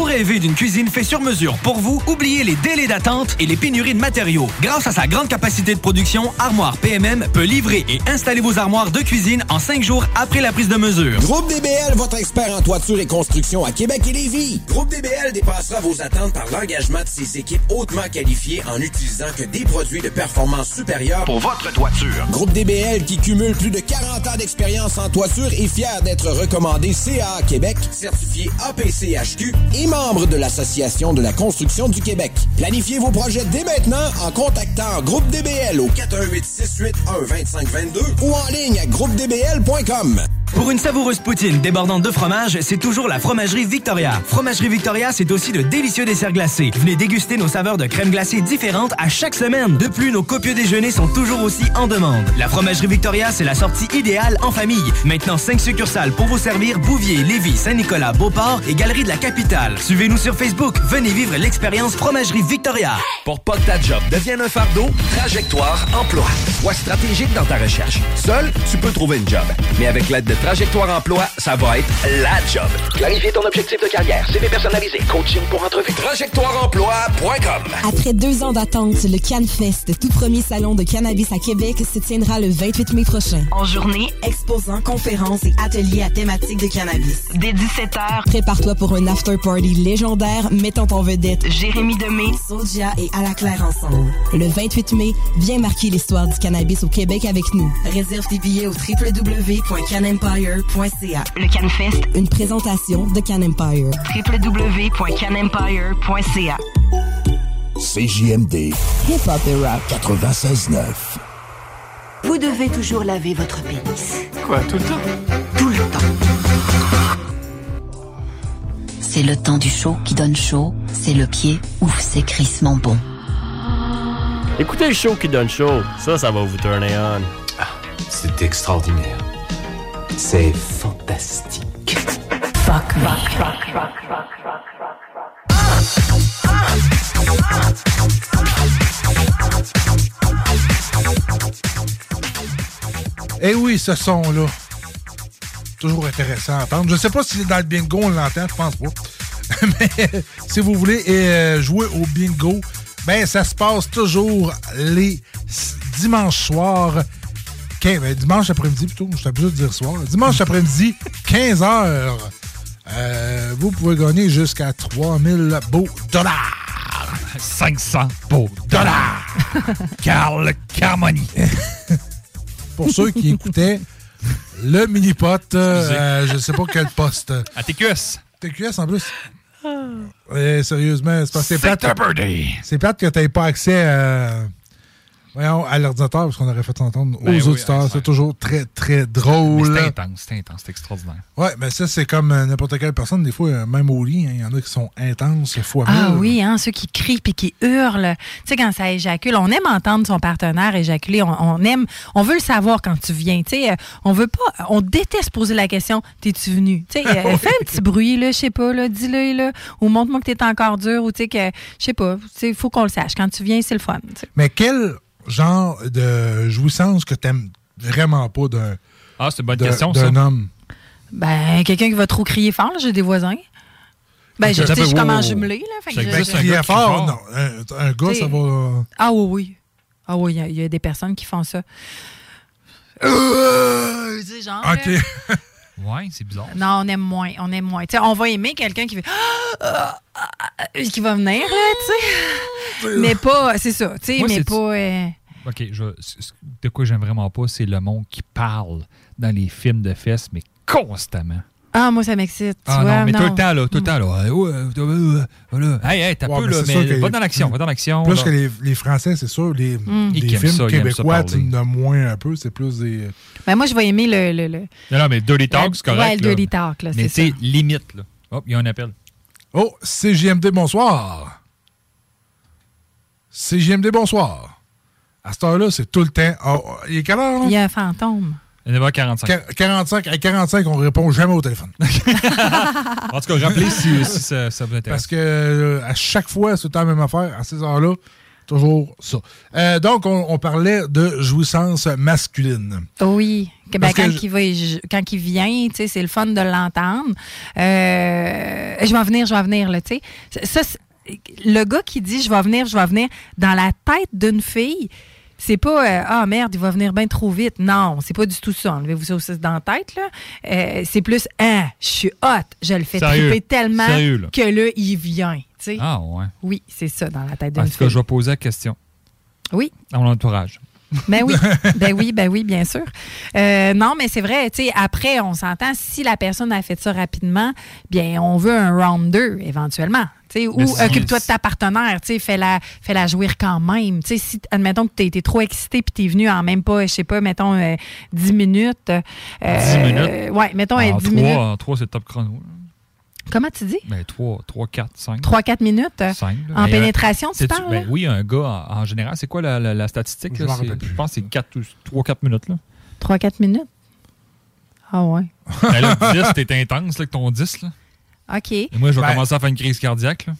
Vous rêvez d'une cuisine faite sur mesure pour vous? Oubliez les délais d'attente et les pénuries de matériaux. Grâce à sa grande capacité de production, Armoire PMM peut livrer et installer vos armoires de cuisine en cinq jours après la prise de mesure. Groupe DBL, votre expert en toiture et construction à Québec et Lévis. Groupe DBL dépassera vos attentes par l'engagement de ses équipes hautement qualifiées en utilisant que des produits de performance supérieure pour votre toiture. Groupe DBL qui cumule plus de 40 ans d'expérience en toiture est fier d'être recommandé CA Québec, certifié APCHQ et membre de l'Association de la construction du Québec. Planifiez vos projets dès maintenant en contactant Groupe DBL au 418 681 2522 ou en ligne à groupedbl.com. Pour une savoureuse poutine débordante de fromage, c'est toujours la Fromagerie Victoria. Fromagerie Victoria, c'est aussi de délicieux desserts glacés. Venez déguster nos saveurs de crème glacée différentes à chaque semaine. De plus, nos copieux déjeuners sont toujours aussi en demande. La Fromagerie Victoria, c'est la sortie idéale en famille. Maintenant, 5 succursales pour vous servir Bouvier, Lévis, Saint-Nicolas, Beauport et Galerie de la Capitale. Suivez-nous sur Facebook. Venez vivre l'expérience Fromagerie Victoria. Pour pas que ta job devienne un fardeau, Trajectoire Emploi. Sois stratégique dans ta recherche. Seul, tu peux trouver une job. Mais avec l'aide de Trajectoire Emploi, ça va être la job. Clarifier ton objectif de carrière, CV personnalisé, coaching pour entrevue. TrajectoireEmploi.com Après deux ans d'attente, le CanFest, tout premier salon de cannabis à Québec, se tiendra le 28 mai prochain. En journée, Exposants, conférences et ateliers à thématique de cannabis. dès 17h, Prépare-toi pour un after-party légendaire mettant en vedette Jérémy Demé, Sodia et À la Claire ensemble. Le 28 mai, viens marquer l'histoire du cannabis au Québec avec nous. Réserve tes billets au le CanFest, Une présentation de Can Empire. www.canempire.ca. CJMD Hip Hop et Rap 96.9. Vous devez toujours laver votre pénis. Quoi, tout le temps? Tout le temps. C'est le temps du show qui donne chaud. C'est le pied. Ouf, c'est crissement bon. Écoutez le show qui donne chaud. Ça, ça va vous tourner on. C'est extraordinaire. C'est fantastique. Fuck me. Eh oui, ce son-là. Toujours intéressant à entendre. Je sais pas si dans le bingo on l'entend, je pense pas. Mais si vous voulez euh, jouer au bingo, ben ça se passe toujours les dimanches soirs. Quin- ben, dimanche après-midi plutôt, je suis obligé de dire soir. Dimanche après-midi, 15h. Euh, vous pouvez gagner jusqu'à 3000 beaux dollars. 500 beaux dollars. Carl Carmoni. Pour ceux qui écoutaient le mini-pot, euh, je sais pas quel poste. À TQS. TQS en plus. Eh, sérieusement, c'est parce que c'est plate. C'est plate que tu n'aies pas accès à, voyons, à l'ordinateur parce qu'on aurait fait entendre aux Ben auditeurs. c'est toujours très, très drôle. C'est intense, c'est intense, c'est extraordinaire. Ouais, mais ça, c'est comme euh, n'importe quelle personne. Des fois, euh, même au lit, hein, il y en a qui sont intenses, fois Ah mille. oui, hein, ceux qui crient puis qui hurlent. Tu sais, quand ça éjacule, on aime entendre son partenaire éjaculer. On, on aime, on veut le savoir quand tu viens. Tu sais, euh, on veut pas, on déteste poser la question T'es-tu venu? Tu sais, Oui. fais un petit bruit, là, je sais pas, là, dis-le, là, ou montre-moi que t'es encore dur, ou tu sais, que, je sais pas, tu sais, faut qu'on le sache. Quand tu viens, c'est le fun. tu sais. Mais quel genre de jouissance que t'aimes vraiment pas d'un Ah, c'est une bonne question, d'un ça. homme? Ben, quelqu'un qui va trop crier fort, j'ai des voisins. Ben, je, commence wow, wow. jumelé, là. fait que je- existe, un gars qui crie fort, non. Un, un gars, T'sais- ça va. Ah oui, oui. Ah oui, il y a- il y, a des personnes qui font ça. Euh, genre, OK. Ouais, c'est bizarre. Non, on aime moins. On aime moins. Tu sais, on va aimer quelqu'un qui fait Ah, ah, ah, qui va venir, là, tu sais. mais pas, c'est ça, tu sais, Moi, mais pas. euh, OK, je, de quoi j'aime vraiment pas, c'est le monde qui parle dans les films de fesses, mais constamment. Ah, moi, ça m'excite. Ah vois, non, mais tout non. le temps, là, tout le temps, là. Ouais, voilà. Hey, hey, t'as Ouais, peu, mais là, mais que- va dans l'action, va dans l'action. Plus là. que les, les Français, c'est sûr. Les, Mm. les films ça, québécois, tu as moins un peu. C'est plus des. Ben, moi, je vais aimer le. le, le- Non, non, mais Dirty Talk, c'est correct. Ouais, le là. Dirty Talk, là, Mais c'est limite, là. Hop, il y a un appel. Oh, CGMD, bonsoir. CJMD, bonsoir. À cette heure-là, c'est tout le temps. Oh, il est quelle heure? là? Il y a un fantôme. 9h45. Quar- 45. À 45, on répond jamais au téléphone. En tout cas, rappelez si, si ça, ça vous intéresse. Parce que euh, à chaque fois, c'est la même affaire. À ces heures-là, toujours ça. Euh, donc, on, on parlait de jouissance masculine. Oui. Que, ben, que quand, je- il va, quand il vient, c'est le fun de l'entendre. Euh, je vais venir, je vais venir, là, tu sais. Le gars qui dit je vais venir, je vais venir, dans la tête d'une fille, c'est pas euh, ah merde, il va venir bien trop vite. Non, c'est pas du tout ça. Enlevez-vous ça aussi dans la tête, là. Euh, c'est plus ah, je suis hot, je le fais Sérieux? triper tellement Sérieux, là? que là, il vient. Ah, ouais. Oui, c'est ça dans la tête En d'une tout cas, je vais poser la question Oui. à mon entourage. Ben oui, ben oui, ben oui, bien sûr. Euh, non, mais c'est vrai, tu sais, après, on s'entend, si la personne a fait ça rapidement, bien, on veut un round 2 éventuellement. Ou occupe-toi de ta partenaire, fais-la jouir quand même. Tu sais, si, admettons que tu été trop excité puis tu es venu en même pas, je sais pas, mettons euh, 10 minutes. euh, 10 minutes? Ouais, mettons euh, En 10 trois, minutes. en trois, c'est le top chrono. Comment tu dis? Ben, 3, 3 4, 5. 3-4 minutes? euh, 5. En pénétration, tu parles? ben oui, un gars, en, en général, c'est quoi la, la- la statistique? Je là? pense que c'est 3-4 minutes. Là. 3-4 minutes? Ah ouais. Ben là, 10, t'es intense là, avec ton 10. Là. OK. Et moi, je vais Ben- commencer à faire une crise cardiaque. Là.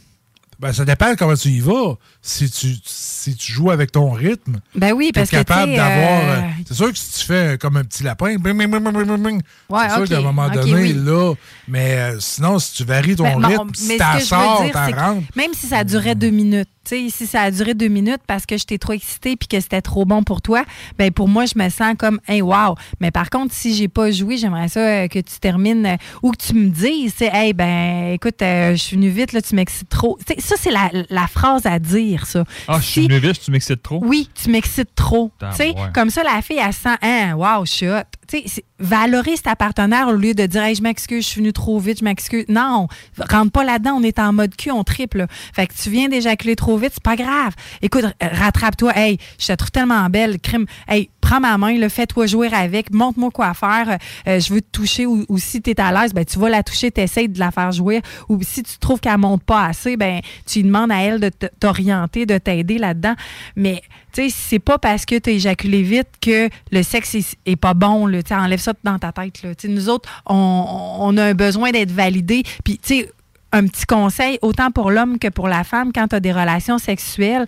Ben, ça dépend comment tu y vas. Si tu, si tu joues avec ton rythme, Ben oui, parce que, capable d'avoir. euh, euh, c'est sûr que si tu fais comme un petit lapin, bing, bing, bing, bing, bing, bing, Ouais, c'est sûr qu'à un moment donné, oui. là. Mais euh, sinon, si tu varies ton Ben, bon, rythme, mais si veux sors, que rentres. Même si ça durait deux minutes, sais, si ça a duré deux minutes parce que j'étais trop excitée puis que c'était trop bon pour toi, ben pour moi, je me sens comme, hey, wow. Mais par contre, si j'ai pas joué, j'aimerais ça euh, que tu termines euh, ou que tu me dises, hey, ben, écoute, euh, je suis venue vite, là, tu m'excites trop. Ça, c'est la, la phrase à dire, ça. Ah, je suis Si- venu vite, tu m'excites trop? oui, tu m'excites trop. Tu sais, ouais. Comme ça, la fille, elle se sent, hein, wow, je suis hot. Tu sais, valorise ta partenaire au lieu de dire, hey, je m'excuse, je suis venue trop vite, je m'excuse. Non, rentre pas là-dedans, on est en mode cul, on triple. Fait que tu viens d'éjaculer trop vite, c'est pas grave. Écoute, rattrape-toi. Hey, je te trouve tellement belle, crime. Hey, prends ma main, là, fais-toi jouer avec, montre-moi quoi faire. Euh, je veux te toucher ou, si tu es à l'aise, ben, tu vas la toucher, tu de la faire jouir. Ou si tu trouves qu'elle monte pas assez, ben, tu demandes à elle de t'orienter, de t'aider là-dedans. Mais, tu sais, c'est pas parce que tu as éjaculé vite que le sexe est, pas bon. Là. Enlève ça dans ta tête. Là. Tu sais, Nous autres, on, on a un besoin d'être validés. Puis, tu sais, un petit conseil, autant pour l'homme que pour la femme, quand tu as des relations sexuelles,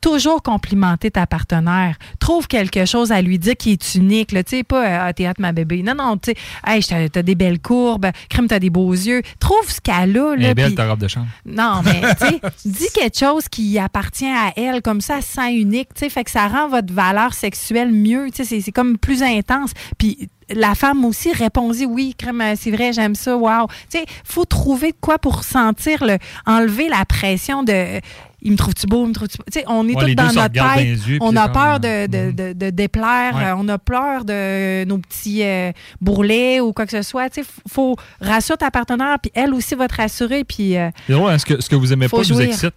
toujours complimenter ta partenaire. Trouve quelque chose à lui dire qui est unique. Tu sais, pas euh, Ah, t'es hot, ma bébé. Non, non, tu sais, hey, t'as des belles courbes, crème, t'as des beaux yeux. Trouve ce qu'elle a. Elle Là, est belle ta robe de chambre. non, mais tu sais, dis quelque chose qui appartient à elle, comme ça, elle se sent unique, tu sais, fait que ça rend votre valeur sexuelle mieux, tu sais, c'est- c'est comme plus intense. Puis la femme aussi, répondez oui, crème, euh, c'est vrai, j'aime ça, wow. Tu sais, faut trouver de quoi pour sentir, le, enlever la pression de. Il me trouve-tu beau, il me trouve-tu beau. Tu sais, on est Ouais, tous dans notre tête. yeux, on a peur de, de, de- de déplaire, Ouais. on a peur de nos petits euh, bourrelets ou quoi que ce soit. Tu sais, faut rassurer ta partenaire, puis elle aussi va te rassurer, puis. euh, hein, ce, que, ce que vous aimez pas vous excite?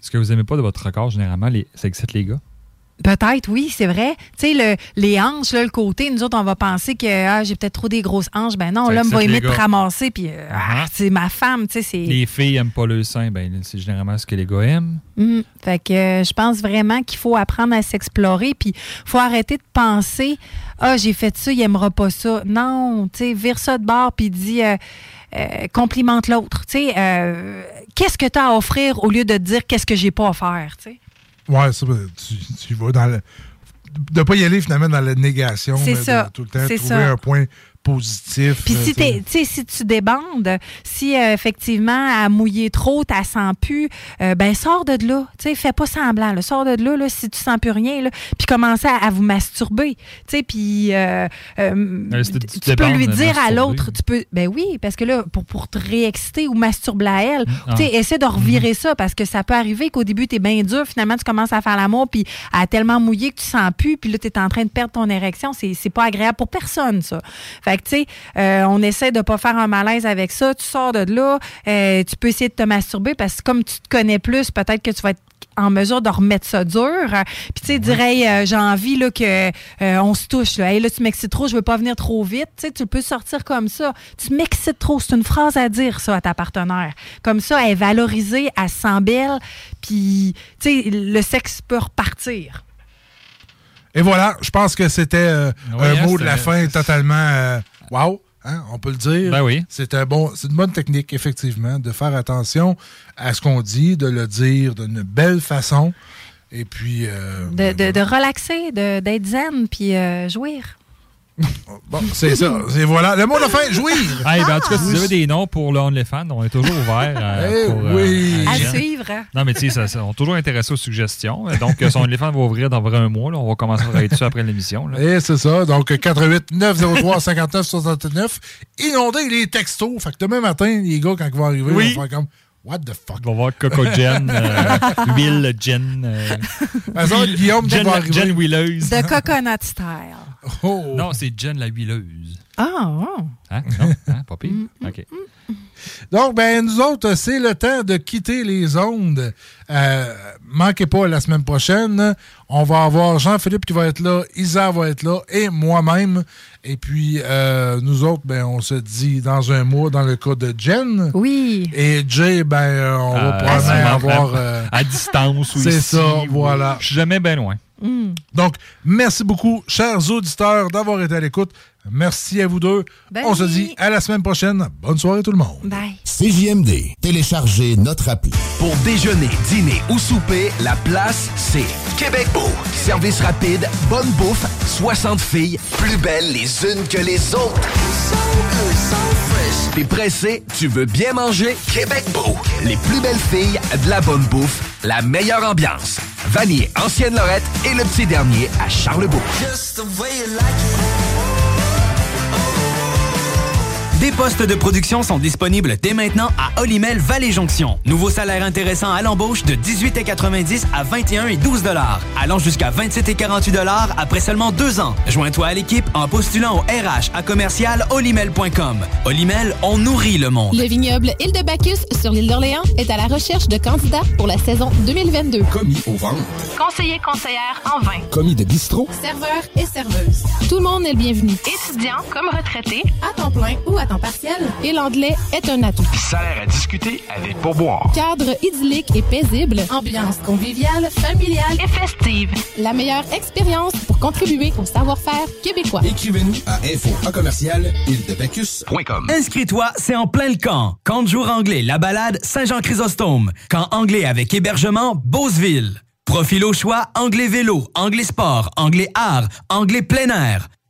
Ce que vous aimez pas de votre record, généralement, les, ça excite les gars? Peut-être, oui, c'est vrai. Tu sais, le, les hanches, là, le côté, nous autres, on va penser que ah, j'ai peut-être trop des grosses hanches. Ben non, l'homme va aimer te ramasser, puis euh, ah, c'est ma femme, tu sais, c'est... Les filles aiment pas le sein, ben, c'est généralement ce que les gars aiment. Mm. Fait que euh, je pense vraiment qu'il faut apprendre à s'explorer, puis faut arrêter de penser ah j'ai fait ça, il aimera pas ça. Non, tu sais, vire ça de bord puis dis euh, euh, complimente l'autre. Tu sais, euh, qu'est-ce que tu as à offrir au lieu de dire qu'est-ce que j'ai pas à faire. Tu sais? Ouais, ça, ben, tu, tu vas dans le. De pas y aller finalement dans la négation. C'est de ça, tout le temps trouver ça. un point positif. Puis si, t'es- si tu débandes, si euh, effectivement à mouiller trop, tu sens plus, euh, ben sors de là. Tu fais pas semblant. Là. Sors de là, là si tu sens plus rien. Puis commencez à, à vous masturber. Tu puis euh, euh, tu- peux lui dire à l'autre, tu peux, ben oui, parce que là, pour, pour te réexciter ou masturber à elle, ah. tu sais, essaie de revirer ça parce que ça peut arriver qu'au début, tu es bien dur. Finalement, tu commences à faire l'amour, puis à tellement mouiller que tu sens plus, puis là, tu es en train de perdre ton érection. C'est c'est pas agréable pour personne, ça. Fait Fait que, tu sais, euh, on essaie de pas faire un malaise avec ça. Tu sors de là, euh, tu peux essayer de te masturber parce que comme tu te connais plus, peut-être que tu vas être en mesure de remettre ça dur. Puis tu sais, dirais, euh, j'ai envie là, que euh, on se touche. Là. Hey, là, tu m'excites trop, je veux pas venir trop vite. Tu sais, tu peux sortir comme ça. Tu m'excites trop. C'est une phrase à dire, ça, à ta partenaire. Comme ça, elle est valorisée, elle se sent belle. Puis, tu sais, le sexe peut repartir. Et voilà, je pense que c'était euh, Oui, un hein, mot de la fin totalement euh, wow. hein, on peut le dire. Ben oui. C'est un bon, c'est une bonne technique, effectivement, de faire attention à ce qu'on dit, de le dire d'une belle façon. Et puis, euh, De, de, de relaxer, de- d'être zen, puis euh, jouir. Bon, c'est ça. C'est voilà. Le mot de fin, jouir. Hey, ben, en tout cas, si vous Ah! avez des noms pour le OnlyFans, on est toujours ouvert. euh, Eh pour, euh, oui. à suivre. hein. Non, mais tu sais, on est toujours intéressé aux suggestions. Donc, euh, son OnlyFans va ouvrir dans vrai un mois. là. On va commencer à travailler dessus après l'émission. Et c'est ça. Donc, 88 903 59 69. Inonder les textos. Fait que demain matin, les gars, quand ils vont arriver, Oui. ils vont faire comme What the fuck? On va voir Coco Jen, euh, Will Jen. euh, Ben, ça, Guillaume, Jen, va la- arriver. Jen Wheeleuse. De coconut style. Oh. Non, c'est Jen la Wheeleuse. Ah, oh. Hein? Non? Hein? Pas pire? OK. Donc, ben, nous autres, c'est le temps de quitter les ondes. Euh, manquez pas la semaine prochaine. On va avoir Jean-Philippe qui va être là, Isa va être là et moi-même. Et puis, euh, nous autres, ben, on se dit dans un mois dans le cas de Jen. Oui. Et Jay, ben, euh, on va Euh, probablement sûrement avoir. euh, à distance ou C'est ça, ou- voilà. Je suis jamais bien loin. Donc, merci beaucoup, chers auditeurs, d'avoir été à l'écoute. Merci à vous deux. Bye. On se dit à la semaine prochaine. Bonne soirée tout le monde. Bye. CJMD, téléchargez notre appli. Pour déjeuner, dîner ou souper, la place, c'est Québec Beau. Service rapide, bonne bouffe, 60 filles, plus belles les unes que les autres. T'es pressé, tu veux bien manger? Québec Beau. Les plus belles filles, de la bonne bouffe, la meilleure ambiance. Vanier, Ancienne Lorette et le petit dernier à Charlebourg. Des postes de production sont disponibles dès maintenant à Olimel Valley Jonction. Nouveau salaire intéressant à l'embauche de 18,90 à 21 et 12 dollars, allant jusqu'à 27 et 48 dollars après seulement deux ans. Joins-toi à l'équipe en postulant au RH à commercial olimel.com. Olimel, on nourrit le monde. Le vignoble Île de Bacchus sur l'île d'Orléans est à la recherche de candidats pour la saison 2022. Commis au ventre. Conseiller conseillère en vin. Commis de bistrot. Serveur et serveuse. Tout le monde est le bienvenu. Étudiant comme retraité. À temps plein ou à temps partiel. Et l'anglais est un atout. Salaire à discuter avec pourboire. Cadre idyllique et paisible. Ambiance conviviale, familiale et festive. La meilleure expérience pour contribuer au savoir-faire québécois. Écrivez-nous à info à commercial île-de-bacchus.com. Inscris-toi, c'est en plein le camp. Camp de jour anglais, la balade Saint-Jean-Chrysostome. Camp anglais avec hébergement Beauceville. Profil au choix, anglais vélo, anglais sport, anglais art, anglais plein air.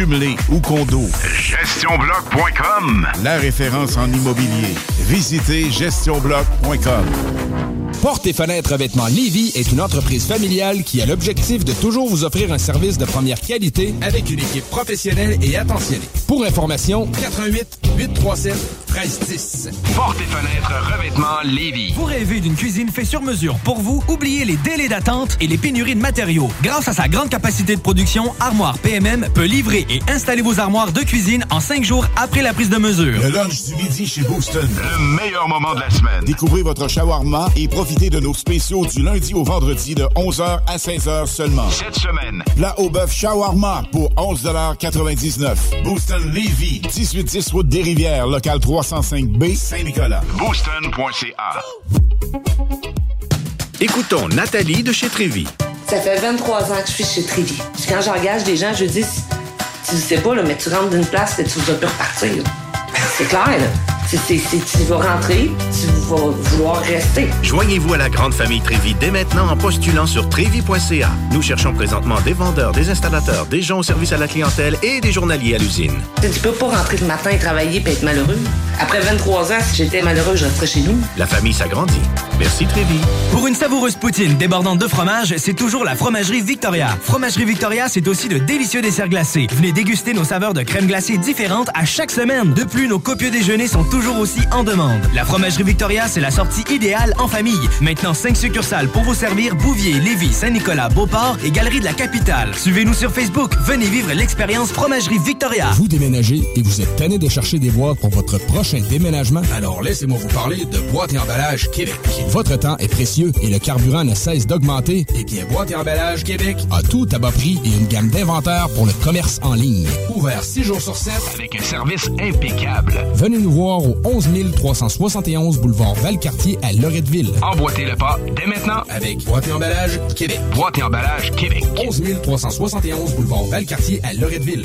jumelés ou condos. GestionBloc.com La référence en immobilier. Visitez GestionBloc.com. Porte et fenêtres revêtements Lévis est une entreprise familiale qui a l'objectif de toujours vous offrir un service de première qualité avec une équipe professionnelle et attentionnée. Pour information, 88 837 1310. Porte et fenêtres revêtements Lévis. Vous rêvez d'une cuisine faite sur mesure pour vous? Oubliez les délais d'attente et les pénuries de matériaux. Grâce à sa grande capacité de production, Armoire PMM peut livrer et installer vos armoires de cuisine en cinq jours après la prise de mesure. Le lunch du midi chez Booston. Le meilleur moment de la semaine. Découvrez votre shawarma et profitez de nos spéciaux du lundi au vendredi de 11h à 16h seulement. Cette semaine. Plat au bœuf shawarma pour 11,99 Booston Levy. 1810 route des Rivières, local 305B, Saint-Nicolas. Booston.ca. Écoutons Nathalie de chez Trévy. Ça fait 23 ans que je suis chez Trévy. Puis quand j'engage des gens, je dis, tu sais pas, là, mais tu rentres d'une place et tu vas plus repartir. C'est clair, là. C'est, tu vas rentrer, tu vas vouloir rester. Joignez-vous à la grande famille Trévi dès maintenant en postulant sur trévi.ca. Nous cherchons présentement des vendeurs, des installateurs, des gens au service à la clientèle et des journaliers à l'usine. Tu peux pas rentrer le matin, travailler et être malheureux. Après 23 ans, si j'étais malheureux, je resterais chez nous. La famille s'agrandit. Merci Trévi. Pour une savoureuse poutine débordante de fromage, c'est toujours la Fromagerie Victoria. Fromagerie Victoria, c'est aussi de délicieux desserts glacés. Venez déguster nos saveurs de crème glacée différentes à chaque semaine. De plus, nos copieux déjeuners sont toujours aussi en demande. La Fromagerie Victoria, c'est la sortie idéale en famille. Maintenant, 5 succursales pour vous servir Bouvier, Lévis, Saint-Nicolas, Beauport et Galerie de la Capitale. Suivez-nous sur Facebook. Venez vivre l'expérience Fromagerie Victoria. Vous déménagez et vous êtes tanné de chercher des boîtes pour votre prochain déménagement? Alors laissez-moi vous parler de Boîte et Emballage Québec. Votre temps est précieux et le carburant ne cesse d'augmenter. Eh bien, Boîte et Emballage Québec a tout à bas prix et une gamme d'inventaires pour le commerce en ligne. Ouvert 6 jours sur 7 Avec un service impeccable. Venez nous voir au 11 371 boulevard Valcartier à Loretteville. Emboîtez le pas dès maintenant Avec Boîte et Emballage Québec. Boîte et emballage Québec. 11 371 boulevard Valcartier à Loretteville.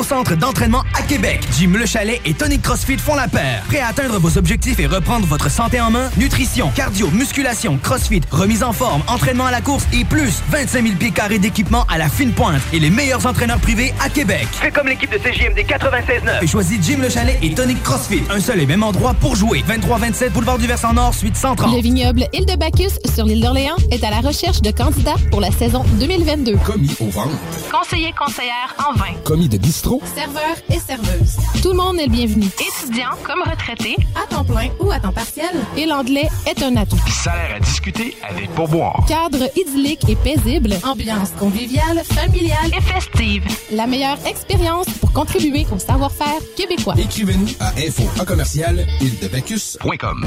centre d'entraînement à Québec. Jim Le Chalet et Tonic CrossFit font la paire. Prêt à atteindre vos objectifs et reprendre votre santé en main? Nutrition, cardio, musculation, CrossFit, remise en forme, entraînement à la course et plus 25 000 pieds carrés d'équipement à la fine pointe et les meilleurs entraîneurs privés à Québec. Fais comme l'équipe de CJMD 96.9. Et choisis Jim Le Chalet et Tonic CrossFit. Un seul et même endroit pour jouer. 23-27 Boulevard du Versant Nord, suite 130. Le vignoble Île de Bacchus sur l'île d'Orléans est à la recherche de candidats pour la saison 2022. Commis au ventre. Conseiller conseillère en vin. Commis de bistrot. Serveur et serveuse. Tout le monde est le bienvenu. Étudiant comme retraité. À temps plein ou à temps partiel. Et l'anglais est un atout. Salaire à discuter avec pourboire. Cadre idyllique et paisible. Ambiance conviviale, familiale et festive. La meilleure expérience pour contribuer au savoir-faire québécois. Écrivez-nous à info à commercial îledebacchus.com.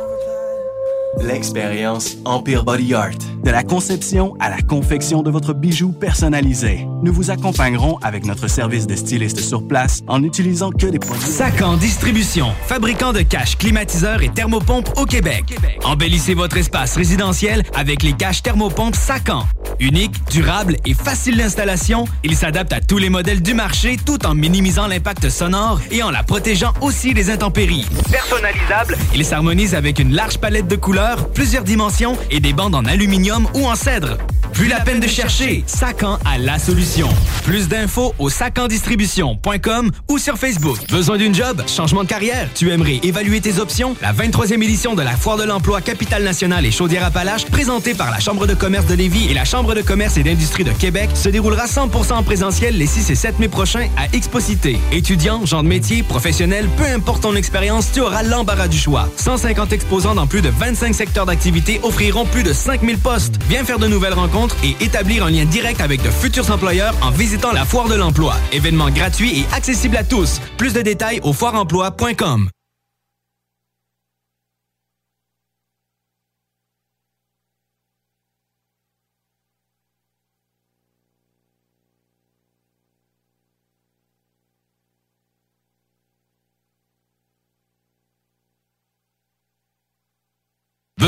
L'expérience Empire Body Art. De la conception à la confection de votre bijou personnalisé. Nous vous accompagnerons avec notre service de styliste sur place en n'utilisant que des produits. Sacan Distribution, fabricant de caches, climatiseurs et thermopompes au Québec. Embellissez votre espace résidentiel avec les caches thermopompes Sacan. Unique, durable et facile d'installation, il s'adapte à tous les modèles du marché tout en minimisant l'impact sonore et en la protégeant aussi des intempéries. Personnalisable, il s'harmonise avec une large palette de couleurs, plusieurs dimensions et des bandes en aluminium ou en cèdre. Plus la peine de chercher, Sacan a la solution. Plus d'infos au sacandistribution.com ou sur Facebook. Besoin d'une job? Changement de carrière? Tu aimerais évaluer tes options? La 23e édition de la Foire de l'emploi Capitale Nationale et Chaudière-Appalaches, présentée par la Chambre de commerce de Lévis et la Chambre de commerce et d'industrie de Québec, se déroulera 100% en présentiel les 6 et 7 mai prochains à Exposité. Étudiants, gens de métier, professionnels, peu importe ton expérience, tu auras l'embarras du choix. 150 exposants dans plus de 25 secteurs d'activité offriront plus de 5000 postes. Viens faire de nouvelles rencontres et établir un lien direct avec de futurs employeurs en visitant la Foire de l'emploi. Événement gratuit et accessible à tous. Plus de détails au foireemploi.com.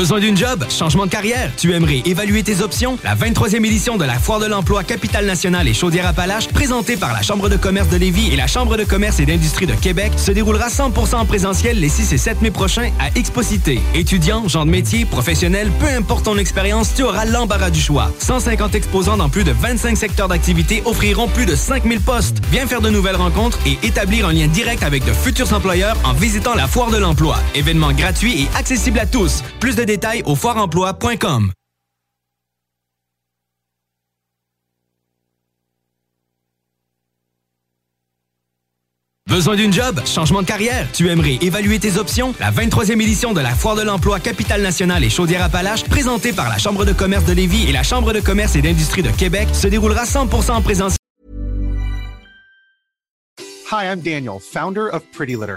Besoin d'une job? Changement de carrière? Tu aimerais évaluer tes options? La 23e édition de la Foire de l'emploi Capitale Nationale et Chaudière-Appalaches, présentée par la Chambre de commerce de Lévis et la Chambre de commerce et d'industrie de Québec, se déroulera 100% en présentiel les 6 et 7 mai prochains à Exposité. Étudiants, gens de métier, professionnels, peu importe ton expérience, tu auras l'embarras du choix. 150 exposants dans plus de 25 secteurs d'activité offriront plus de 5000 postes. Viens faire de nouvelles rencontres et établir un lien direct avec de futurs employeurs en visitant la Foire de l'emploi. Événement gratuit et accessible à tous. Plus de détails au foireemploi.com. Besoin d'une job? Changement de carrière? Tu aimerais évaluer tes options? La 23e édition de la Foire de l'Emploi Capitale Nationale et Chaudière-Appalaches, présentée par la Chambre de commerce de Lévis et la Chambre de commerce et d'industrie de Québec, se déroulera 100% en présentiel. Hi, I'm Daniel, founder of Pretty Litter.